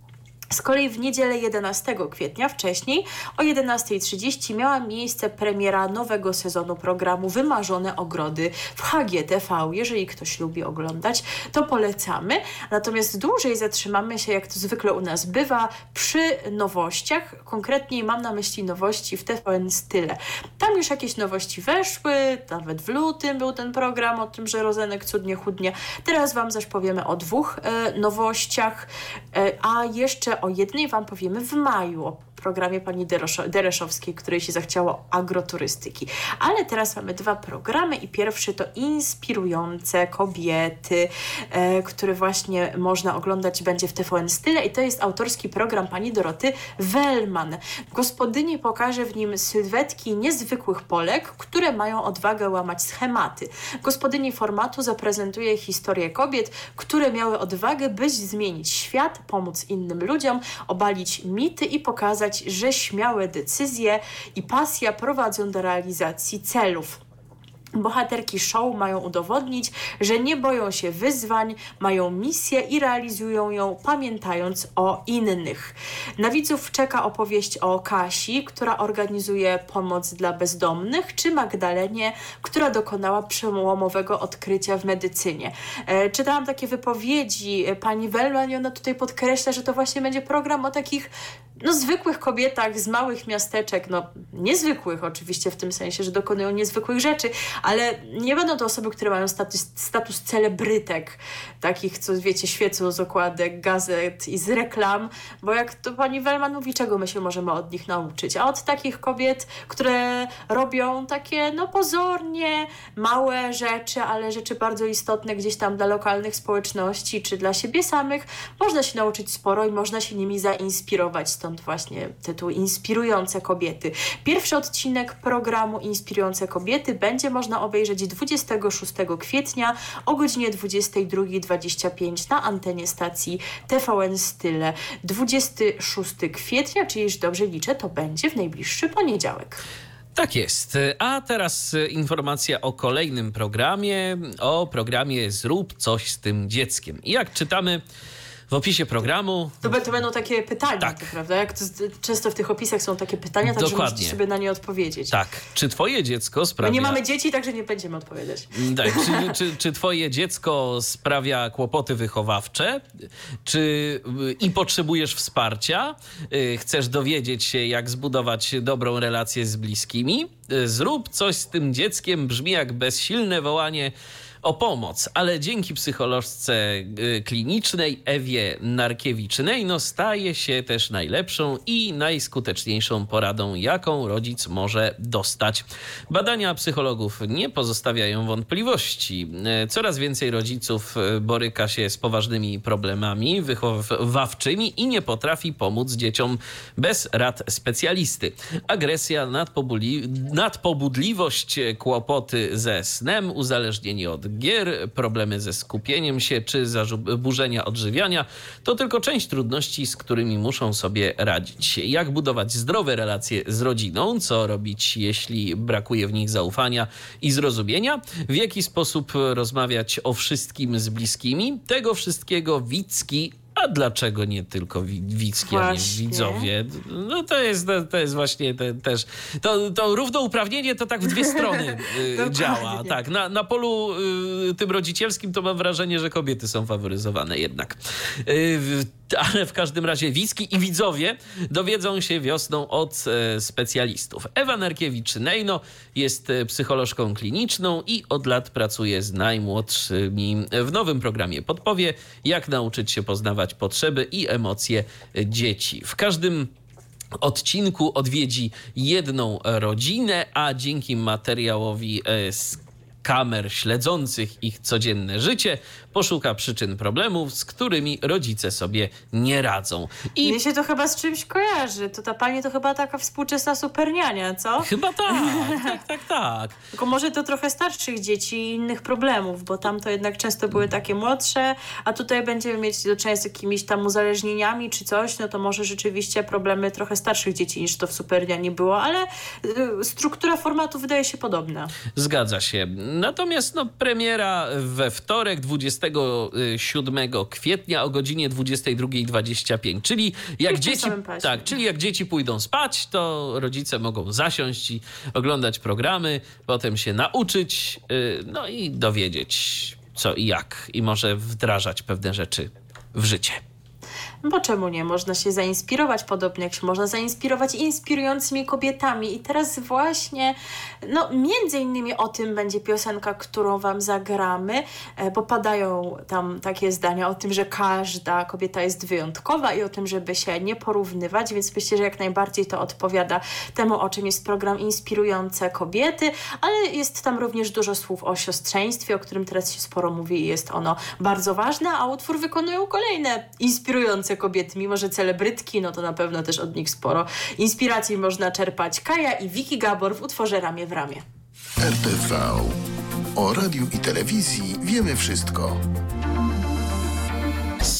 Z kolei w niedzielę 11 kwietnia wcześniej o 11.30 miała miejsce premiera nowego sezonu programu Wymarzone Ogrody w HGTV. Jeżeli ktoś lubi oglądać, to polecamy. Natomiast dłużej zatrzymamy się, jak to zwykle u nas bywa, przy nowościach. Konkretniej mam na myśli nowości w TVN Style. Tam już jakieś nowości weszły, nawet w lutym był ten program o tym, że Rozenek cudnie chudnie. Teraz Wam zaś powiemy o dwóch e, nowościach, e, a jeszcze o jednej Wam powiemy w maju, programie pani Dereszowskiej, której się zachciało agroturystyki. Ale teraz mamy dwa programy i pierwszy to Inspirujące Kobiety, e, który właśnie można oglądać będzie w TVN Style i to jest autorski program pani Doroty Wellman. Gospodyni pokaże w nim sylwetki niezwykłych Polek, które mają odwagę łamać schematy. Gospodyni formatu zaprezentuje historię kobiet, które miały odwagę, by zmienić świat, pomóc innym ludziom, obalić mity i pokazać że śmiałe decyzje i pasja prowadzą do realizacji celów. Bohaterki show mają udowodnić, że nie boją się wyzwań, mają misję i realizują ją pamiętając o innych. Na widzów czeka opowieść o Kasi, która organizuje pomoc dla bezdomnych, czy Magdalenie, która dokonała przełomowego odkrycia w medycynie. E, czytałam takie wypowiedzi pani Wellman i ona tutaj podkreśla, że to właśnie będzie program o takich no, zwykłych kobietach z małych miasteczek, no niezwykłych oczywiście w tym sensie, że dokonują niezwykłych rzeczy, ale nie będą to osoby, które mają status, status celebrytek, takich, co wiecie, świecą z okładek, gazet i z reklam, bo jak to pani Wellman mówi, czego my się możemy od nich nauczyć? A od takich kobiet, które robią takie, no pozornie małe rzeczy, ale rzeczy bardzo istotne gdzieś tam dla lokalnych społeczności, czy dla siebie samych, można się nauczyć sporo i można się nimi zainspirować stąd właśnie tytuł Inspirujące Kobiety. Pierwszy odcinek programu Inspirujące Kobiety będzie można obejrzeć 26 kwietnia o godzinie 22.25 na antenie stacji TVN Style. 26 kwietnia, czyli już dobrze liczę, to będzie w najbliższy poniedziałek. Tak jest. A teraz informacja o kolejnym programie, o programie Zrób coś z tym dzieckiem. I jak czytamy w opisie programu. To, to będą takie pytania, tak. prawda? Jak to, często w tych opisach są takie pytania, tak Dokładnie. sobie na nie odpowiedzieć. Tak. Czy twoje dziecko sprawia... My nie mamy dzieci, także nie będziemy odpowiadać. Tak. Czy, czy, czy twoje dziecko sprawia kłopoty wychowawcze? Czy i potrzebujesz wsparcia? Y, chcesz dowiedzieć się, jak zbudować dobrą relację z bliskimi? Y, zrób coś z tym dzieckiem brzmi jak bezsilne wołanie o pomoc, ale dzięki psycholożce y, klinicznej Ewie Narkiewicz-Nej no staje się też najlepszą i najskuteczniejszą poradą, jaką rodzic może dostać. Badania psychologów nie pozostawiają wątpliwości. Y, coraz więcej rodziców y, boryka się z poważnymi problemami wychowawczymi i nie potrafi pomóc dzieciom bez rad specjalisty. Agresja, nadpobudliwość, kłopoty ze snem, uzależnienie od gier, problemy ze skupieniem się czy zaburzenia odżywiania to tylko część trudności, z którymi muszą sobie radzić. Jak budować zdrowe relacje z rodziną, co robić, jeśli brakuje w nich zaufania i zrozumienia, w jaki sposób rozmawiać o wszystkim z bliskimi. Tego wszystkiego Wicki a dlaczego nie tylko widzki, a nie widzowie? No to jest, to jest właśnie te, też. To, to równouprawnienie to tak w dwie strony y, działa. Tak, na, na polu y, tym rodzicielskim to mam wrażenie, że kobiety są faworyzowane jednak. Ale w każdym razie Wicki i widzowie dowiedzą się wiosną od e, specjalistów. Ewa Narkiewicz-Nejno jest e, psycholożką kliniczną i od lat pracuje z najmłodszymi. W nowym programie podpowie, jak nauczyć się poznawać potrzeby i emocje dzieci. W każdym odcinku odwiedzi jedną rodzinę, a dzięki materiałowi z e, kamer śledzących ich codzienne życie, poszuka przyczyn problemów, z którymi rodzice sobie nie radzą. I mnie się to chyba z czymś kojarzy. To ta pani to chyba taka współczesna superniania, co? Chyba tak, tak, tak, tak. Tylko może to trochę starszych dzieci i innych problemów, bo tam to jednak często były takie młodsze, a tutaj będziemy mieć do czynienia z jakimiś tam uzależnieniami czy coś, no to może rzeczywiście problemy trochę starszych dzieci niż to w superniani było, ale y, struktura formatu wydaje się podobna. Zgadza się. Natomiast no, premiera we wtorek 27 kwietnia o godzinie 22.25, czyli jak dzieci tak, czyli jak dzieci pójdą spać, to rodzice mogą zasiąść i oglądać programy, potem się nauczyć, y, no i dowiedzieć co i jak. I może wdrażać pewne rzeczy w życie. Bo czemu nie? Można się zainspirować podobnie, jak się można zainspirować inspirującymi kobietami. I teraz właśnie, no między innymi o tym będzie piosenka, którą Wam zagramy, e, bo padają tam takie zdania o tym, że każda kobieta jest wyjątkowa i o tym, żeby się nie porównywać, więc myślę, że jak najbardziej to odpowiada temu, o czym jest program Inspirujące Kobiety, ale jest tam również dużo słów o siostrzeństwie, o którym teraz się sporo mówi i jest ono bardzo ważne, a utwór wykonują kolejne inspirujące kobiety, mimo że celebrytki, no to na pewno też od nich sporo inspiracji można czerpać. Kaja i Vicky Gabor w utworze Ramię w ramię. RTV. O radiu i telewizji wiemy wszystko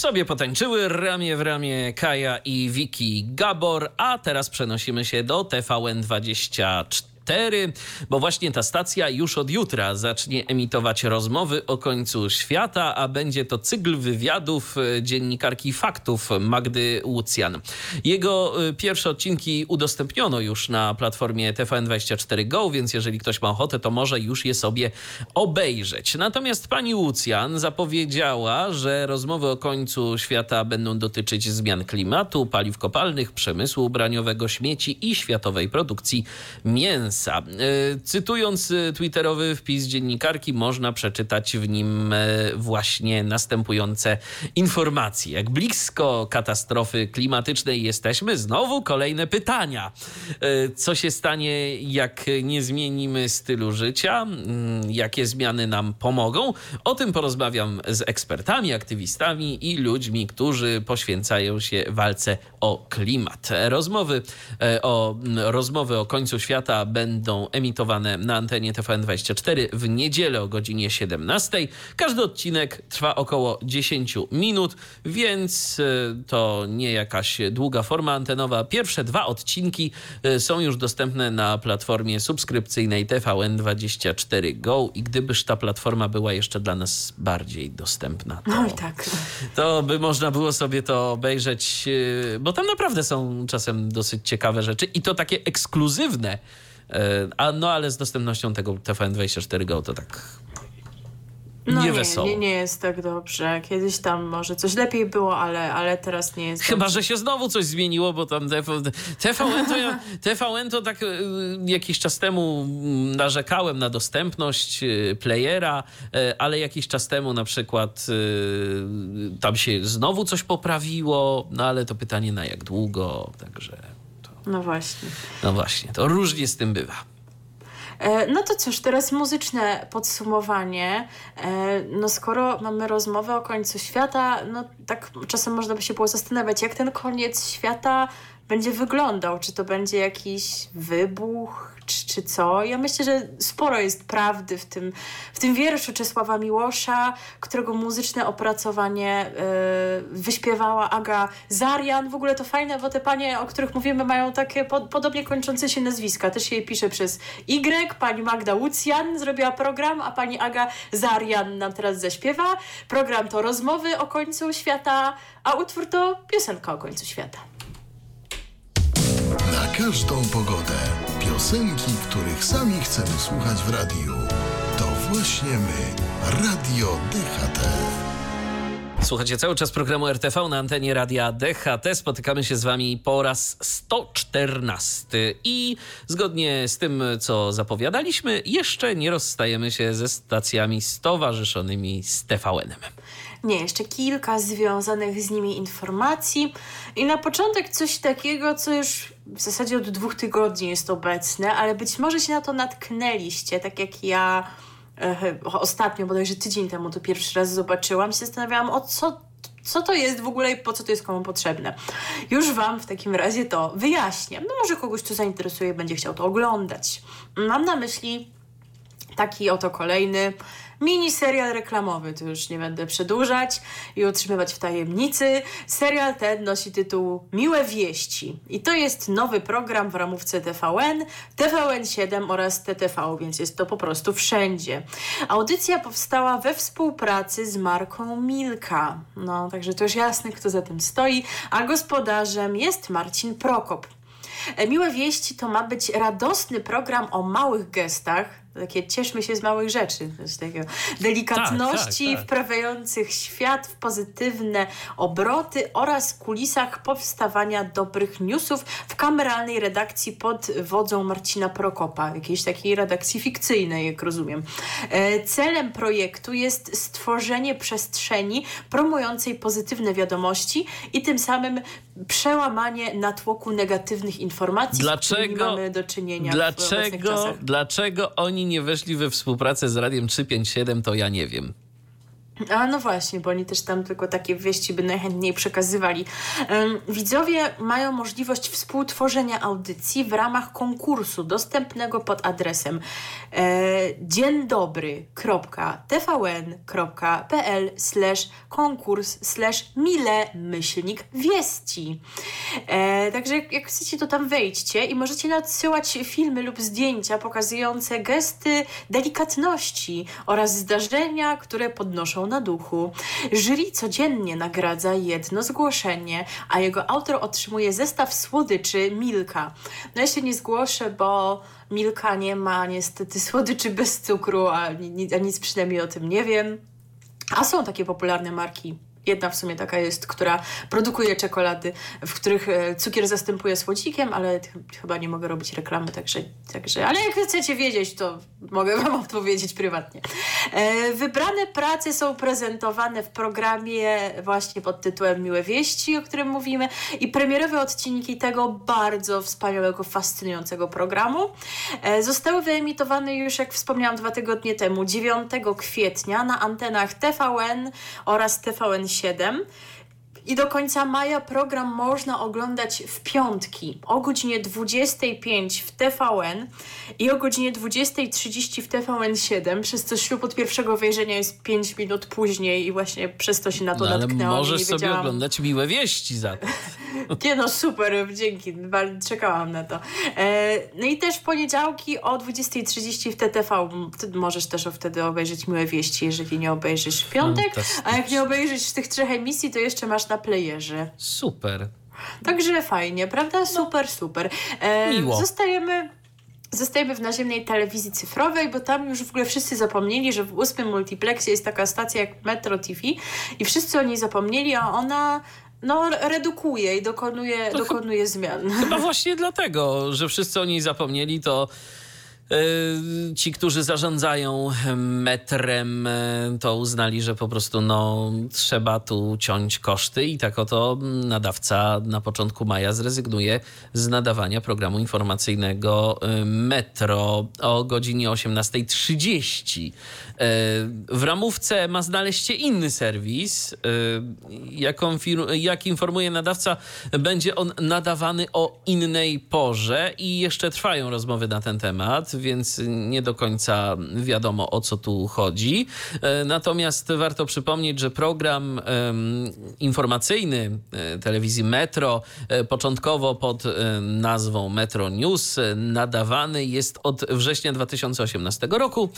sobie potańczyły ramię w ramię Kaja i Wiki Gabor, a teraz przenosimy się do TVN24 4, bo właśnie ta stacja już od jutra zacznie emitować rozmowy o końcu świata, a będzie to cykl wywiadów e, dziennikarki faktów Magdy Łucjan. Jego e, pierwsze odcinki udostępniono już na platformie TVN24 Go, więc jeżeli ktoś ma ochotę, to może już je sobie obejrzeć. Natomiast pani Łucjan zapowiedziała, że rozmowy o końcu świata będą dotyczyć zmian klimatu, paliw kopalnych, przemysłu ubraniowego, śmieci i światowej produkcji mięsa. E, cytując e, twitterowy wpis dziennikarki, można przeczytać w nim e, właśnie następujące informacje. Jak blisko katastrofy klimatycznej jesteśmy, znowu kolejne pytania. Co się stanie, jak nie zmienimy stylu życia? Mm, jakie zmiany nam pomogą? O tym porozmawiam z ekspertami, aktywistami i ludźmi, którzy poświęcają się walce o klimat. Rozmowy o, rozmowy o końcu świata będą będą emitowane na antenie TVN24 w niedzielę o godzinie 17. Każdy odcinek trwa około 10 minut, więc e, to nie jakaś długa forma antenowa. Pierwsze dwa odcinki e, są już dostępne na platformie subskrypcyjnej TVN24 Go i gdybyż ta platforma była jeszcze dla nas bardziej dostępna, to, no tak. to by można było sobie to obejrzeć, e, bo tam naprawdę są czasem dosyć ciekawe rzeczy i to takie ekskluzywne a no ale z dostępnością tego TVN24 Go to tak no nie, wesoło. Nie, nie jest tak dobrze. Kiedyś tam może coś lepiej było, ale, ale teraz nie jest Chyba, dobrze. że się znowu coś zmieniło, bo tam TVN to, ja, TVN to tak y, jakiś czas temu mm, narzekałem na dostępność y, playera, y, ale jakiś czas temu na przykład tam się znowu coś poprawiło, no ale to pytanie na jak długo, także... No właśnie. No właśnie, to różnie z tym bywa. E, no to cóż, teraz muzyczne podsumowanie. E, no skoro mamy rozmowę o końcu świata, no tak czasem można by się było zastanawiać, jak ten koniec świata będzie wyglądał. Czy to będzie jakiś wybuch, czy, czy co. Ja myślę, że sporo jest prawdy w tym, w tym wierszu Czesława Miłosza, którego muzyczne opracowanie yy, wyśpiewała Aga Zarian. W ogóle to fajne, bo te panie, o których mówimy, mają takie po, podobnie kończące się nazwiska. Też się je pisze przez Y. Pani Magda Łucjan zrobiła program, a pani Aga Zarian nam teraz zaśpiewa. Program to rozmowy o końcu świata, a utwór to piosenka o końcu świata. Na każdą pogodę. Piosenki, których sami chcemy słuchać w radiu. To właśnie my. Radio DHT. Słuchajcie cały czas programu RTV na antenie radia DHT. Spotykamy się z Wami po raz 114 i zgodnie z tym, co zapowiadaliśmy, jeszcze nie rozstajemy się ze stacjami stowarzyszonymi z TVN-em. Nie, jeszcze kilka związanych z nimi informacji. I na początek coś takiego, co już w zasadzie od dwóch tygodni jest obecne, ale być może się na to natknęliście, tak jak ja ostatnio, bodajże tydzień temu to pierwszy raz zobaczyłam, się zastanawiałam, o co co to jest w ogóle i po co to jest komu potrzebne. Już Wam w takim razie to wyjaśnię. No może kogoś to zainteresuje będzie chciał to oglądać. Mam na myśli taki oto kolejny mini serial reklamowy. Tu już nie będę przedłużać i utrzymywać w tajemnicy. Serial ten nosi tytuł Miłe Wieści. I to jest nowy program w ramówce TVN, TVN7 oraz TTV, więc jest to po prostu wszędzie. Audycja powstała we współpracy z marką Milka. No, także to już jasne, kto za tym stoi. A gospodarzem jest Marcin Prokop. Miłe Wieści to ma być radosny program o małych gestach, takie cieszmy się z małych rzeczy, z takiego delikatności tak, tak, tak. wprawiających świat w pozytywne obroty oraz kulisach powstawania dobrych newsów w kameralnej redakcji pod wodzą Marcina Prokopa, jakiejś takiej redakcji fikcyjnej, jak rozumiem. E, celem projektu jest stworzenie przestrzeni promującej pozytywne wiadomości i tym samym przełamanie natłoku negatywnych informacji, dlaczego, z którymi mamy do czynienia dlaczego, Dlaczego oni nie weszli we współpracę z Radiem 357, to ja nie wiem. A no właśnie, bo oni też tam tylko takie wieści by najchętniej przekazywali. Widzowie mają możliwość współtworzenia audycji w ramach konkursu dostępnego pod adresem e, dzień dobry.tvn.pl slash konkurs slash mile myślnik wieści. E, także jak chcecie, to tam wejdźcie i możecie nadsyłać filmy lub zdjęcia pokazujące gesty delikatności oraz zdarzenia, które podnoszą na duchu. Jury codziennie nagradza jedno zgłoszenie, a jego autor otrzymuje zestaw słodyczy Milka. No ja się nie zgłoszę, bo Milka nie ma niestety słodyczy bez cukru, a, a nic przynajmniej o tym nie wiem. A są takie popularne marki Jedna w sumie taka jest, która produkuje czekolady, w których e, cukier zastępuje słodzikiem, ale chyba nie mogę robić reklamy, także, także ale jak chcecie wiedzieć, to mogę Wam odpowiedzieć prywatnie. E, wybrane prace są prezentowane w programie właśnie pod tytułem Miłe Wieści, o którym mówimy i premierowe odcinki tego bardzo wspaniałego, fascynującego programu e, zostały wyemitowane już, jak wspomniałam, dwa tygodnie temu, 9 kwietnia na antenach TVN oraz TVN 7 i do końca maja program można oglądać w piątki o godzinie 25 w TVN i o godzinie 20.30 w TVN7, przez co ślub od pierwszego wejrzenia jest 5 minut później i właśnie przez to się na to no, natknęłam. możesz sobie oglądać miłe wieści za to. Nie no, super, dzięki, czekałam na to. E, no i też w poniedziałki o 20.30 w TTV możesz też wtedy obejrzeć miłe wieści, jeżeli nie obejrzysz w piątek, a jak nie obejrzysz tych trzech emisji, to jeszcze masz na playerze. Super. Także fajnie, prawda? Super, super. E, Miło. Zostajemy zostajemy w naziemnej telewizji cyfrowej, bo tam już w ogóle wszyscy zapomnieli, że w ósmym multiplexie jest taka stacja jak Metro TV i wszyscy o niej zapomnieli, a ona no, redukuje i dokonuje, dokonuje zmian. Chyba właśnie dlatego, że wszyscy o niej zapomnieli, to ci, którzy zarządzają metrem, e, to uznali, że po prostu no, trzeba tu ciąć koszty i tak oto nadawca na początku maja zrezygnuje z nadawania programu informacyjnego e, Metro o godzinie 18.30. W ramówce ma znaleźć się inny serwis. Jak, jak informuje nadawca, będzie on nadawany o innej porze i jeszcze trwają rozmowy na ten temat więc nie do końca wiadomo o co tu chodzi. E, natomiast warto przypomnieć, że program informacyjny e, telewizji Metro, e, początkowo pod nazwą Metro News, nadawany jest od września 2018 roku.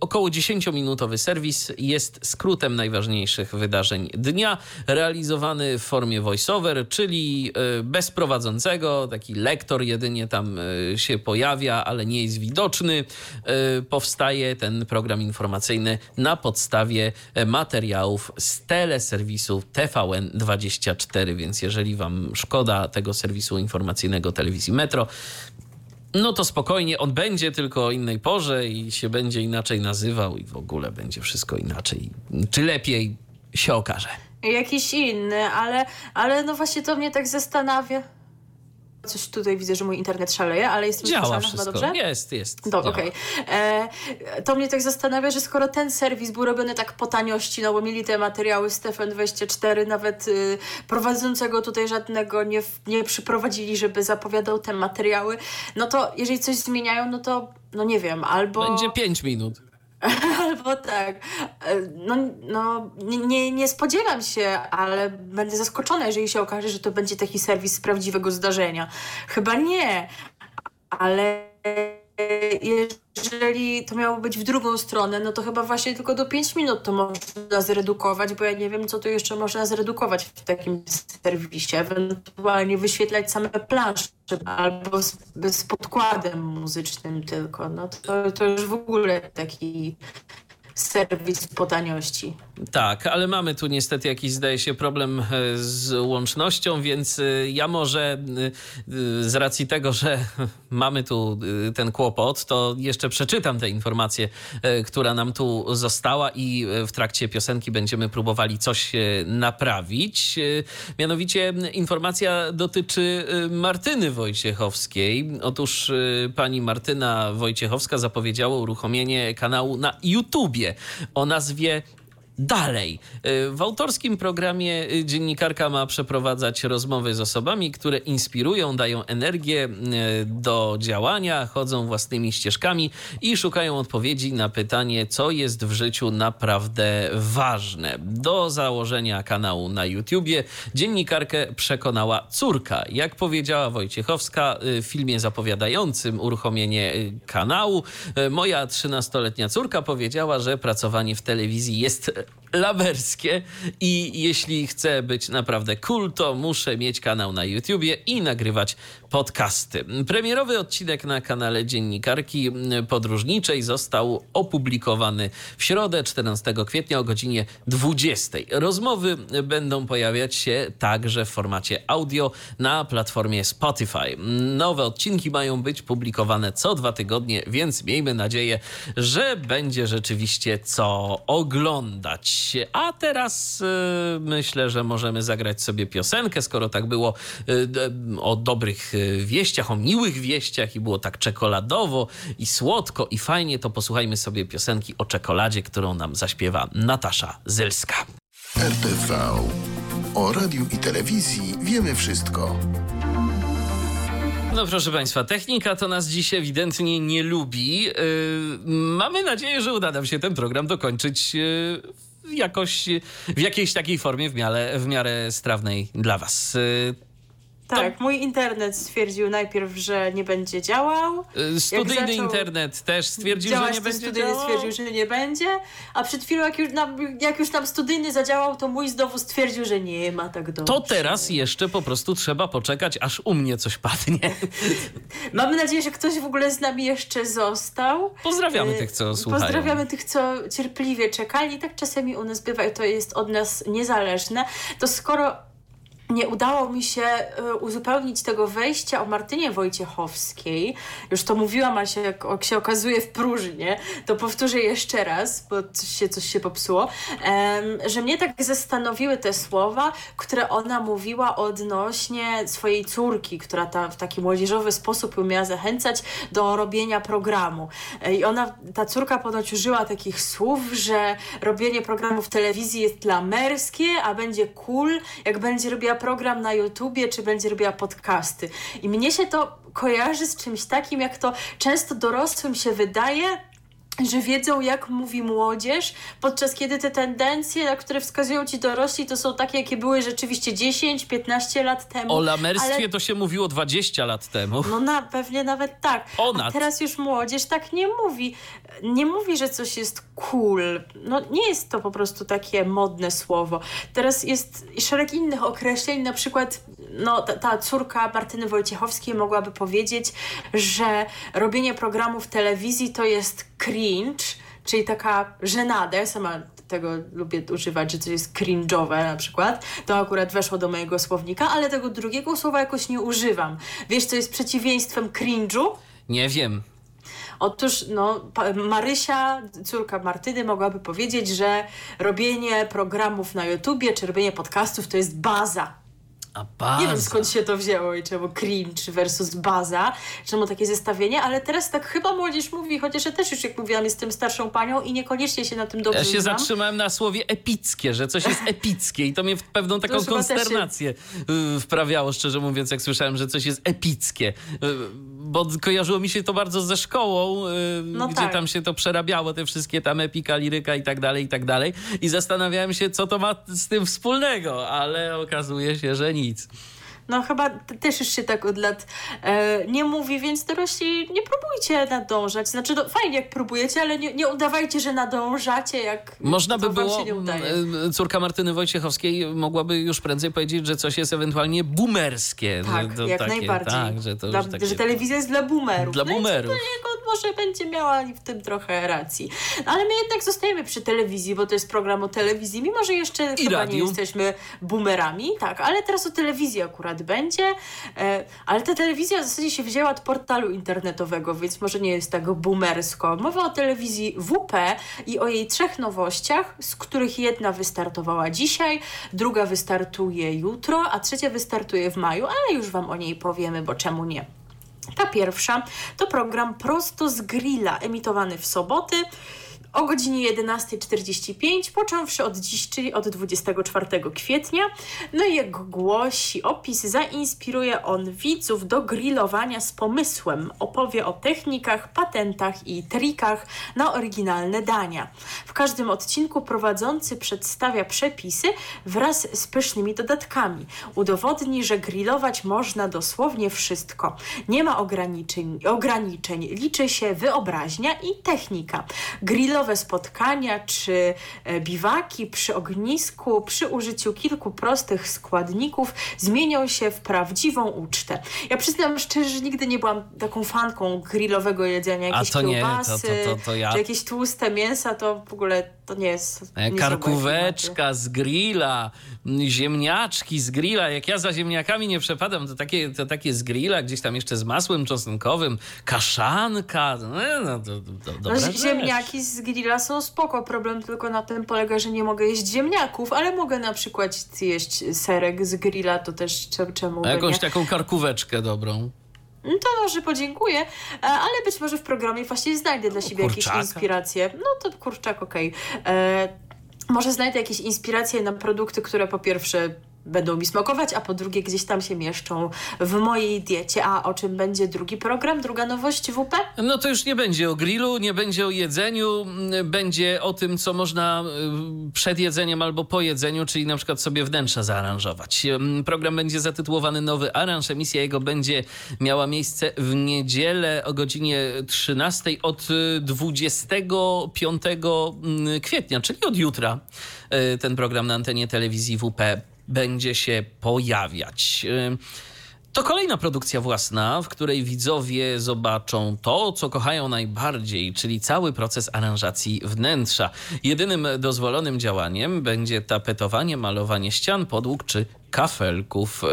Około 10-minutowy serwis jest skrótem najważniejszych wydarzeń dnia, realizowany w formie voiceover, czyli bez prowadzącego, taki lektor jedynie tam się pojawia, ale nie jest widoczny. E, powstaje ten program informacyjny na podstawie e, materiałów z teleserwisu TVN24, więc jeżeli wam szkoda tego serwisu informacyjnego telewizji Metro, no to spokojnie, on będzie tylko o innej porze i się będzie inaczej nazywał i w ogóle będzie wszystko inaczej. Czy lepiej się okaże. Jakiś inny, ale, ale no właśnie to mnie tak zastanawia. Coś tutaj widzę, że mój internet szaleje, ale jest Działa wszystko. dobrze? Jest, jest. Do, okej. Okay. E, to mnie tak zastanawia, że skoro ten serwis był robiony tak po taniości, no bo mieli te materiały Stefan 24, nawet y, prowadzącego tutaj żadnego nie, nie przyprowadzili, żeby zapowiadał te materiały, no to jeżeli coś zmieniają, no to no nie wiem, albo... Będzie 5 minut. Albo tak. No, no nie, nie spodziewam się, ale będę zaskoczona, jeżeli się okaże, że to będzie taki serwis z prawdziwego zdarzenia. Chyba nie, ale jeżeli to miało być w drugą stronę, no to chyba właśnie tylko do 5 minut to można zredukować, bo ja nie wiem, co tu jeszcze można zredukować w takim serwisie. Ewentualnie wyświetlać same plansze albo z, z podkładem muzycznym tylko. No to, to już w ogóle taki serwis po taniości. Tak, ale mamy tu niestety jakiś, zdaje się, problem e, z łącznością, więc e, ja może e, z racji tego, że mamy tu ten kłopot, to jeszcze przeczytam tę informację, która nam tu została i w trakcie piosenki będziemy próbowali coś naprawić. Mianowicie informacja dotyczy Martyny Wojciechowskiej. Otóż pani Martyna Wojciechowska zapowiedziała uruchomienie kanału na YouTubie o nazwie dalej. Y, w autorskim programie y, dziennikarka ma przeprowadzać rozmowy z osobami, które inspirują, dają energię y, do działania, chodzą własnymi ścieżkami i szukają odpowiedzi na pytanie, co jest w życiu naprawdę ważne. Do założenia kanału na YouTubie dziennikarkę przekonała córka. Jak powiedziała Wojciechowska w filmie zapowiadającym uruchomienie kanału, moja 13-letnia córka powiedziała, że pracowanie w telewizji jest it. Lawerskie i jeśli chcę być naprawdę cool, to muszę mieć kanał na YouTubie i nagrywać podcasty. Premierowy odcinek na kanale Dziennikarki Podróżniczej został opublikowany w środę 14 kwietnia o godzinie 20. Rozmowy będą pojawiać się także w formacie audio na platformie Spotify. Nowe odcinki mają być publikowane co dwa tygodnie, więc miejmy nadzieję, że będzie rzeczywiście co oglądać. A teraz y, myślę, że możemy zagrać sobie piosenkę, skoro tak było y, o dobrych y, wieściach, o miłych wieściach i było tak czekoladowo i słodko i fajnie, to posłuchajmy sobie piosenki o czekoladzie, którą nam zaśpiewa Natasza Zylska. RTV. O radiu i telewizji wiemy wszystko. No proszę Państwa, technika to nas dziś ewidentnie nie lubi. Yy, mamy nadzieję, że uda nam się ten program dokończyć yy, jakoś w jakiejś takiej formie w miarę, w miarę strawnej dla Was. Tak, mój internet stwierdził najpierw, że nie będzie działał. Y, studyjny internet też stwierdził, że nie będzie studyjny działał. stwierdził, że nie będzie, a przed chwilą jak już, nam, jak już tam studyjny zadziałał, to mój znowu stwierdził, że nie ma tak dobrze. To teraz jeszcze po prostu trzeba poczekać, aż u mnie coś padnie. Mamy nadzieję, że ktoś w ogóle z nami jeszcze został. Pozdrawiamy Y, tych, co słuchają. Pozdrawiamy tych, co cierpliwie czekali. Tak czasami u nas bywa i to jest od nas niezależne. To skoro nie udało mi się y, uzupełnić tego wejścia o Martynie Wojciechowskiej. Już to mówiłam, a się, jak się okazuje w próżnie, to powtórzę jeszcze raz, bo coś się, coś się popsuło, że mnie tak zastanowiły te słowa, które ona mówiła odnośnie swojej córki, która ta, w taki młodzieżowy sposób ją miała zachęcać do robienia programu. E, I ona, ta córka ponoć użyła takich słów, że robienie programu w telewizji jest lamerskie, a będzie cool, jak będzie robiła program na YouTubie, czy będzie robiła podcasty. I mnie się to kojarzy z czymś takim, jak to często dorosłym się wydaje, że wiedzą, jak mówi młodzież, podczas kiedy te tendencje, na które wskazują ci dorośli, to są takie, jakie były rzeczywiście 10-15 lat temu. O lamerstwie ale- to się mówiło 20 lat temu. no na, pewnie nawet tak. Ponad. A teraz już młodzież tak nie mówi. Nie mówi, że coś jest cool. No nie jest to po prostu takie modne słowo. Teraz jest szereg innych określeń, na przykład no, ta, ta córka Martyny Wojciechowskiej mogłaby powiedzieć, że robienie programu w telewizji to jest cringe, czyli taka żenada. Ja sama tego lubię używać, że coś jest cringe'owe na przykład. To akurat weszło do mojego słownika, ale tego drugiego słowa jakoś nie używam. Wiesz, co jest przeciwieństwem cringe'u? Nie wiem. Otóż no, Marysia, córka Martyny, mogłaby powiedzieć, że robienie programów na YouTubie czy robienie podcastów to jest baza. A baza. Nie wiem skąd się to wzięło i czemu cringe versus baza, czemu takie zestawienie, ale teraz tak chyba młodzież mówi, chociaż ja też już jak mówiłam jestem starszą panią i niekoniecznie się na tym dobrze Ja się znam. zatrzymałem na słowie epickie, że coś jest epickie i to mnie w pewną taką też się- konsternację y, wprawiało, szczerze mówiąc, jak słyszałem, że coś jest epickie. Y, Bo kojarzyło mi się to bardzo ze szkołą, y, No gdzie tak. tam się to przerabiało, te wszystkie tam epika, liryka i tak dalej, i tak dalej. I zastanawiałem się, co to ma z tym wspólnego, ale okazuje się, że nic. niet. No chyba też już się tak od lat e, nie mówi, więc dorośli nie próbujcie nadążać. Znaczy no, fajnie jak próbujecie, ale nie, nie udawajcie, że nadążacie, jak Można by było, się nie udaje. m, córka Martyny Wojciechowskiej mogłaby już prędzej powiedzieć, że coś jest ewentualnie boomerskie. Tak, że to jak takie, najbardziej. Tak, że to dla, takie... że telewizja jest dla boomerów. Dla no boomerów. I może będzie miała w tym trochę racji. No, ale my jednak zostajemy przy telewizji, bo to jest program o telewizji, mimo że jeszcze chyba nie jesteśmy boomerami. Tak, ale teraz o telewizji akurat będzie. E, ale ta telewizja w zasadzie się wzięła od portalu internetowego, więc może nie jest tak boomersko. Mowa o telewizji WP i o jej trzech nowościach, z których jedna wystartowała dzisiaj, druga wystartuje jutro, a trzecia wystartuje w maju, ale już Wam o niej powiemy, bo czemu nie. Ta pierwsza to program Prosto z Grilla, emitowany w soboty o godzinie 11.45, począwszy od dziś, czyli od 24 kwietnia. No i jak głosi opis, zainspiruje on widzów do grillowania z pomysłem. Opowie o technikach, patentach i trikach na oryginalne dania. W każdym odcinku prowadzący przedstawia przepisy wraz z pysznymi dodatkami. Udowodni, że grillować można dosłownie wszystko. Nie ma ograniczeń, ograniczeń. liczy się wyobraźnia i technika. Spotkania czy e, biwaki przy ognisku przy użyciu kilku prostych składników zmienią się w prawdziwą ucztę. Ja przyznam szczerze, że nigdy nie byłam taką fanką grillowego jedzenia. Jakieś to nie, to- kiełbasy, to- to- ja- czy jakieś tłuste mięsa, to w ogóle to nie jest... nie klimaty. Karkóweczka z grilla, m, ziemniaczki z grilla. Jak ja za ziemniakami nie przepadam, to takie, to takie z grilla, gdzieś tam jeszcze z masłem czosnkowym, kaszanka. No, no, No, ziemniaki z grilla są spoko. Problem tylko na tym polega, że nie mogę jeść ziemniaków, ale mogę na przykład jeść serek z grilla, to też cze- czemu A jakąś nie. taką karkóweczkę dobrą. No To może podziękuję, e, ale być może w programie właśnie znajdę dla siebie jakieś kurczaka. inspiracje. No to kurczak, okej. E, Może znajdę jakieś inspiracje na produkty, które po pierwsze będą mi smakować, a po drugie gdzieś tam się mieszczą w mojej diecie. A o czym będzie drugi program, druga nowość WP? No to już nie będzie o grillu, nie będzie o jedzeniu, będzie o tym, co można y, przed jedzeniem albo po jedzeniu, czyli na przykład sobie wnętrza zaaranżować. Program będzie zatytułowany Nowy Aranż. Emisja jego będzie miała miejsce w niedzielę o godzinie 13 od 25 kwietnia, czyli od jutra. Y, ten program na antenie telewizji WP będzie się pojawiać. To kolejna produkcja własna, w której widzowie zobaczą to, co kochają najbardziej, czyli cały proces aranżacji wnętrza. Jedynym dozwolonym działaniem będzie tapetowanie, malowanie ścian, podłóg czy kafelków. E,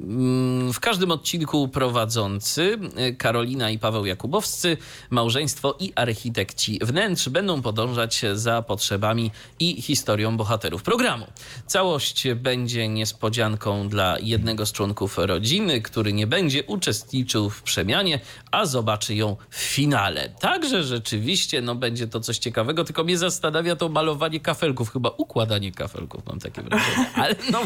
mm, w każdym odcinku prowadzący e, Karolina i Paweł Jakubowscy, małżeństwo i architekci wnętrz będą podążać za potrzebami i historią bohaterów programu. Całość będzie niespodzianką dla jednego z członków rodziny, który nie będzie uczestniczył w przemianie, a zobaczy ją w finale. Także rzeczywiście no, będzie to coś ciekawego, tylko mnie zastanawia to malowanie kafelków, chyba układanie kafelków, mam takie wrażenie. Ale no,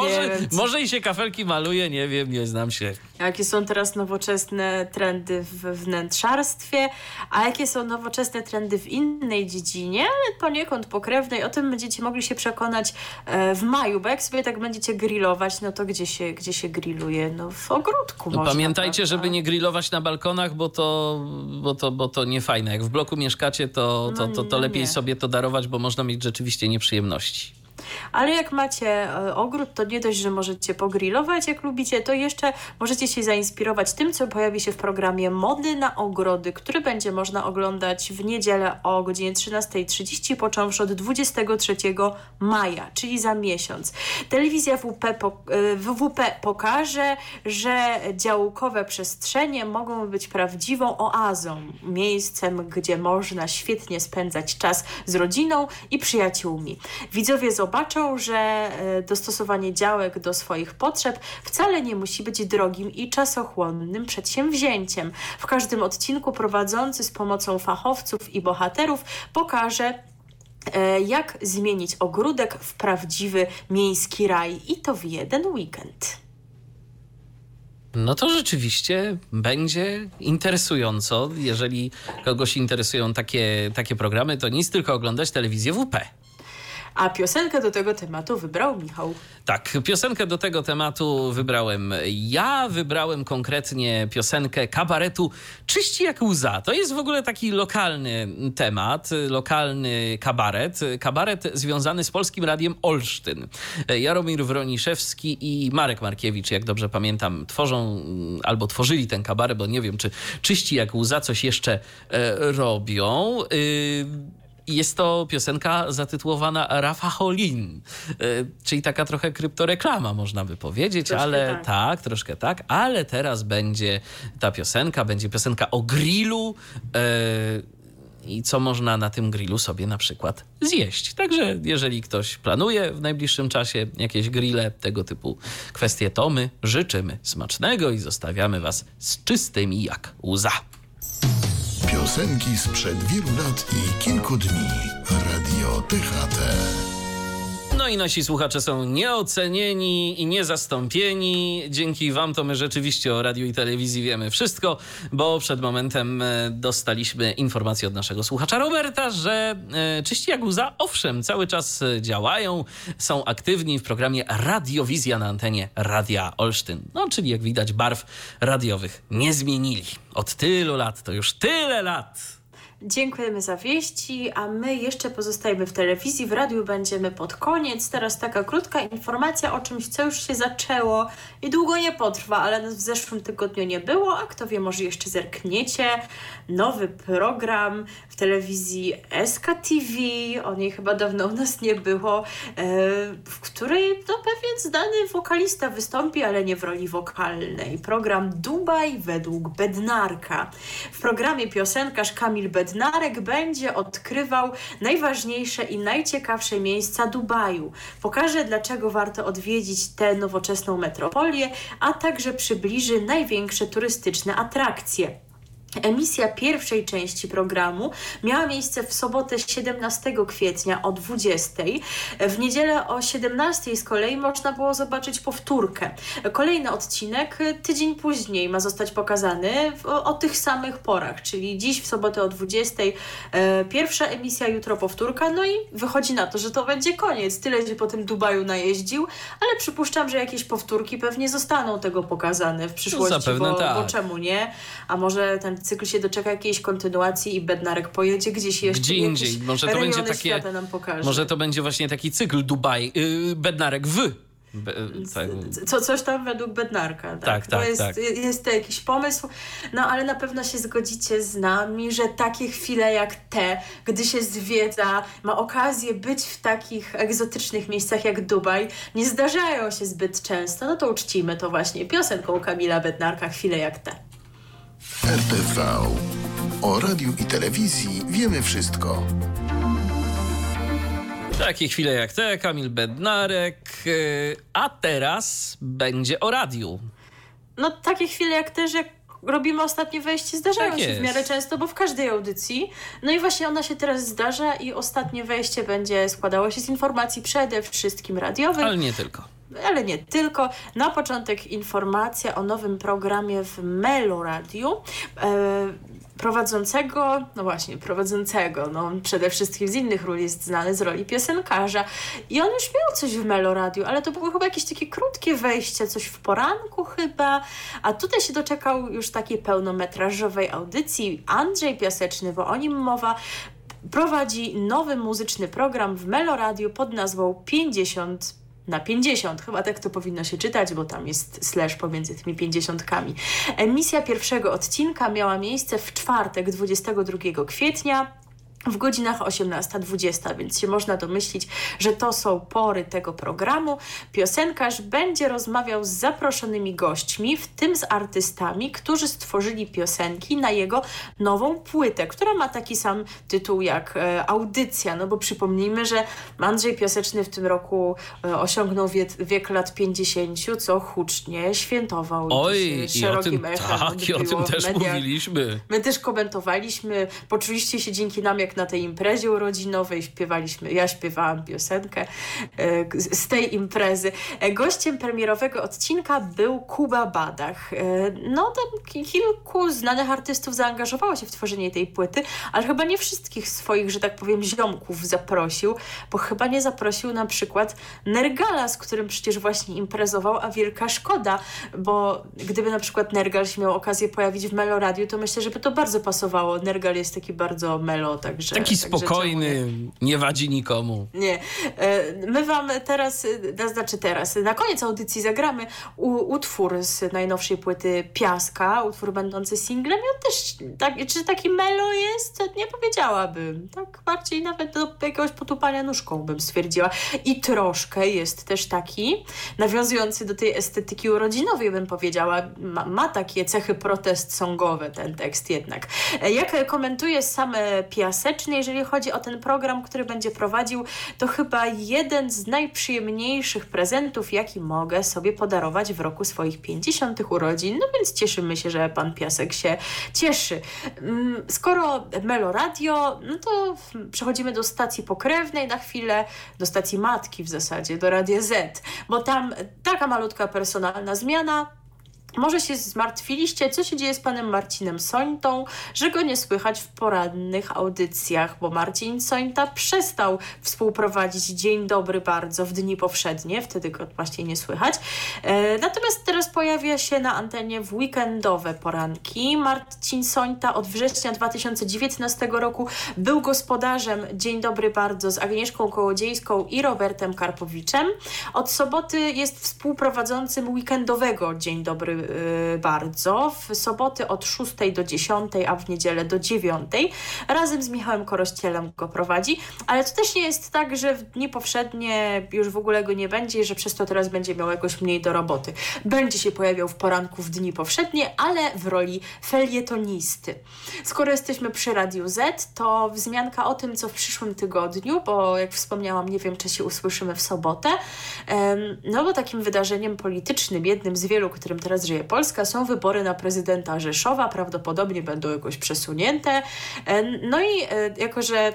może, może i się kafelki maluje, nie wiem, nie znam się. Jakie są teraz nowoczesne trendy w wnętrzarstwie, a jakie są nowoczesne trendy w innej dziedzinie, ale poniekąd pokrewnej. O tym będziecie mogli się przekonać e, w maju, bo jak sobie tak będziecie grillować, no to gdzie się, gdzie się grilluje? No w ogródku no, można, Pamiętajcie, prawda? żeby nie grillować na balkonach, bo to, bo to, bo to nie fajne. Jak w bloku mieszkacie, to, to, to, to, to no lepiej sobie to darować, bo można mieć rzeczywiście nieprzyjemności. Ale jak macie e, ogród, to nie dość, że możecie pogrillować, jak lubicie, to jeszcze możecie się zainspirować tym, co pojawi się w programie Mody na ogrody, który będzie można oglądać w niedzielę o godzinie 13.30, począwszy od 23 maja, czyli za miesiąc. Telewizja WP, e, WWP pokaże, że działkowe przestrzenie mogą być prawdziwą oazą, miejscem, gdzie można świetnie spędzać czas z rodziną i przyjaciółmi. Widzowie zobaczą, zobaczą, że e, dostosowanie działek do swoich potrzeb wcale nie musi być drogim i czasochłonnym przedsięwzięciem. W każdym odcinku prowadzący z pomocą fachowców i bohaterów pokaże, e, jak zmienić ogródek w prawdziwy miejski raj i to w jeden weekend. No to rzeczywiście będzie interesująco. Jeżeli kogoś interesują takie, takie programy, to nic tylko oglądać telewizję WP. A piosenkę do tego tematu wybrał Michał. Tak, piosenkę do tego tematu wybrałem ja. Wybrałem konkretnie piosenkę kabaretu Czyści jak łza. To jest w ogóle taki lokalny temat, lokalny kabaret. Kabaret związany z Polskim Radiem Olsztyn. Jaromir Wroniszewski i Marek Markiewicz, jak dobrze pamiętam, tworzą albo tworzyli ten kabaret, bo nie wiem, czy Czyści jak łza coś jeszcze e, robią. Y jest to piosenka zatytułowana Rafa Holin, e, czyli taka trochę kryptoreklama, można by powiedzieć, troszkę ale tak. tak. troszkę tak, ale teraz będzie ta piosenka, będzie piosenka o grillu e, i co można na tym grillu sobie na przykład zjeść. Także jeżeli ktoś planuje w najbliższym czasie jakieś grille, tego typu kwestie, to my życzymy smacznego i zostawiamy Was z czystymi jak łza. Piosenki sprzed wielu lat i kilku dni. Radio THT. No i nasi słuchacze są nieocenieni i niezastąpieni. Dzięki Wam to my rzeczywiście o radiu i telewizji wiemy wszystko, bo przed momentem e, dostaliśmy informację od naszego słuchacza Roberta, że e, Czyści jak łza, owszem, cały czas działają, są aktywni w programie Radiowizja na antenie Radia Olsztyn. No, czyli jak widać barw radiowych nie zmienili. Od tylu lat, to już tyle lat. Dziękujemy za wieści, a my jeszcze pozostajemy w telewizji, w radiu będziemy pod koniec. Teraz taka krótka informacja o czymś, co już się zaczęło i długo nie potrwa, ale w zeszłym tygodniu nie było, a kto wie, może jeszcze zerkniecie. Nowy program w telewizji SKTV, o niej chyba dawno u nas nie było, e, w której no, pewien znany wokalista wystąpi, ale nie w roli wokalnej. Program Dubaj według Bednarka. W programie piosenkarz Kamil Bednarka Bednarek będzie odkrywał najważniejsze i najciekawsze miejsca Dubaju. Pokaże, dlaczego warto odwiedzić tę nowoczesną metropolię, a także przybliży największe turystyczne atrakcje. Emisja pierwszej części programu miała miejsce w sobotę 17 kwietnia o 20. W niedzielę o 17 z kolei można było zobaczyć powtórkę. Kolejny odcinek tydzień później ma zostać pokazany o, o tych samych porach, czyli dziś w sobotę o 20. E, pierwsza emisja, jutro powtórka, no i wychodzi na to, że to będzie koniec. Tyle się po tym Dubaju najeździł, ale przypuszczam, że jakieś powtórki pewnie zostaną tego pokazane w przyszłości, Zapewne bo, tak. bo czemu nie? A może ten cykl się doczeka jakiejś kontynuacji i Bednarek pojedzie gdzieś jeszcze. Gdzie indziej. Może to będzie takie. Nam pokaże. Może to będzie właśnie taki cykl Dubaj, yy, Bednarek w. Be, tak. Co, coś tam według Bednarka. Tak, tak, tak, jest, tak. jest to jakiś pomysł, no ale na pewno się zgodzicie z nami, że takie chwile jak te, gdy się zwiedza, ma okazję być w takich egzotycznych miejscach jak Dubaj, nie zdarzają się zbyt często. No to uczcimy to właśnie piosenką Kamila Bednarka, chwile jak te. RTV. O radiu i telewizji wiemy wszystko. Takie chwile jak te, Kamil Bednarek. Yy, a teraz będzie o radiu. No takie chwile jak te, że robimy ostatnie wejście, zdarzają Tak się jest. w miarę często, bo w każdej audycji. No i właśnie ona się teraz zdarza i ostatnie wejście będzie składało się z informacji przede wszystkim radiowych. Ale nie tylko. Ale nie tylko. Na początek informacja o nowym programie w Melo Radio. E, prowadzącego, no właśnie, prowadzącego, no przede wszystkim z innych ról jest znany z roli piosenkarza i on już miał coś w Melo Radio, ale to było chyba jakieś takie krótkie wejście, coś w poranku chyba, a tutaj się doczekał już takiej pełnometrażowej audycji. Andrzej Piaseczny, bo o nim mowa, prowadzi nowy muzyczny program w Melo Radio pod nazwą 50 na 50, chyba tak to powinno się czytać, bo tam jest slash pomiędzy tymi pięćdziesiątkami. Emisja pierwszego odcinka miała miejsce w czwartek 22 kwietnia w godzinach 18-20, więc się można domyślić, że to są pory tego programu. Piosenkarz będzie rozmawiał z zaproszonymi gośćmi, w tym z artystami, którzy stworzyli piosenki na jego nową płytę, która ma taki sam tytuł jak e, audycja, no bo przypomnijmy, że Andrzej Piaseczny w tym roku e, osiągnął wiek, wiek lat 50, co hucznie świętował. Oj, I, o tym, tak, i o tym też mówiliśmy. My też komentowaliśmy, poczuliście się dzięki nam jak na tej imprezie urodzinowej, śpiewaliśmy, ja śpiewałam piosenkę e, z tej imprezy. E, gościem premierowego odcinka był Kuba Badach. E, no tam kilku znanych artystów zaangażowało się w tworzenie tej płyty, ale chyba nie wszystkich swoich, że tak powiem, ziomków zaprosił, bo chyba nie zaprosił na przykład Nergala, z którym przecież właśnie imprezował, a wielka szkoda, bo gdyby na przykład Nergal się miał okazję pojawić w Melo Radio, to myślę, że by to bardzo pasowało. Nergal jest taki bardzo melo, także... Taki także spokojny, nie? nie wadzi nikomu. Nie. My wam teraz, znaczy teraz, na koniec audycji zagramy utwór z najnowszej płyty Piaska, utwór będący singlem i on też, tak, czy taki melo jest? Nie powiedziałabym. Tak bardziej nawet do jakiegoś potupania nóżką bym stwierdziła. I troszkę jest też taki, nawiązujący do tej estetyki urodzinowej bym powiedziała, ma, ma takie cechy protest songowe ten tekst jednak. Jak komentuje sam Piaseczny, jeżeli chodzi o ten program, który będzie prowadził, to chyba jeden z najprzyjemniejszych prezentów, jaki mogę sobie podarować w roku swoich 50 urodzin. No więc cieszymy się, że pan Piasek się cieszy. Skoro Melo Radio, no to przechodzimy do stacji pokrewnej na chwilę, do stacji matki w zasadzie, do Radia Z, bo tam taka malutka personalna zmiana, może się zmartwiliście, co się dzieje z panem Marcinem Sońtą, że go nie słychać w porannych audycjach, bo Marcin Sońta przestał współprowadzić Dzień Dobry bardzo w dni powszednie, wtedy go właśnie nie słychać. E, natomiast teraz pojawia się na antenie w weekendowe poranki. Marcin Sońta od września 2019 roku był gospodarzem Dzień Dobry bardzo z Agnieszką Kołodziejską i Robertem Karpowiczem. Od soboty jest współprowadzącym weekendowego Dzień Dobry bardzo. W soboty od 6 do 10, a w niedzielę do 9. Razem z Michałem Korościelem go prowadzi, ale to też nie jest tak, że w dni powszednie już w ogóle go nie będzie i że przez to teraz będzie miał jakoś mniej do roboty. Będzie się pojawiał w poranku w dni powszednie, ale w roli felietonisty. Skoro jesteśmy przy Radiu Z, to wzmianka o tym, co w przyszłym tygodniu, bo jak wspomniałam, nie wiem, czy się usłyszymy w sobotę, no bo takim wydarzeniem politycznym, jednym z wielu, którym teraz żyjemy, żyje Polska, są wybory na prezydenta Rzeszowa, prawdopodobnie będą jakoś przesunięte. No i jako, że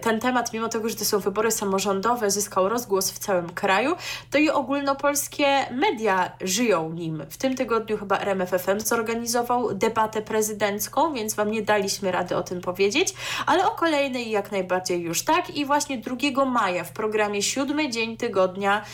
ten temat, mimo tego, że to są wybory samorządowe, zyskał rozgłos w całym kraju, to i ogólnopolskie media żyją nim. W tym tygodniu chyba RMFFM zorganizował debatę prezydencką, więc Wam nie daliśmy rady o tym powiedzieć, ale o kolejnej jak najbardziej już tak. I właśnie 2 maja w programie Siódmy Dzień Tygodnia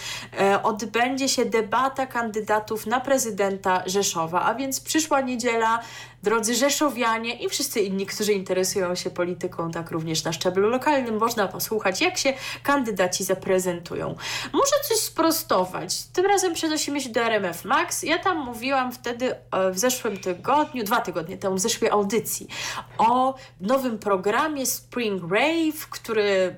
e, odbędzie się debata kandydatów na prezydenta Rzeszowa, a więc przyszła niedziela drodzy Rzeszowianie i wszyscy inni, którzy interesują się polityką, tak również na szczeblu lokalnym, można posłuchać, jak się kandydaci zaprezentują. Muszę coś sprostować. Tym razem przenosimy się do RMF Max. Ja tam mówiłam wtedy e, w zeszłym tygodniu, dwa tygodnie temu, w zeszłej audycji, o nowym programie Spring Rave, który e,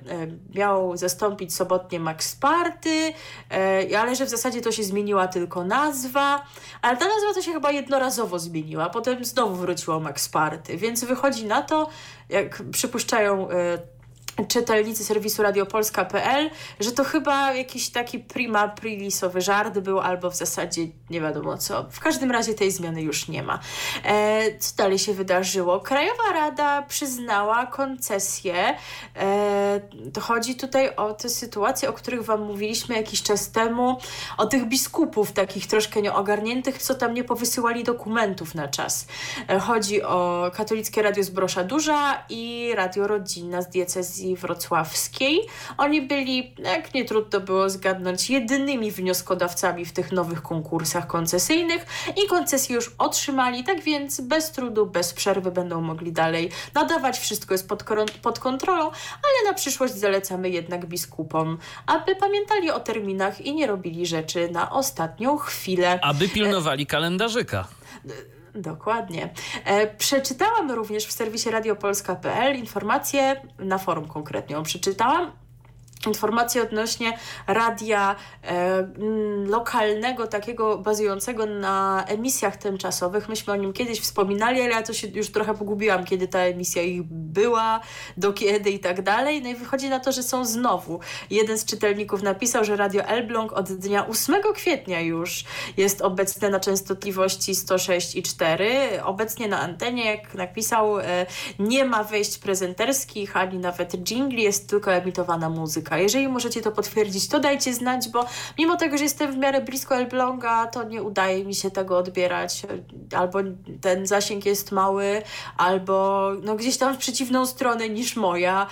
miał zastąpić sobotnie Max Party, e, ale że w zasadzie to się zmieniła tylko nazwa, ale ta nazwa to się chyba jednorazowo zmieniła. Potem znowu wróciło Max Party, więc wychodzi na to, jak przypuszczają y, czytelnicy serwisu radiopolska.pl, że to chyba jakiś taki prima prilisowy żart był, albo w zasadzie nie wiadomo co. W każdym razie tej zmiany już nie ma. E, co dalej się wydarzyło? Krajowa Rada przyznała koncesję. E, chodzi tutaj o te sytuacje, o których Wam mówiliśmy jakiś czas temu, o tych biskupów takich troszkę nieogarniętych, co tam nie powysyłali dokumentów na czas. E, chodzi o Katolickie Radio z Brosza Duża i Radio Rodzina z diecezji wrocławskiej. Oni byli, jak nie trudno było zgadnąć, jedynymi wnioskodawcami w tych nowych konkursach koncesyjnych i koncesje już otrzymali, tak więc bez trudu, bez przerwy będą mogli dalej nadawać. Wszystko jest pod, pod kontrolą, ale na przyszłość zalecamy jednak biskupom, aby pamiętali o terminach i nie robili rzeczy na ostatnią chwilę. Aby pilnowali kalendarzyka. Dokładnie. E, przeczytałam również w serwisie radiopolska.pl informację, na forum konkretnie przeczytałam, informacje odnośnie radia e, lokalnego, takiego bazującego na emisjach tymczasowych. Myśmy o nim kiedyś wspominali, ale ja to się już trochę pogubiłam, kiedy ta emisja ich była, do kiedy i tak dalej. No i wychodzi na to, że są znowu. Jeden z czytelników napisał, że radio Elbląg od dnia 8 kwietnia już jest obecne na częstotliwości 106,4. Obecnie na antenie, jak napisał, e, nie ma wejść prezenterskich, ani nawet jingli, jest tylko emitowana muzyka. Jeżeli możecie to potwierdzić, to dajcie znać, bo mimo tego, że jestem w miarę blisko Elbląga, to nie udaje mi się tego odbierać. Albo ten zasięg jest mały, albo no gdzieś tam w przeciwną stronę niż moja,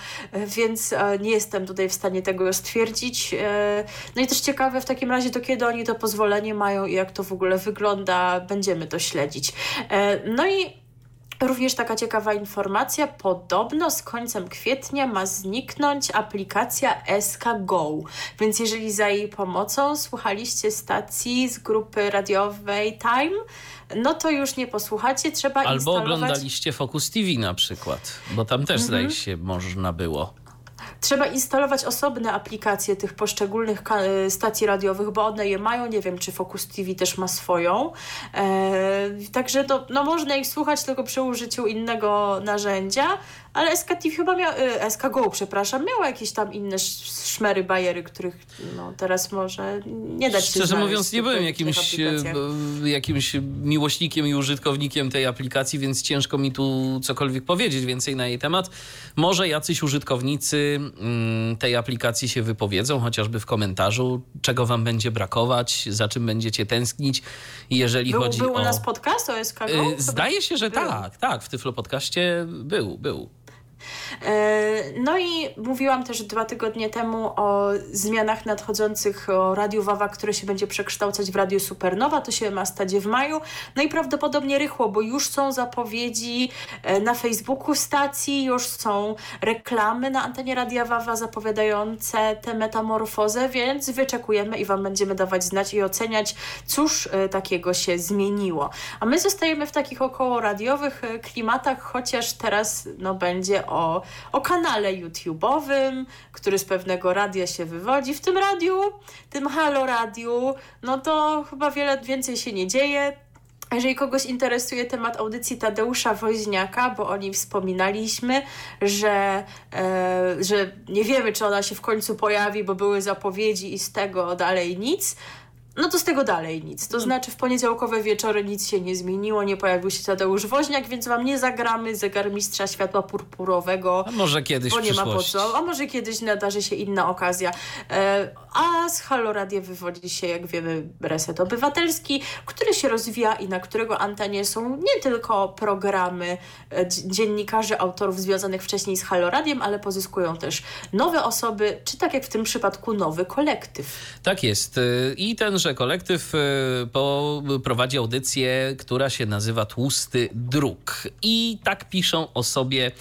więc e, nie jestem tutaj w stanie tego stwierdzić. E, no i też ciekawe w takim razie to, kiedy oni to pozwolenie mają i jak to w ogóle wygląda, będziemy to śledzić. E, no i Również taka ciekawa informacja, podobno z końcem kwietnia ma zniknąć aplikacja SK Go, więc jeżeli za jej pomocą słuchaliście stacji z grupy radiowej Time, no to już nie posłuchacie, trzeba Albo instalować... Albo oglądaliście Focus TV na przykład, bo tam też mhm. zdaje się można było. Trzeba instalować osobne aplikacje tych poszczególnych y, stacji radiowych, bo one je mają. Nie wiem, czy Focus TV też ma swoją. E, także to, no, można ich słuchać tylko przy użyciu innego narzędzia, ale SKTV chyba miał, y, SK Go, przepraszam, miała jakieś tam inne szmery, bajery, których no, teraz może nie dać się Szczerze mówiąc, nie byłem jakimś, e, jakimś miłośnikiem i użytkownikiem tej aplikacji, więc ciężko mi tu cokolwiek powiedzieć więcej na jej temat. Może jacyś użytkownicy mm, tej aplikacji się wypowiedzą, chociażby w komentarzu, czego wam będzie brakować, za czym będziecie tęsknić, jeżeli był, chodzi był o... U nas podcast o SK Go? Y, zdaje się, że był. tak, tak, w Tyflo Podcaście był, był. and no i mówiłam też dwa tygodnie temu o zmianach nadchodzących o Radiu Wawa, które się będzie przekształcać w Radio Supernowa. To się ma stać w maju. No i prawdopodobnie rychło, bo już są zapowiedzi e, na Facebooku stacji, już są reklamy na antenie Radia Wawa zapowiadające tę metamorfozę, więc wyczekujemy i Wam będziemy dawać znać i oceniać, cóż e, takiego się zmieniło. A my zostajemy w takich około radiowych klimatach, chociaż teraz no, będzie o, o kanale YouTube'owym, który z pewnego radia się wywodzi. W tym radiu, tym Halo Radiu, no to chyba wiele więcej się nie dzieje. Jeżeli kogoś interesuje temat audycji Tadeusza Woźniaka, bo o nim wspominaliśmy, że, e, że nie wiemy, czy ona się w końcu pojawi, bo były zapowiedzi i z tego dalej nic, no to z tego dalej nic. To znaczy w poniedziałkowe wieczory nic się nie zmieniło, nie pojawił się Tadeusz Woźniak, więc wam nie zagramy zegarmistrza światła purpurowego. A może kiedyś Bo nie ma po co. A może kiedyś nadarzy się inna okazja. E, a z Halo Radia wywodzi się, jak wiemy, Reset Obywatelski, który się rozwija i na którego antenie są nie tylko programy e, dzi- dziennikarzy, autorów związanych wcześniej z Halo Radiem, ale pozyskują też nowe osoby, czy tak jak w tym przypadku nowy kolektyw. Tak jest. Y, I tenże kolektyw y, prowadzi audycję, która się nazywa Tłusty Druk. I tak piszą o sobie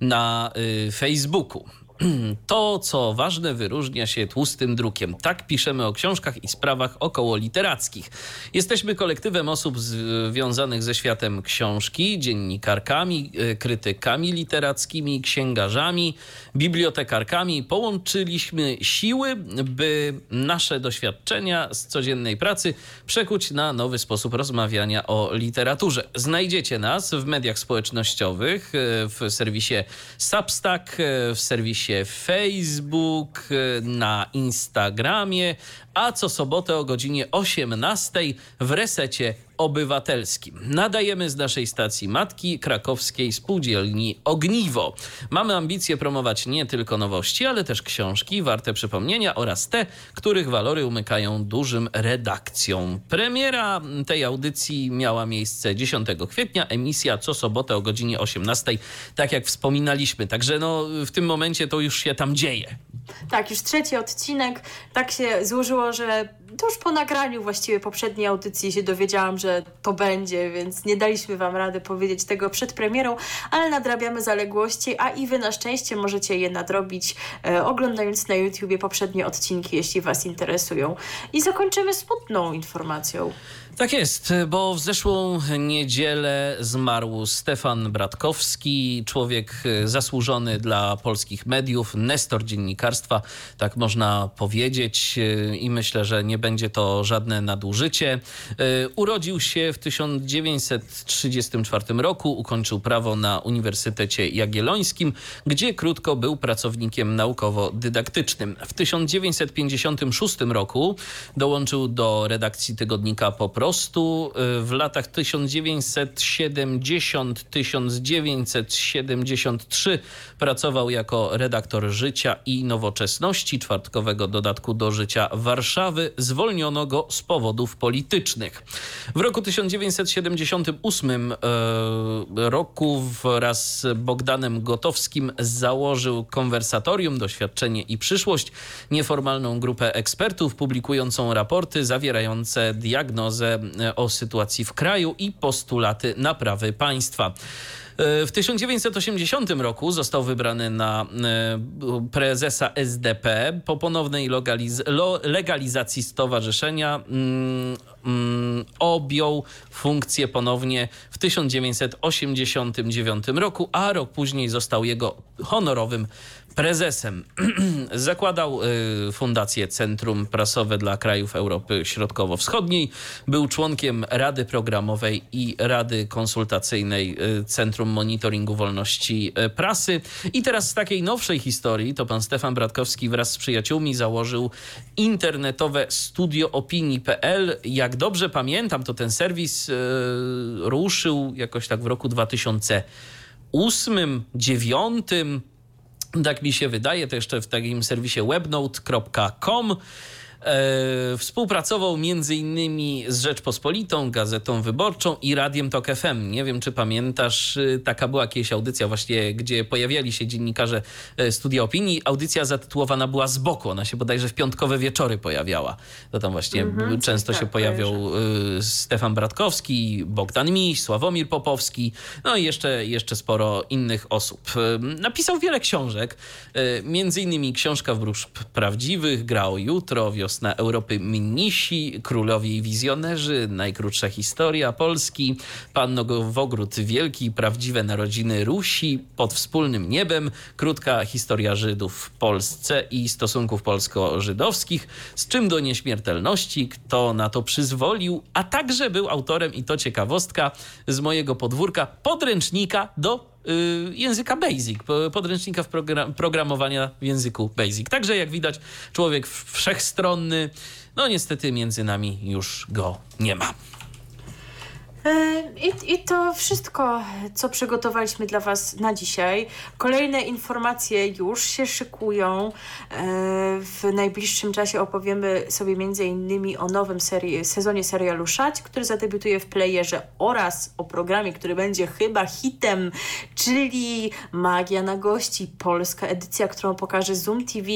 na y, Facebooku. To, co ważne, wyróżnia się tłustym drukiem. Tak piszemy o książkach i sprawach około literackich. Jesteśmy kolektywem osób związanych ze światem książki, dziennikarkami, y, krytykami literackimi, księgarzami, bibliotekarkami. Połączyliśmy siły, by nasze doświadczenia z codziennej pracy przekuć na nowy sposób rozmawiania o literaturze. Znajdziecie nas w mediach społecznościowych, y, w serwisie Substack, y, w serwisie Facebook, y, na Instagramie, a co sobotę o godzinie 18 w resecie obywatelskim. Nadajemy z naszej stacji matki krakowskiej spółdzielni Ogniwo. Mamy ambicje promować nie tylko nowości, ale też książki warte przypomnienia oraz te, których walory umykają dużym redakcjom. Premiera tej audycji miała miejsce 10 kwietnia, emisja co sobotę o godzinie 18, tak jak wspominaliśmy. Także no, w tym momencie to już się tam dzieje. Tak, już trzeci odcinek. Tak się złożyło, że to już po nagraniu właściwie poprzedniej audycji się dowiedziałam, że to będzie, więc nie daliśmy Wam rady powiedzieć tego przed premierą, ale nadrabiamy zaległości, a i Wy na szczęście możecie je nadrobić, e, oglądając na YouTubie poprzednie odcinki, jeśli Was interesują. I zakończymy smutną informacją. Tak jest, bo w zeszłą niedzielę zmarł Stefan Bratkowski, człowiek e, zasłużony dla polskich mediów, nestor dziennikarstwa, tak można powiedzieć e, i myślę, że nie będzie to żadne nadużycie. E, Urodził się w 1934 roku, ukończył prawo na Uniwersytecie Jagiellońskim, gdzie krótko był pracownikiem naukowo-dydaktycznym. W 1956 roku dołączył do redakcji tygodnika Po prostu. W latach 1970-1973 pracował jako redaktor Życia i Nowoczesności, czwartkowego dodatku do Życia Warszawy. Zwolniono go z powodów politycznych. W roku 1978 e, roku wraz z Bogdanem Gotowskim założył konwersatorium Doświadczenie i przyszłość, nieformalną grupę ekspertów publikującą raporty zawierające diagnozę e, o sytuacji w kraju i postulaty naprawy państwa. E, W 1980 roku został wybrany na e, prezesa SDP. Po ponownej legalizacji stowarzyszenia mm, mm, objął funkcję ponownie w 1989 roku, a rok później został jego honorowym prezesem. Zakładał y, Fundację Centrum Prasowe dla Krajów Europy Środkowo-Wschodniej. Był członkiem Rady Programowej i Rady Konsultacyjnej y, Centrum Monitoringu Wolności y, Prasy. I teraz z takiej nowszej historii to pan Stefan Bratkowski wraz z przyjaciółmi założył internetowe studio opinii.pl. Jak dobrze pamiętam, to ten serwis ruszył jakoś tak w roku 2008, 2009 tak mi się wydaje, to jeszcze w takim serwisie webnote.com. E, współpracował między innymi z Rzeczpospolitą, Gazetą Wyborczą i Radiem Tok FM. Nie wiem, czy pamiętasz, y, taka była kiedyś audycja właśnie, gdzie pojawiali się dziennikarze e, Studia Opinii. Audycja zatytułowana była z boku. Ona się bodajże w piątkowe wieczory pojawiała. To tam właśnie Mhm, często tak, się pojawiał y, Stefan Bratkowski, Bogdan Miś, Sławomir Popowski, no i jeszcze, jeszcze sporo innych osób. Y, Napisał wiele książek, między innymi książka Wróżb Prawdziwych, Gra o jutro, Wiosna Europy Minisi, Królowie i Wizjonerzy, Najkrótsza historia Polski, Pan Nowogród Wielki, Prawdziwe narodziny Rusi, Pod wspólnym niebem, Krótka historia Żydów w Polsce i stosunków polsko-żydowskich, z czym do nieśmiertelności, kto na to przyzwolił, a także był autorem, i to ciekawostka z mojego podwórka, podręcznika do języka Basic, podręcznika w program, programowania w języku Basic. Także jak widać, człowiek wszechstronny, no niestety między nami już go nie ma. E, I, I to wszystko, co przygotowaliśmy dla Was na dzisiaj. Kolejne informacje już się szykują. E, w najbliższym czasie opowiemy sobie innymi o nowym serii, sezonie serialu Szać, który zadebiutuje w playerze oraz o programie, który będzie chyba hitem, czyli Magia na gości, polska edycja, którą pokaże Zoom TV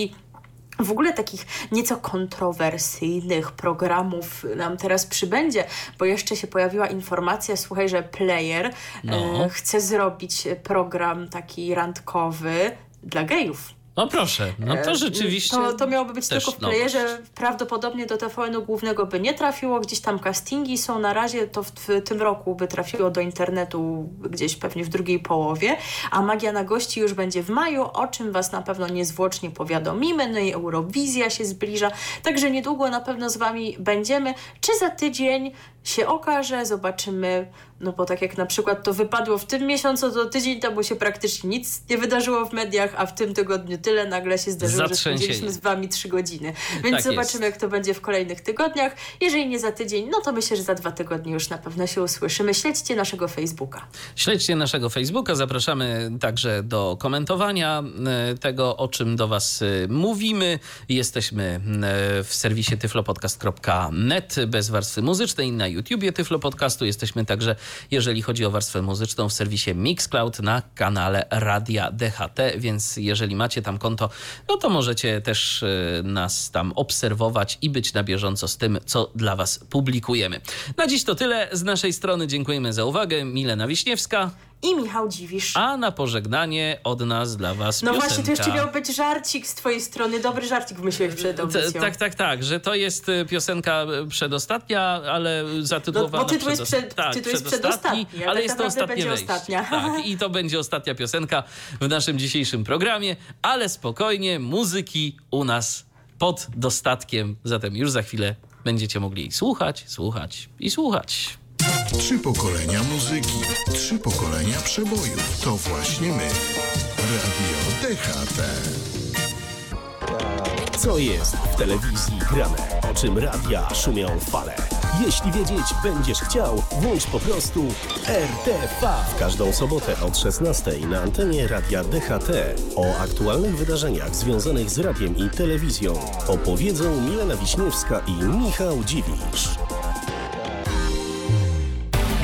w ogóle takich nieco kontrowersyjnych programów nam teraz przybędzie, bo jeszcze się pojawiła informacja, słuchaj, że Player no. e, chce zrobić program taki randkowy dla gejów. No proszę, no to e, rzeczywiście. To, to miałoby być tylko w playerze. Nowość. Prawdopodobnie do TVN-u głównego by nie trafiło. Gdzieś tam castingi są na razie, to w, w, tym roku by trafiło do internetu gdzieś pewnie w drugiej połowie. A Magia na gości już będzie w maju, o czym Was na pewno niezwłocznie powiadomimy. No i Eurowizja się zbliża. Także niedługo na pewno z Wami będziemy. Czy za tydzień się okaże, zobaczymy, no bo tak jak na przykład to wypadło w tym miesiącu, to tydzień temu się praktycznie nic nie wydarzyło w mediach, a w tym tygodniu tyle nagle się zdarzyło, że spędziliśmy z wami trzy godziny. Więc tak zobaczymy, jest. jak to będzie w kolejnych tygodniach. Jeżeli nie za tydzień, no to myślę, że za dwa tygodnie już na pewno się usłyszymy. Śledźcie naszego Facebooka. Śledźcie naszego Facebooka. Zapraszamy także do komentowania e, tego, o czym do was e, mówimy. Jesteśmy e, w serwisie tyflopodcast.net bez warstwy muzycznej na YouTubie Tyflo Podcastu. Jesteśmy także, jeżeli chodzi o warstwę muzyczną, w serwisie Mixcloud na kanale Radia DHT, więc jeżeli macie tam konto, no to możecie też y, nas tam obserwować i być na bieżąco z tym, co dla Was publikujemy. Na dziś to tyle. Z naszej strony dziękujemy za uwagę. Milena Wiśniewska i Michał Dziwisz. A na pożegnanie od nas dla was No piosenka. właśnie, to jeszcze miał być żarcik z twojej strony. Dobry żarcik wymyśliłeś przed audycją. Tak, tak, tak, że to jest y, piosenka przedostatnia, ale zatytułowana no, bo tytuł jest, przed, tak, tytuł jest przedostatni, ale, ale tak jest to ostatnie wejście. Ostatnia. Tak, i to będzie ostatnia piosenka w naszym dzisiejszym programie, ale spokojnie, muzyki u nas pod dostatkiem, zatem już za chwilę będziecie mogli słuchać, słuchać i słuchać. Trzy pokolenia muzyki, trzy pokolenia przebojów. To właśnie my. Radio DHT. Co jest w telewizji grane? O czym radia szumią fale? Jeśli wiedzieć będziesz chciał, włącz po prostu RTV. W każdą sobotę od 16 na antenie radia DHT o aktualnych wydarzeniach związanych z radiem i telewizją opowiedzą Milena Wiśniewska i Michał Dziwisz.